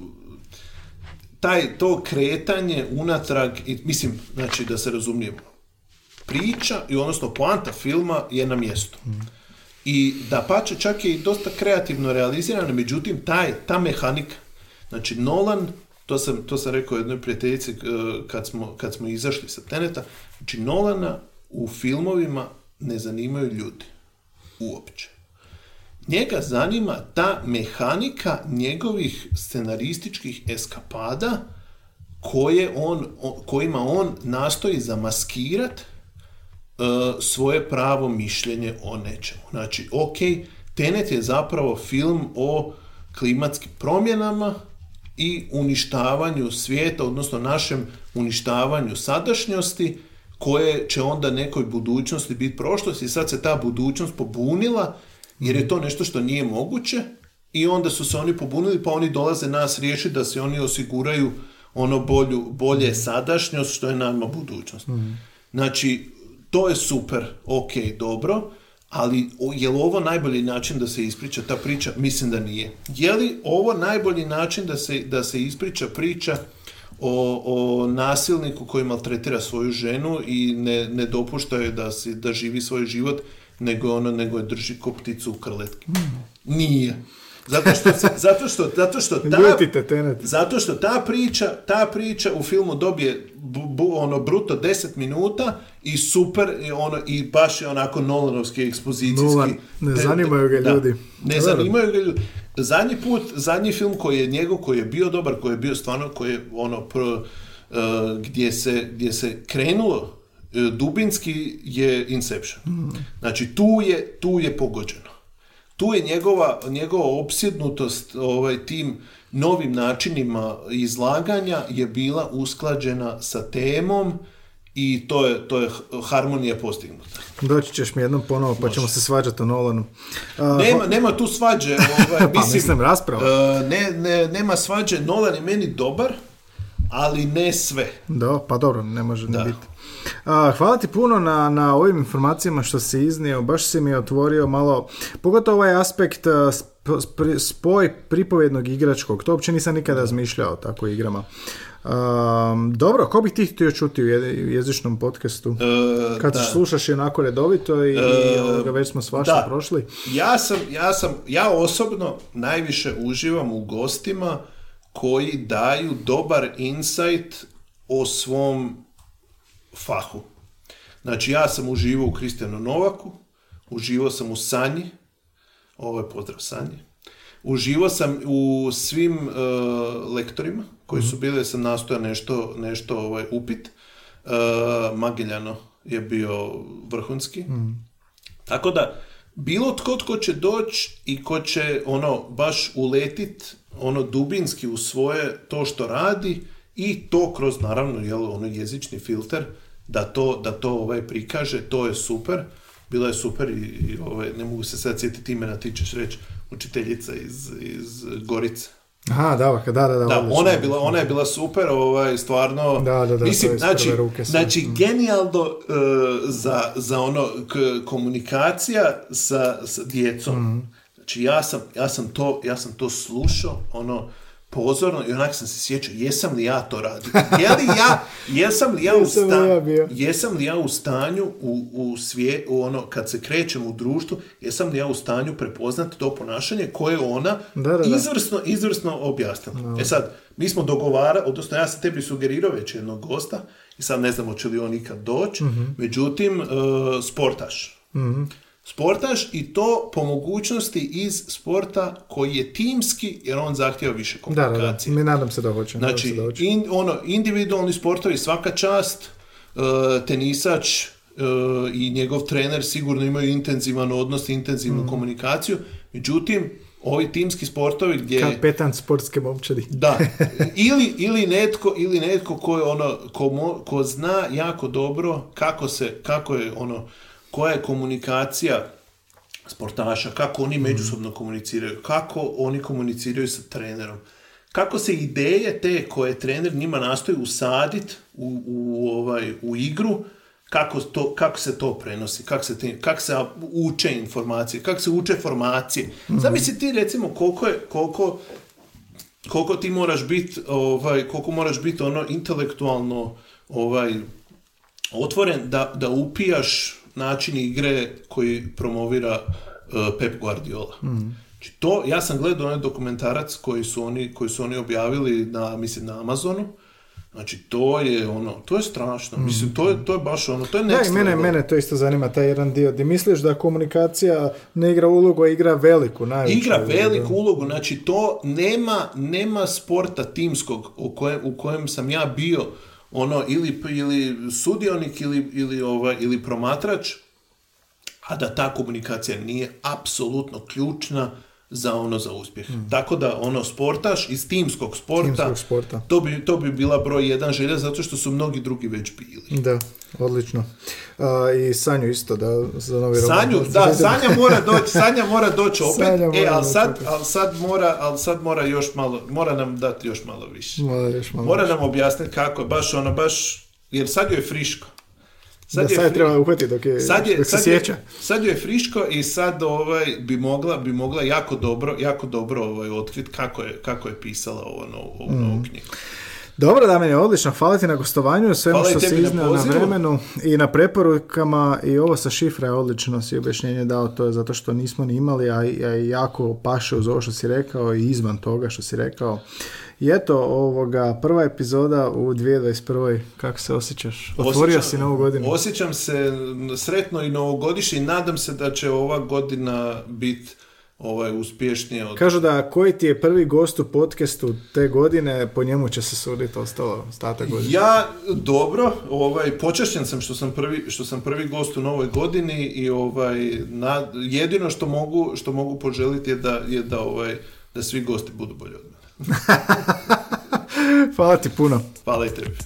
taj, to kretanje unatrag, i, mislim, znači da se razumijemo, priča i odnosno poanta filma je na mjestu. I da pače čak je i dosta kreativno realizirano, međutim taj, ta mehanika, znači Nolan, to sam, to sam rekao jednoj prijateljici e, kad smo, kad smo izašli sa Teneta, znači Nolana u filmovima ne zanimaju ljudi. Uopće. Njega zanima ta mehanika njegovih scenarističkih eskapada koje on, kojima on nastoji zamaskirat e, svoje pravo mišljenje o nečemu. Znači, ok, Tenet je zapravo film o klimatskim promjenama i uništavanju svijeta, odnosno našem uništavanju sadašnjosti, koje će onda nekoj budućnosti biti prošlost. I sad se ta budućnost pobunila jer je to nešto što nije moguće. I onda su se oni pobunili pa oni dolaze nas riješiti da se oni osiguraju ono bolju, bolje sadašnjost što je nama budućnost. Znači, to je super, ok, dobro, ali je li ovo najbolji način da se ispriča ta priča? Mislim da nije. Je li ovo najbolji način da se, da se ispriča priča o, o nasilniku koji maltretira svoju ženu i ne, ne dopušta joj da, si, da živi svoj život, nego ono, nego je drži ko pticu u krletki. Nije. Zato što, zato što, zato što ta, zato što ta priča, ta priča u filmu dobije bu, bu- ono bruto 10 minuta i super i ono i baš je onako Nolanovski ekspozicijski. Nolan, ne zanimaju ga Da, ljudi. Ne Dobro. zanimaju ga ljudi. Zadnji put, zadnji film koji je njegov, koji je bio dobar, koji je bio stvarno, koji je ono pro, eh, gdje, se, gdje se krenulo eh, dubinski je Inception. Znači tu je, tu je pogođeno. Tu je njegova, njegova opsjednutost ovaj, tim novim načinima izlaganja je bila usklađena sa temom i to je, to je harmonija postignuta. Doći ćeš mi jednom ponovo pa ćemo se svađati o Nolanu. A, Nema, nema tu svađe. Ovaj, Pa, mislim, rasprava. e, ne, ne, nema svađe. Nolan je meni dobar, ali ne sve. Da, pa dobro, ne može Da. ne biti. A, hvala ti puno na, na ovim informacijama što si iznio, baš si mi otvorio malo, pogotovo ovaj aspekt spoj pripovjednog igračkog, to uopće nisam nikada razmišljao o tako igrama. Am, dobro, ko bih ti htio čuti u je- jezičnom podcastu? E, Kad da. slušaš i onako redovito i, i E, već smo svašta da. prošli. Ja sam, ja sam, ja osobno najviše uživam u gostima koji daju dobar insight o svom fahu. Znači ja sam uživao u Kristijanu Novaku, uživao sam u Sanji, ovo je pozdrav Sanji, uživao sam u svim e, lektorima koji su bili, sam nastojao nešto, nešto ovaj, upit. E, Magiljano je bio vrhunski. Tako da, bilo tko tko će doći i ko će ono baš uletit ono dubinski u svoje to što radi i to kroz naravno jel, ono jezični filter da to, da to ovaj prikaže, to je super. Bilo je super i, i ovaj, ne mogu se sad sjetiti imena, ti ćeš reći učiteljica iz, iz Gorice. Aha, da, da, da, da. Da, ona je bila, ona je bila super, ovaj, stvarno. Da, da, da, to Mislim, je iz znači, ruke znači genijalno e, za, za ono k- komunikacija sa, sa djecom. Mhm. Znači, ja sam, ja sam to, ja sam to slušao, ono, pozorno i onak sam se sjećao, jesam li ja to radio? Je li ja, jesam li ja u Jesam li sta- ja bio? jesam li ja u stanju u, u svije, u ono, kad se krećem u društvu, jesam li ja u stanju prepoznati to ponašanje koje ona Da, da, da. izvrsno, izvrsno objasnila. E sad, mi smo dogovarali, odnosno ja sam tebi sugerirao već jednog gosta i sad ne znam hoće li on ikad doći, Mhm. međutim, e, sportaš. Sportaš i to po mogućnosti iz sporta koji je timski jer on zahtjeva više Da, da, da. komunikacije. Mi nadam se da hoće. Znači, se da hoće. in- ono, individualni sportovi svaka čast, e, tenisač e, i njegov trener sigurno imaju intenzivan odnos, intenzivnu Mm. komunikaciju, međutim, ovi timski sportovi gdje... Kapetan sportske momčadi. Da, ili, ili netko, ili netko ko je ono, ko, mo- ko zna jako dobro kako se, kako je ono, koja je komunikacija sportaša, kako oni međusobno komuniciraju, kako oni komuniciraju sa trenerom, kako se ideje te koje trener njima nastoji usaditi u, u, ovaj, u igru, kako, to, kako se to prenosi, kako se, te, kako se uče informacije, kako se uče formacije. Zamisli ti recimo koliko je, koliko, koliko ti moraš biti, ovaj, koliko moraš biti ono intelektualno ovaj, otvoren da, da upijaš način igre koji promovira uh, Pep Guardiola. Znači to, ja sam gledao onaj dokumentarac koji su oni, koji su oni objavili na, mislim, na Amazonu. Znači, to je ono, to je strašno. Mislim, to je, to je baš ono, to je Da, next i mene, mene to isto zanima, taj jedan dio. Ti misliš da komunikacija ne igra ulogu, a igra veliku, najveću Igra veliku ulogu, znači to nema, nema sporta timskog u kojem, u kojem sam ja bio ono ili, ili sudionik ili, ili, ovaj, ili promatrač, a da ta komunikacija nije apsolutno ključna za ono za uspjeh. Tako da ono sportaš iz timskog sporta. Timskog sporta. To, bi, to bi bila broj jedan želja zato što su mnogi drugi već bili. Da, odlično. A, I Sanju isto, da, za novi roman. Sanju, da, Sanja mora doći, Sanja mora doći opet, Sanja e, mora ali doći sad, ali sad mora, ali sad mora još malo, mora nam dati još malo više. Mora još malo. Mora nam objasniti kako je, baš ono, baš, jer sad joj je friško. da, sad je fri- treba uhvatiti dok, je, sad je, dok se sad, sjeća. je, sad joj je friško i sad ovaj, bi mogla, bi mogla jako dobro, jako dobro ovaj, otkriti kako je, kako je pisala ovo novu, ovu novu Mm. knjigu. Dobro, Damir, odlično. Hvala ti na gostovanju, svemu Hvala i što si na iznio na, pozivu. vremenu i na preporukama i ovo sa šifra je odlično si objašnjenje dao, to je zato što nismo ni imali, a, a jako paše uz ovo što si rekao i izvan toga što si rekao. I eto, ovoga, prva epizoda u 2021. Kako se osjećaš? Otvorio Osjećam- si novu godinu. Osjećam se sretno i novogodišnje i nadam se da će ova godina biti ovaj, uspješnija od Kažu da koji ti je prvi gost u podcastu te godine, po njemu će se suditi ostalo ostatak godine. Ja, dobro, ovaj, počašćen sam što sam prvi, što sam prvi gost u novoj godini i ovaj, na, jedino što mogu, što mogu poželiti je da, je da, ovaj, da svi gosti budu bolji od mene. Hvala ti puno. Hvala i tebi.